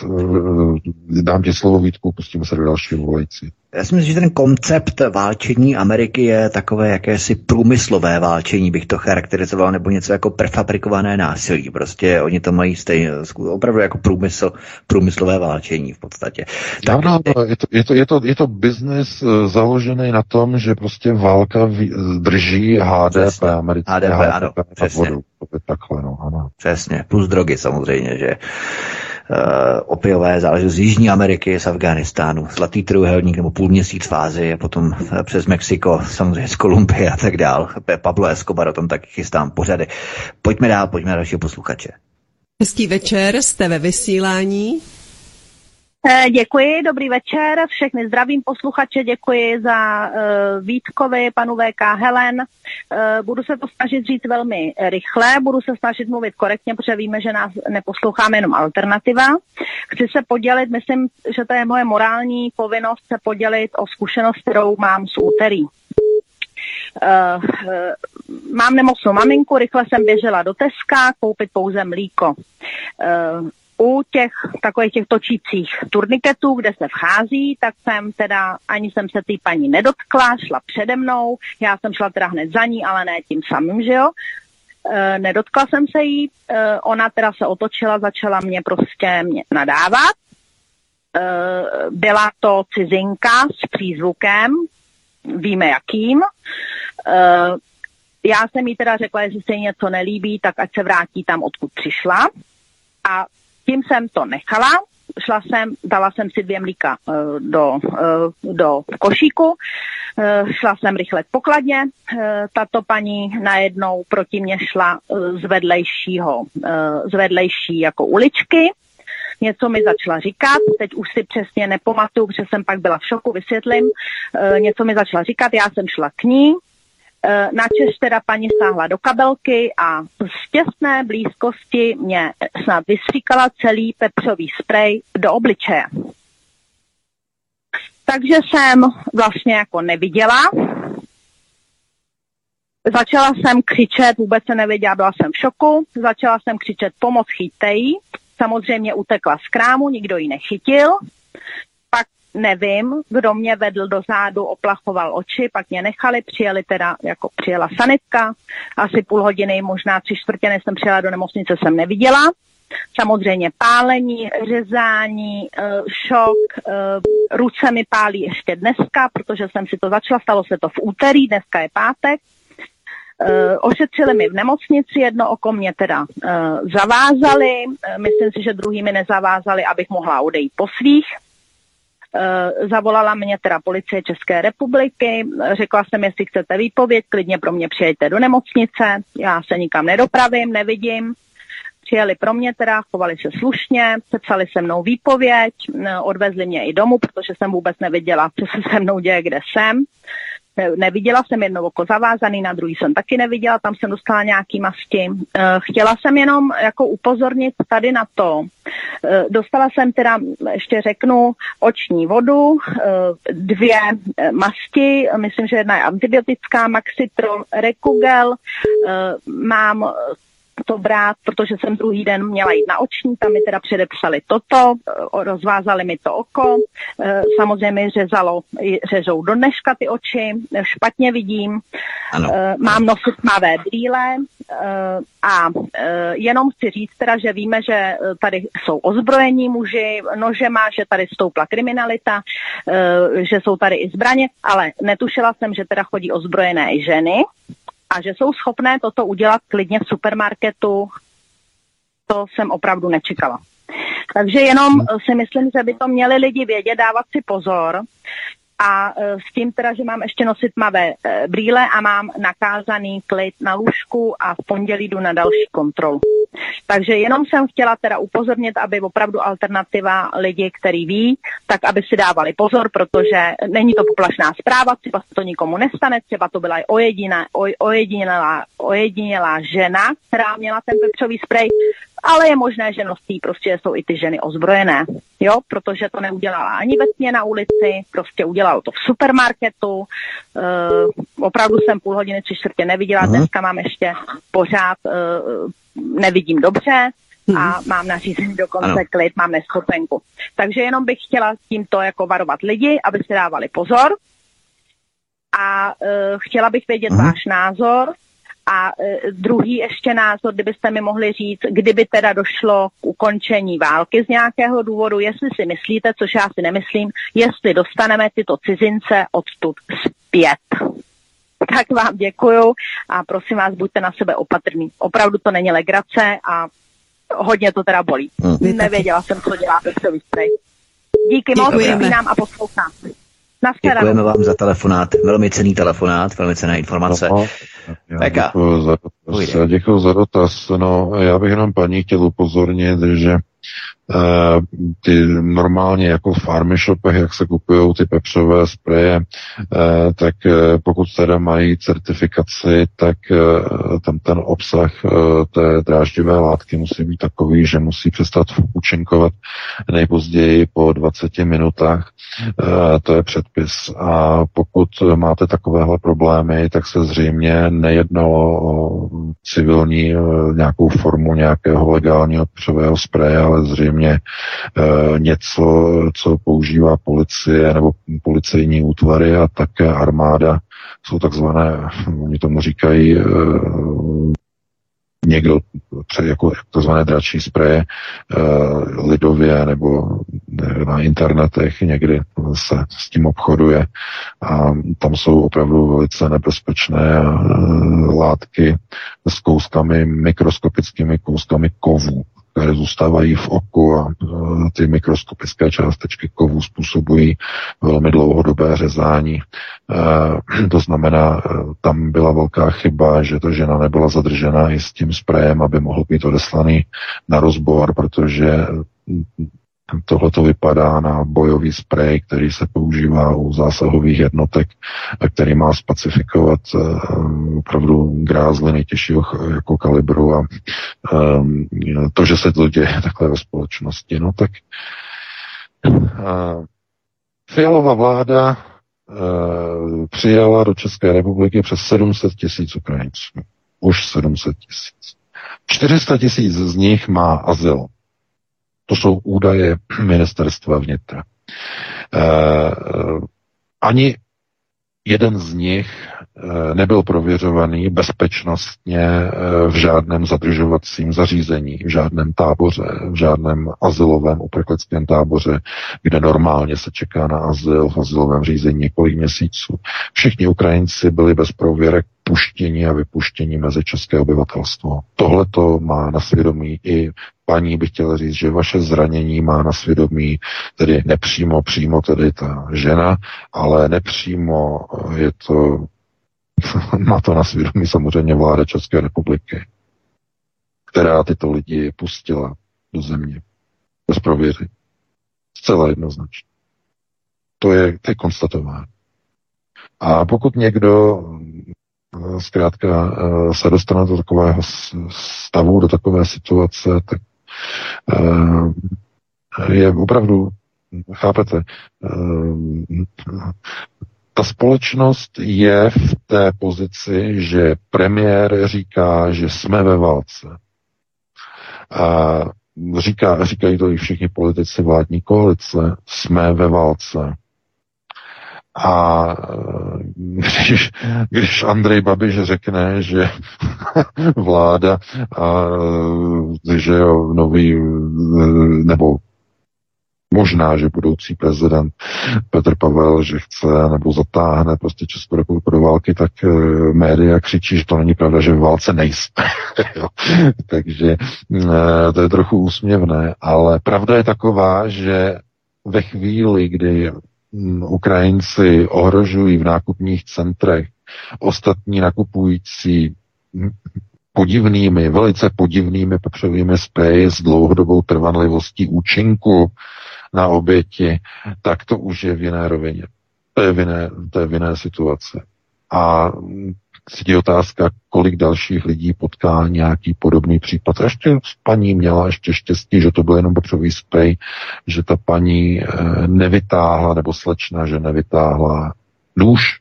Dám ti slovo Vítku, pustíme se do dalšího volající. Já si myslím, že ten koncept válčení Ameriky je takové jakési průmyslové válčení, bych to charakterizoval, nebo něco jako prefabrikované násilí. Prostě oni to mají stejně, opravdu jako průmysl, průmyslové válčení v podstatě. Tak, ano, je to, je to, je to, je to biznis eh, založený na tom, že prostě válka drží HDP, americké HDP, HDP ano, přesně. vodu. Takhle, no, ano. Přesně, plus drogy samozřejmě, že opiové záležitosti z Jižní Ameriky, z Afganistánu, Zlatý trojuhelník nebo půl měsíc fázy a potom uh, přes Mexiko, samozřejmě z Kolumbie a tak dál. Pablo Escobar o tom taky chystám pořady. Pojďme dál, pojďme na dalšího posluchače. Hezký večer, jste ve vysílání. Eh, děkuji, dobrý večer, všechny zdravím posluchače, děkuji za uh, Vítkovi, panu VK Helen. Uh, budu se to snažit říct velmi rychle, budu se snažit mluvit korektně, protože víme, že nás neposloucháme jenom alternativa. Chci se podělit, myslím, že to je moje morální povinnost se podělit o zkušenost, kterou mám z úterý. Uh, uh, mám nemocnou maminku, rychle jsem běžela do Teska koupit pouze mlíko. Uh, u těch takových těch točících turniketů, kde se vchází, tak jsem teda, ani jsem se té paní nedotkla, šla přede mnou, já jsem šla teda hned za ní, ale ne tím samým, že jo. E, nedotkla jsem se jí, e, ona teda se otočila, začala mě prostě mě nadávat. E, byla to cizinka s přízvukem, víme jakým. E, já jsem jí teda řekla, že se jí něco nelíbí, tak ať se vrátí tam, odkud přišla. A tím jsem to nechala, šla jsem, dala jsem si dvě mlíka uh, do, uh, do košíku, uh, šla jsem rychle k pokladně, tato paní najednou proti mě šla z vedlejšího, z vedlejší jako uličky, něco mi začala říkat, teď už si přesně nepamatuju, protože jsem pak byla v šoku, vysvětlím, něco mi začala říkat, já jsem šla k ní, Eh, načež teda paní sáhla do kabelky a z těsné blízkosti mě snad vystříkala celý pepřový sprej do obličeje. Takže jsem vlastně jako neviděla. Začala jsem křičet, vůbec se nevěděla, byla jsem v šoku. Začala jsem křičet pomoc, chytej. Samozřejmě utekla z krámu, nikdo ji nechytil nevím, kdo mě vedl do zádu, oplachoval oči, pak mě nechali, přijeli teda, jako přijela sanitka, asi půl hodiny, možná tři čtvrtě, než jsem přijela do nemocnice, jsem neviděla. Samozřejmě pálení, řezání, eh, šok, eh, ruce mi pálí ještě dneska, protože jsem si to začala, stalo se to v úterý, dneska je pátek. ošetřili mi v nemocnici, jedno oko mě teda zavázali, myslím si, že druhý mi nezavázali, abych mohla odejít po svých. Zavolala mě teda policie České republiky, řekla jsem, jestli chcete výpověď, klidně pro mě přijďte do nemocnice, já se nikam nedopravím, nevidím přijeli pro mě teda, chovali se slušně, sepsali se mnou výpověď, odvezli mě i domů, protože jsem vůbec neviděla, co se se mnou děje, kde jsem. Neviděla jsem jedno oko zavázaný, na druhý jsem taky neviděla, tam jsem dostala nějaký masti. Eh, chtěla jsem jenom jako upozornit tady na to. Eh, dostala jsem teda, ještě řeknu, oční vodu, eh, dvě masti, myslím, že jedna je antibiotická, Maxitrol, Rekugel, mám to brát, protože jsem druhý den měla jít na oční, tam mi teda předepsali toto, rozvázali mi to oko, e, samozřejmě řezalo, řežou do dneška ty oči, špatně vidím, ano. Mám nosit tmavé brýle a jenom chci říct teda, že víme, že tady jsou ozbrojení muži, nožema, že tady stoupla kriminalita, že jsou tady i zbraně, ale netušila jsem, že teda chodí ozbrojené ženy, a že jsou schopné toto udělat klidně v supermarketu, to jsem opravdu nečekala. Takže jenom hmm. si myslím, že by to měli lidi vědět, dávat si pozor, a e, s tím teda, že mám ještě nosit tmavé e, brýle a mám nakázaný klid na lůžku a v pondělí jdu na další kontrolu. Takže jenom jsem chtěla teda upozornit, aby opravdu alternativa lidi, který ví, tak aby si dávali pozor, protože není to poplašná zpráva, třeba se to nikomu nestane, třeba to byla i ojedinělá, ojedinělá žena, která měla ten pepřový sprej, ale je možné, že nosí prostě jsou i ty ženy ozbrojené, jo, protože to neudělala ani ve na ulici, prostě udělal to v supermarketu, uh, opravdu jsem půl hodiny, tři čtvrtě neviděla, uh-huh. dneska mám ještě pořád, uh, nevidím dobře, a mhm. mám nařízení dokonce ano. klid, mám neschopenku. Takže jenom bych chtěla tímto jako varovat lidi, aby si dávali pozor. A uh, chtěla bych vědět uh-huh. váš názor, a e, druhý ještě názor, kdybyste mi mohli říct, kdyby teda došlo k ukončení války z nějakého důvodu, jestli si myslíte, což já si nemyslím, jestli dostaneme tyto cizince odtud zpět. Tak vám děkuju a prosím vás, buďte na sebe opatrný. Opravdu to není legrace a hodně to teda bolí. Hmm. Nevěděla jsem, co dělá Pepsový spray. Díky moc, nám a poslouchám. Děkujeme vám za telefonát, velmi cený telefonát, velmi cená informace. No, děkuji za dotaz. Děkuji za dotaz. No, já bych jenom paní chtěl upozornit, že ty normálně jako v farmy shopech, jak se kupují ty pepřové spreje, eh, tak eh, pokud teda mají certifikaci, tak tam ten obsah té dráždivé látky musí být takový, že musí přestat účinkovat nejpozději po 20 minutách. To je předpis. A pokud máte takovéhle problémy, tak se zřejmě nejednalo o civilní nějakou formu nějakého legálního pepřového spreje, ale zřejmě samozřejmě e, něco, co používá policie nebo policejní útvary a také armáda. Jsou takzvané, oni tomu říkají, e, někdo jako takzvané dračí spreje e, lidově nebo na internetech někdy se s tím obchoduje a tam jsou opravdu velice nebezpečné látky s kouskami, mikroskopickými kouskami kovů které zůstávají v oku a e, ty mikroskopické částečky kovů způsobují velmi dlouhodobé řezání. E, to znamená, e, tam byla velká chyba, že ta žena nebyla zadržena i s tím sprejem, aby mohl být odeslaný na rozbor, protože Tohle to vypadá na bojový sprej, který se používá u zásahových jednotek, který má spacifikovat uh, opravdu grázly nejtěžšího jako kalibru a um, to, že se to děje takhle ve společnosti, no tak uh, Fialová vláda uh, přijala do České republiky přes 700 tisíc Ukrajinců. Už 700 tisíc. 400 tisíc z nich má azyl. To jsou údaje ministerstva vnitra. E, ani jeden z nich eh, nebyl prověřovaný bezpečnostně eh, v žádném zadržovacím zařízení, v žádném táboře, v žádném asilovém uprchlickém táboře, kde normálně se čeká na azyl v asilovém řízení několik měsíců. Všichni Ukrajinci byli bez prověrek puštění a vypuštění mezi české obyvatelstvo. Tohle to má na svědomí i paní bych chtěl říct, že vaše zranění má na svědomí tedy nepřímo, přímo tedy ta žena, ale nepřímo je to, má to na svědomí samozřejmě vláda České republiky, která tyto lidi pustila do země bez prověry. Zcela jednoznačně. To je, to je konstatování. A pokud někdo eh, zkrátka eh, se dostane do takového stavu, do takové situace, tak Eh, je opravdu, chápete, eh, ta společnost je v té pozici, že premiér říká, že jsme ve válce. A říká, říkají to i všichni politici vládní koalice, jsme ve válce. A když, když Andrej Babiš řekne, že vláda, a, že jo, nový, nebo možná, že budoucí prezident Petr Pavel, že chce nebo zatáhne prostě Českou republiku do války, tak e, média křičí, že to není pravda, že v válce nejsme. Takže e, to je trochu úsměvné, ale pravda je taková, že ve chvíli, kdy Ukrajinci ohrožují v nákupních centrech ostatní nakupující podivnými, velice podivnými pepřovými spray s dlouhodobou trvanlivostí účinku na oběti, tak to už je v jiné rovině. To je v jiné, to je v jiné situace. A je otázka, kolik dalších lidí potká nějaký podobný případ. A ještě paní měla ještě štěstí, že to byl jenom potřebový spray, že ta paní eh, nevytáhla, nebo slečna, že nevytáhla nůž,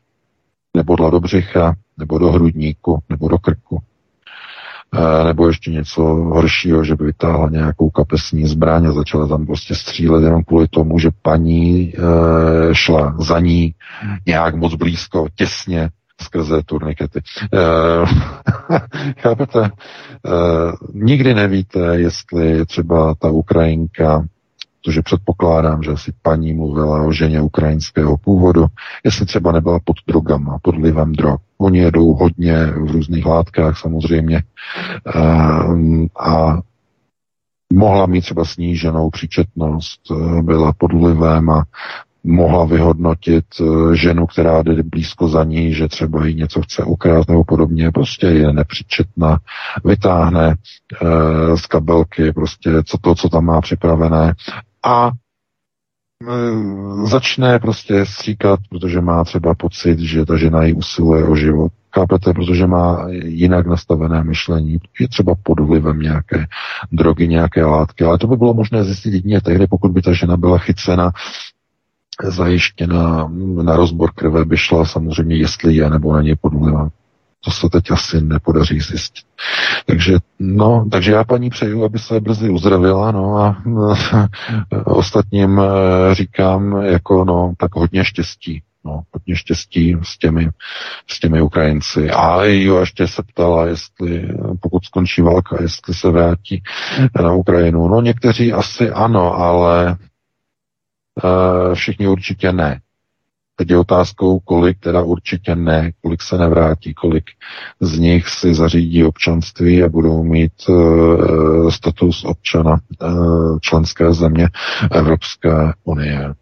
nebo do břicha, nebo do hrudníku, nebo do krku. E, nebo ještě něco horšího, že by vytáhla nějakou kapesní zbraň a začala tam prostě střílet jenom kvůli tomu, že paní e, šla za ní nějak moc blízko, těsně skrze turnikety. Uh, chápete? Uh, nikdy nevíte, jestli třeba ta Ukrajinka, protože předpokládám, že asi paní mluvila o ženě ukrajinského původu, jestli třeba nebyla pod drogama, pod vlivem drog. Oni jedou hodně v různých látkách samozřejmě uh, a mohla mít třeba sníženou příčetnost, byla pod vlivem a mohla vyhodnotit eh, ženu, která jde blízko za ní, že třeba jí něco chce ukrást nebo podobně, prostě je nepříčetná, vytáhne e, z kabelky prostě co to, co tam má připravené a e, začne prostě stříkat, protože má třeba pocit, že ta žena jí usiluje o život. Chápete, protože má jinak nastavené myšlení, je třeba pod vlivem nějaké drogy, nějaké látky, ale to by bylo možné zjistit jedině tehdy, pokud by ta žena byla chycena zajištěna na rozbor krve by šla samozřejmě, jestli je nebo není podmluva. To se teď asi nepodaří zjistit. Takže, no, takže já paní přeju, aby se brzy uzdravila, no a ostatním eh, říkám jako, no, tak hodně štěstí. No, hodně štěstí s těmi, s těmi Ukrajinci. A jo, ještě se ptala, jestli, pokud skončí válka, jestli se vrátí na Ukrajinu. No, někteří asi ano, ale Eh, všichni určitě ne. Teď je otázkou, kolik teda určitě ne, kolik se nevrátí, kolik z nich si zařídí občanství a budou mít uh, status občana uh, členské země Evropské unie.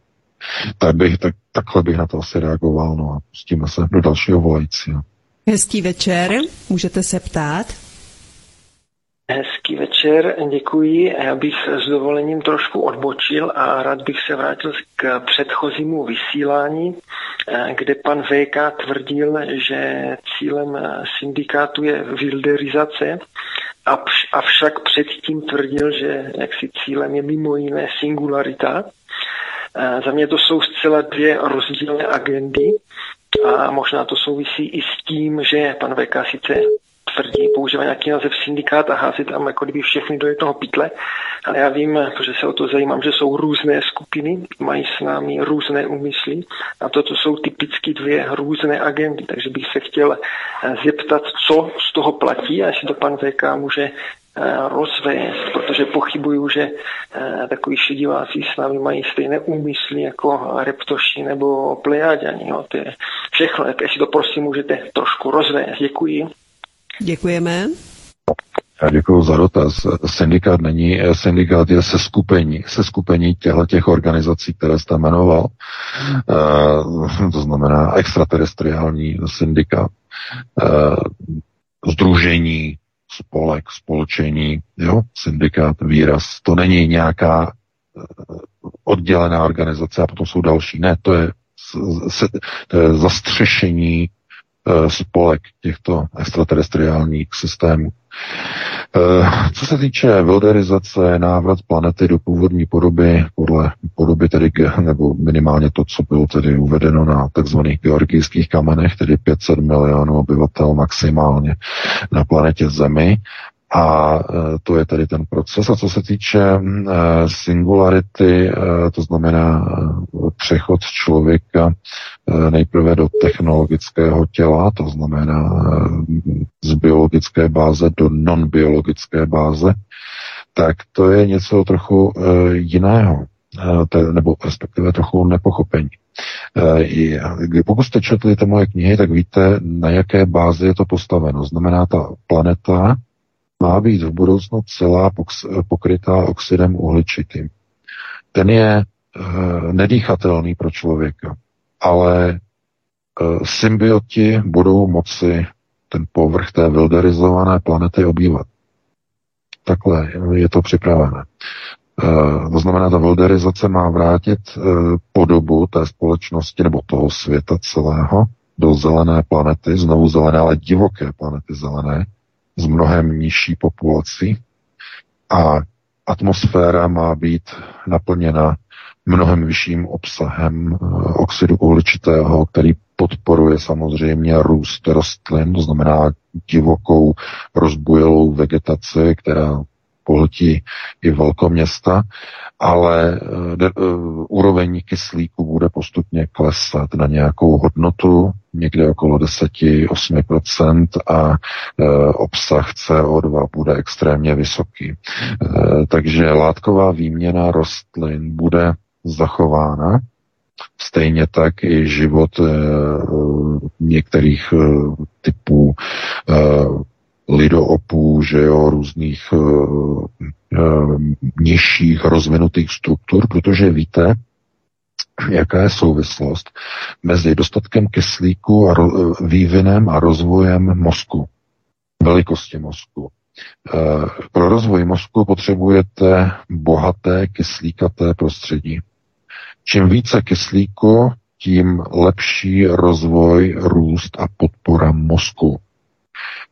Tak bych, tak, takhle bych na to asi reagoval, no a pustíme se do dalšího volajícího. Hezký večer, můžete se ptát? Hezký večer, děkuji. Já bych s dovolením trošku odbočil a rád bych se vrátil k předchozímu vysílání, kde pan VK tvrdil, že cílem syndikátu je wilderizace, avšak předtím tvrdil, že jaksi cílem je mimo jiné singularita. Za mě to jsou zcela dvě rozdílné agendy a možná to souvisí i s tím, že pan VK sice tvrdí, používá nějaký název syndikát a hází tam jako kdyby všechny do jednoho pytle. Ale já vím, protože se o to zajímám, že jsou různé skupiny, mají s námi různé úmysly a toto jsou typicky dvě různé agendy, takže bych se chtěl eh, zeptat, co z toho platí a jestli to pan VK může Eh, rozvést, protože pochybuju, že eh, takový šidiváci s námi mají stejné úmysly jako reptoši nebo plejáďani. No, to je všechno. Tak jestli to prosím můžete trošku rozvést. Děkuji. Děkujeme. Já děkuji za dotaz. Syndikát není, syndikát je se skupení, se skupení těchto těch organizací, které jste jmenoval. Uh, to znamená extraterestriální syndikát, uh, združení, spolek, spolčení, jo, syndikát, výraz. To není nějaká eh, oddělená organizace a potom jsou další. Ne, to je, to je zastřešení spolek těchto extraterestriálních systémů. Eh, co se týče wilderizace, návrat planety do původní podoby, podle podoby tedy, nebo minimálně to, co bylo tedy uvedeno na tzv. georgijských kamenech, tedy 500 milionů obyvatel maximálně na planetě Zemi, a e, to je tedy ten proces. A co se týče e, singularity, e, to znamená přechod člověka nejprve do technologického těla, to znamená z biologické báze do non-biologické báze, tak to je něco trochu jiného, nebo respektive trochu nepochopení. Pokud jste četli ty moje knihy, tak víte, na jaké bázi je to postaveno. Znamená, ta planeta má být v budoucnu celá pokrytá oxidem uhličitým. Ten je e, nedýchatelný pro člověka, ale e, symbioti budou moci ten povrch té wilderizované planety obývat. Takhle je to připravené. E, to znamená, ta wilderizace má vrátit podobu té společnosti nebo toho světa celého do zelené planety, znovu zelené, ale divoké planety zelené, s mnohem nižší populací a atmosféra má být naplněna mnohem vyšším obsahem eh, oxidu uhličitého, který podporuje samozřejmě růst rostlin, to znamená divokou rozbujelou vegetaci, která pohltí i velkoměsta, ale de, uh, úroveň kyslíku bude postupně klesat na nějakou hodnotu, někde okolo 10-8% a uh, obsah CO2 bude extrémně vysoký. Takže látková výměna rostlin bude zachována, Stejně tak i život e, některých e, typů e, lidoopů, že jo, různých uh, uh, nižších rozvinutých struktur, protože víte, jaká je souvislost mezi dostatkem kyslíku a ro- vývinem a rozvojem mozku, velikosti mozku. Pro rozvoj mozku potřebujete bohaté kyslíkaté prostředí. Čím více kyslíku, tím lepší rozvoj, růst a podpora mozku.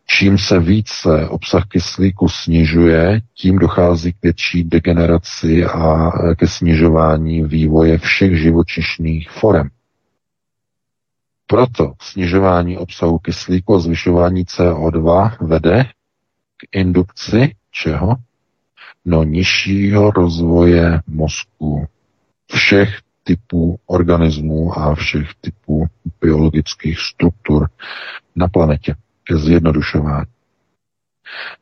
Čím se více obsah kyslíku snižuje, tím dochází k větší degeneraci a ke snižování vývoje všech živočišných forem. Proto snižování obsahu kyslíku a zvyšování CO2 vede k indukci čeho? No nižšího rozvoje mozku všech typů organismů a všech typů biologických struktur na planetě ke zjednodušování.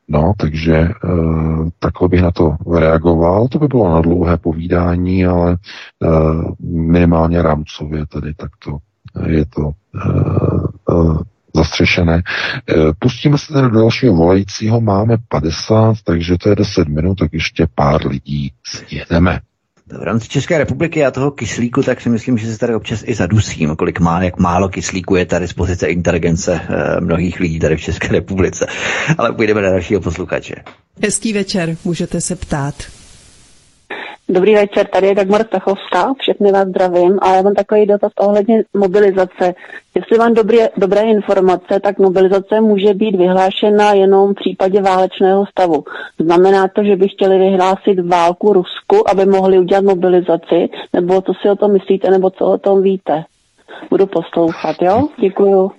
No, takže e, takhle bych na to reagoval. To by bylo na dlouhé povídání, ale e, minimálně rámcově tedy takto je to e, e, zastřešené. Pustíme se tedy do dalšího volajícího, máme 50, takže to je 10 minut, tak ještě pár lidí sjedeme. V rámci České republiky a toho kyslíku, tak si myslím, že se tady občas i zadusím, kolik má, jak málo kyslíku je tady z pozice inteligence e, mnohých lidí tady v České republice. Ale půjdeme na dalšího posluchače. Hezký večer, můžete se ptát. Dobrý večer, tady je Dagmar Stachovská, všechny vás zdravím a já mám takový dotaz ohledně mobilizace. Jestli mám dobré, dobré informace, tak mobilizace může být vyhlášena jenom v případě válečného stavu. Znamená to, že by chtěli vyhlásit válku Rusku, aby mohli udělat mobilizaci, nebo co si o tom myslíte, nebo co o tom víte? Budu poslouchat, jo? Děkuju.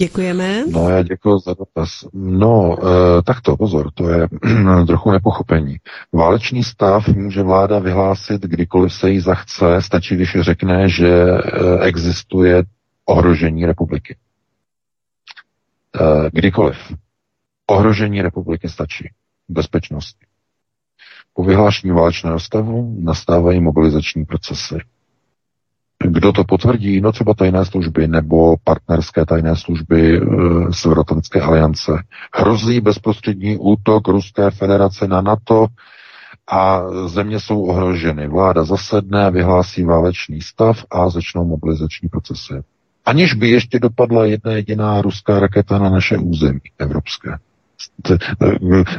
Děkujeme. No, já děkuji za dotaz. No, e, takto, pozor, to je trochu nepochopení. Válečný stav může vláda vyhlásit, kdykoliv se jí zachce, stačí, když řekne, že e, existuje ohrožení republiky. E, kdykoliv. Ohrožení republiky stačí. Bezpečnosti. Po vyhlášení válečného stavu nastávají mobilizační procesy. Kdo to potvrdí? No třeba tajné služby nebo partnerské tajné služby e, Severoatlantické aliance. Hrozí bezprostřední útok Ruské federace na NATO a země jsou ohroženy. Vláda zasedne, vyhlásí válečný stav a začnou mobilizační procesy. Aniž by ještě dopadla jedna jediná ruská raketa na naše území evropské.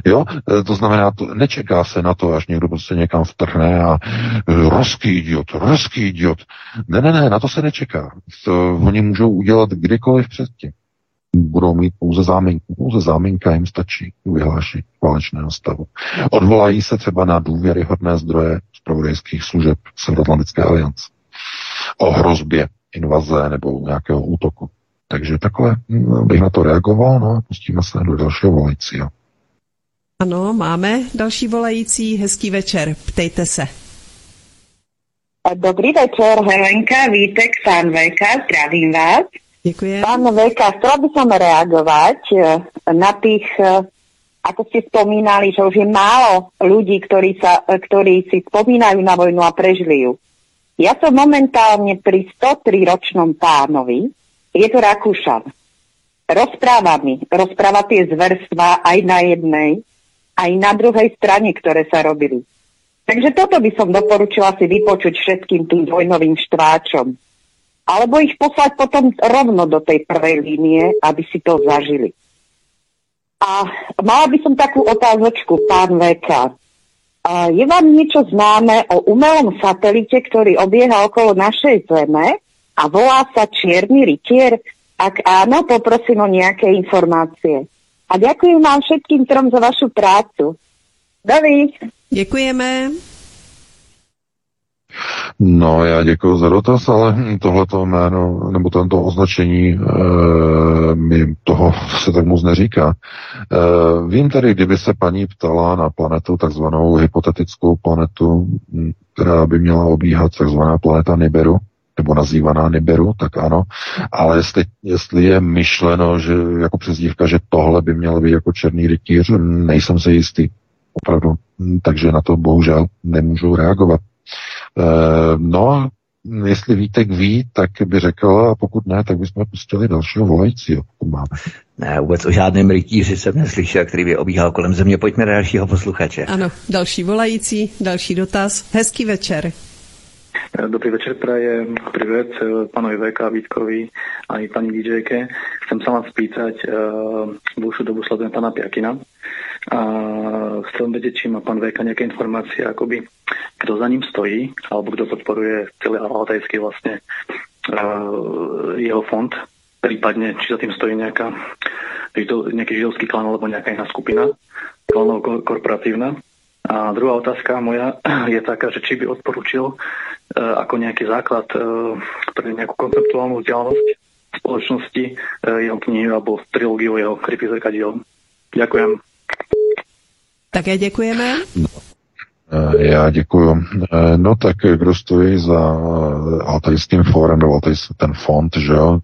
Jo, to znamená, to, nečeká se na to, až někdo prostě někam vtrhne a e, ruský idiot, ruský idiot. Ne, ne, ne, na to se nečeká. To oni můžou udělat kdykoliv předtím. Budou mít pouze záminku. Pouze záminka jim stačí vyhlášení válečného stavu. Odvolají se třeba na důvěryhodné zdroje zpravodajských služeb Severoatlantické aliance o hrozbě invaze nebo nějakého útoku. Takže takhle hm, bych na to reagoval, no a pustíme se do dalšího volajícího. Ano, máme další volající. Hezký večer, ptejte se. Dobrý večer, Helenka, Vítek, pán Veka, zdravím vás. Děkuji. Pán Veka, chcela by som reagovať eh, na tých, eh, ako ste spomínali, že už je málo ľudí, ktorí, sa, eh, ktorí si spomínajú na vojnu a prežili ju. Ja som momentálne pri 103 ročnom pánovi, je to Rakúšan. Rozpráva mi, rozpráva tie zverstva aj na jednej, aj na druhej strane, ktoré sa robili. Takže toto by som doporučila si vypočuť všetkým tým dvojnovým štváčom. Alebo ich poslať potom rovno do tej prvej línie, aby si to zažili. A mala by som takú otázočku, pán VK. Je vám niečo známe o umelom satelite, ktorý obieha okolo našej Zeme a volá sa Čierny rytier? Ak áno, poprosím o nejaké informácie. A ďakujem vám všetkým trom za vašu prácu. Dovi. Děkujeme. No, já děkuji za dotaz, ale tohleto jméno, nebo tento označení e, mi toho se tak moc neříká. E, vím tedy, kdyby se paní ptala na planetu, takzvanou hypotetickou planetu, která by měla obíhat takzvaná planeta Nibiru, nebo nazývaná Nibiru, tak ano. Ale jestli, jestli je myšleno, že jako přezdívka, že tohle by mělo být jako černý rytíř, nejsem si jistý. Opravdu. Takže na to bohužel nemůžu reagovat. E, no, jestli Vítek ví, tak by řekl, a pokud ne, tak bychom pustili dalšího volajícího, pokud máme. Ne, vůbec o žádném rytíři jsem neslyšel, který by obíhal kolem země. Pojďme na dalšího posluchače. Ano, další volající, další dotaz. Hezký večer. Dobrý večer, praje privet pánovi VK Vítkovi a i pani DJke. Chcem sa vás spýtať, uh, dlhšiu dobu sledujem pána Piakina a chcem vedieť, či má pán VK nejaké informácie, akoby kto za ním stojí, alebo kto podporuje celý Altajský vlastne uh, jeho fond, prípadne či za tým stojí nejaká, nejaký židovský klan alebo nejaká iná skupina, klanov korporatívna. A druhá otázka moja je taká, že či by odporučil E, ako nejaký základ e, pre nejakú konceptuálnu vzdialenosť spoločnosti e, jeho knihy alebo trilógiu jeho krypy zrkadiel. Ďakujem. Také děkujeme. Eh, já děkuju. Eh, no tak kdo stojí za eh, Altajským fórem, nebo ten fond, že jo,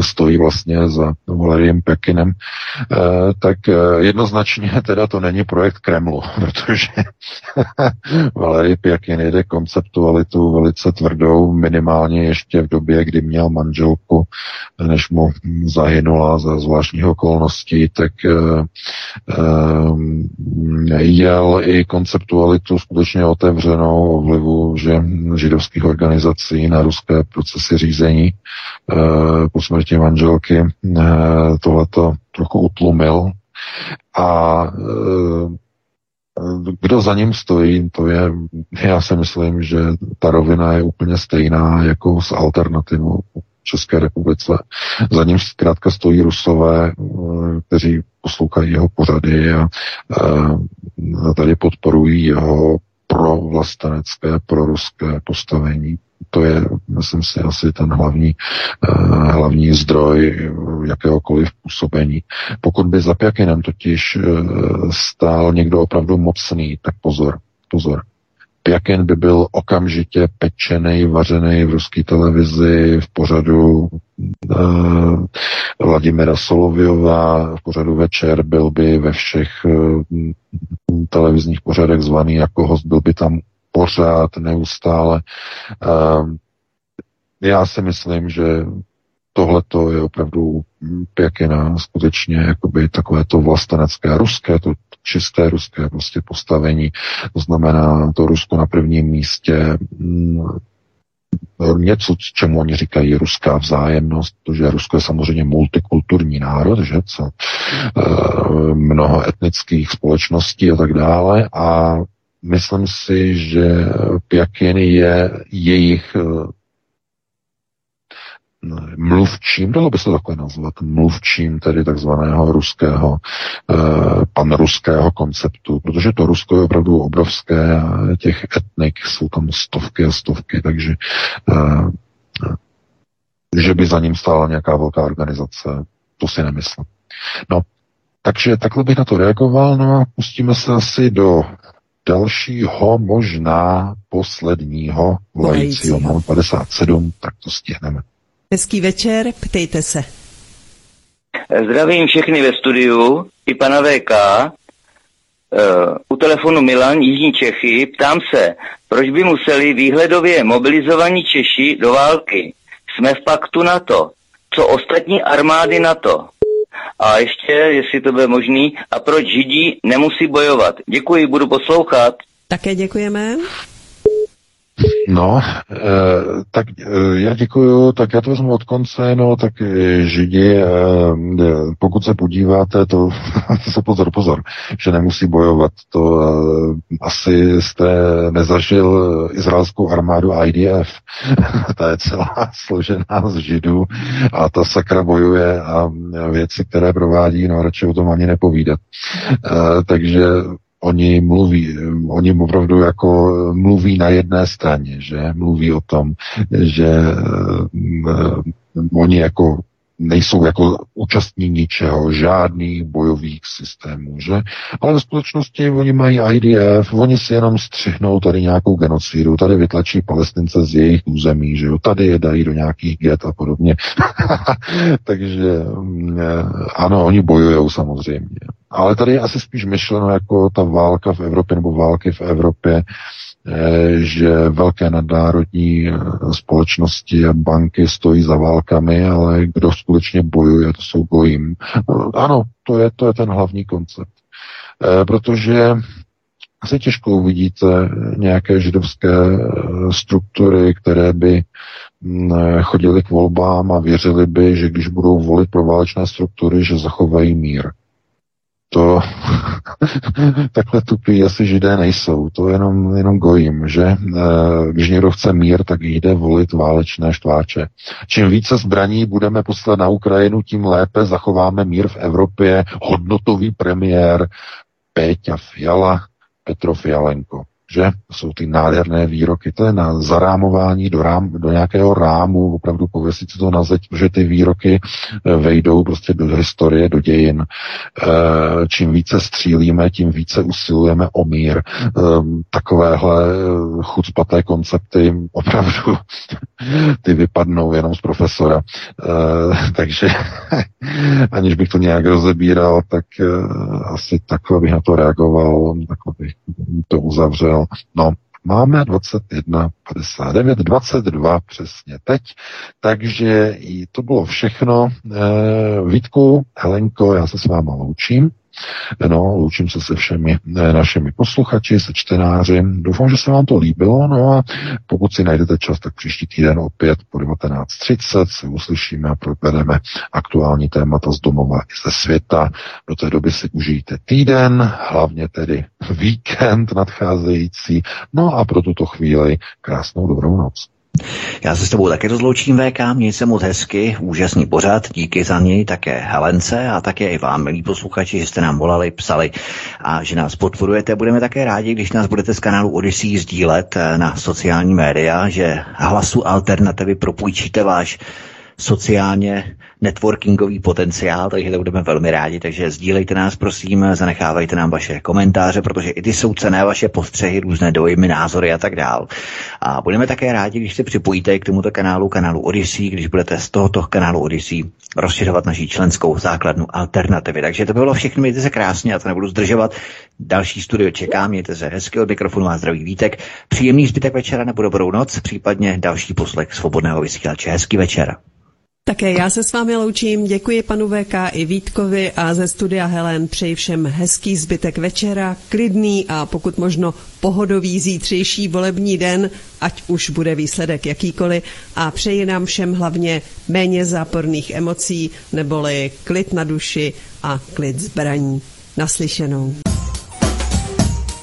stojí vlastně za Valeriem Pekinem, tak jednoznačně teda to není projekt Kremlu, protože Valery Pekin jede konceptualitu velice tvrdou, minimálně ještě v době, kdy měl manželku, než mu zahynula za zvláštních okolností, tak jel i konceptualitu aktualitu skutečně otevřenou o vlivu že židovských organizací na ruské procesy řízení e, po smrti manželky e, tohleto trochu utlumil. A e, kdo za ním stojí, to je, já si myslím, že ta rovina je úplně stejná jako s alternativou České republice. Za ním zkrátka stojí rusové, kteří poslouchají jeho pořady a, a tady podporují jeho pro vlastenecké, pro ruské postavení. To je, myslím si, asi ten hlavní, uh, hlavní zdroj jakéhokoliv působení. Pokud by za Pjakinem totiž stál někdo opravdu mocný, tak pozor, pozor. Pjakin by byl okamžitě pečený, vařený v ruské televizi, v pořadu uh, Vladimira Soloviova, v pořadu večer, byl by ve všech uh, televizních pořadech zvaný jako host, byl by tam pořád, neustále. Uh, já si myslím, že tohle to je opravdu pěkina, skutečně jakoby takové to vlastenecké ruské, to čisté ruské prostě postavení, to znamená to Rusko na prvním místě, mm, něco, čemu oni říkají ruská vzájemnost, protože Rusko je samozřejmě multikulturní národ, že co, e, mnoho etnických společností a tak dále. A myslím si, že Pjakin je jejich mluvčím, dalo by se takhle nazvat, mluvčím tedy takzvaného ruského, eh, panruského konceptu, protože to Rusko je opravdu obrovské a těch etnik jsou tam stovky a stovky, takže eh, že by za ním stála nějaká velká organizace, to si nemyslím. No, takže takhle bych na to reagoval, no a pustíme se asi do dalšího, možná posledního volajícího. Mám 57, tak to stihneme. Hezký večer, ptejte se. Zdravím všechny ve studiu, i pana VK. Uh, eh, u telefonu Milan, Jižní Čechy, ptám se, proč by museli výhledově mobilizovaní Češi do války? Jsme v paktu NATO. Co ostatní armády NATO? A ještě, jestli to bude možný, a proč Židí nemusí bojovat? Děkuji, budu poslouchat. Také děkujeme. No, e, tak e, já děkuju, tak já to vezmu od konce, no, tak e, Židi, e, pokud se podíváte, to, se pozor, pozor, že nemusí bojovat, to e, asi jste nezažil izraelskou armádu IDF, ta je celá složená z Židů a ta sakra bojuje a věci, které provádí, no radši o tom ani nepovídat. E, takže oni mluví, oni opravdu jako mluví na jedné straně, že mluví o tom, že uh, oni jako nejsou jako účastní ničeho, žádných bojových systémů, že? Ale ve skutečnosti oni mají IDF, oni si jenom střihnou tady nějakou genocidu, tady vytlačí palestince z jejich území, že jo? Tady je dají do nějakých get a podobně. Takže mm, ano, oni bojují samozřejmě. Ale tady je asi spíš myšleno jako ta válka v Evropě nebo války v Evropě, eh, že velké nadnárodní eh, společnosti a banky stojí za válkami, ale kdo skutečně bojuje, to jsou bojím. Ano, to je, to je ten hlavní koncept. Eh, protože asi těžko uvidíte nějaké židovské struktury, které by mm, chodili k volbám a věřili by, že když budou volit pro válečné struktury, že zachovají mír to takhle tupí asi židé nejsou, to jenom, jenom gojím, že e, když někdo chce mír, tak jde volit válečné štváče. Čím více zbraní budeme poslat na Ukrajinu, tím lépe zachováme mír v Evropě. Hodnotový premiér Péťa Fiala, Petro Fialenko že? Jsou ty nádherné výroky, to je na zarámování do, rám, do nějakého rámu, opravdu pověsit si to na zeď, protože ty výroky eh, vejdou prostě do historie, do dějin. Eh, čím více střílíme, tím více usilujeme o mír. Ehm, takovéhle eh, chucpaté koncepty opravdu ty vypadnou jenom z profesora. Takže aniž bych to nějak rozebíral, tak asi takhle bych na to reagoval, takhle bych to uzavřel No, máme 21, 59, 22 přesně teď, takže to bylo všechno. E, Vítku, Helenko, já se s váma loučím. No, loučím se se všemi eh, našimi posluchači, se čtenáři. Doufám, že se vám to líbilo. No a pokud si najdete čas, tak příští týden opět po 19.30 se uslyšíme a probereme aktuální témata z domova i ze světa. Do té doby si užijte týden, hlavně tedy víkend nadcházející. No a pro tuto chvíli krásnou dobrou noc. Já se s tebou také rozloučím VK, měj se moc hezky, úžasný pořad, díky za něj také Helence a také i vám, milí posluchači, že jste nám volali, psali a že nás podporujete. Budeme také rádi, když nás budete z kanálu Odyssey sdílet eh, na sociální média, že hlasu alternativy propůjčíte váš sociálně networkingový potenciál, takže to budeme velmi rádi, takže sdílejte nás, prosím, zanechávajte nám vaše komentáře, protože i ty jsou cené vaše postřehy, různé dojmy, názory a tak dál. A budeme také rádi, když se připojíte k tomuto kanálu, kanálu Odyssey, když budete z tohoto kanálu Odyssey rozšiřovat naší členskou základnu alternativy. Takže to bylo všechno, mějte se krásně, a to nebudu zdržovat. Další studio čeká, mějte se hezky, od mikrofonu má zdravý vítek. Příjemný zbytek večera nebo dobrou noc, případně další poslech svobodného vysílače. Hezký večer. Také já se s vámi loučím, děkuji panu VK i Vítkovi a ze studia Helen přeji všem hezký zbytek večera, klidný a pokud možno pohodový zítřejší volební den, ať už bude výsledek jakýkoliv a přeji nám všem hlavně méně záporných emocí, neboli klid na duši a klid zbraní. Naslyšenou.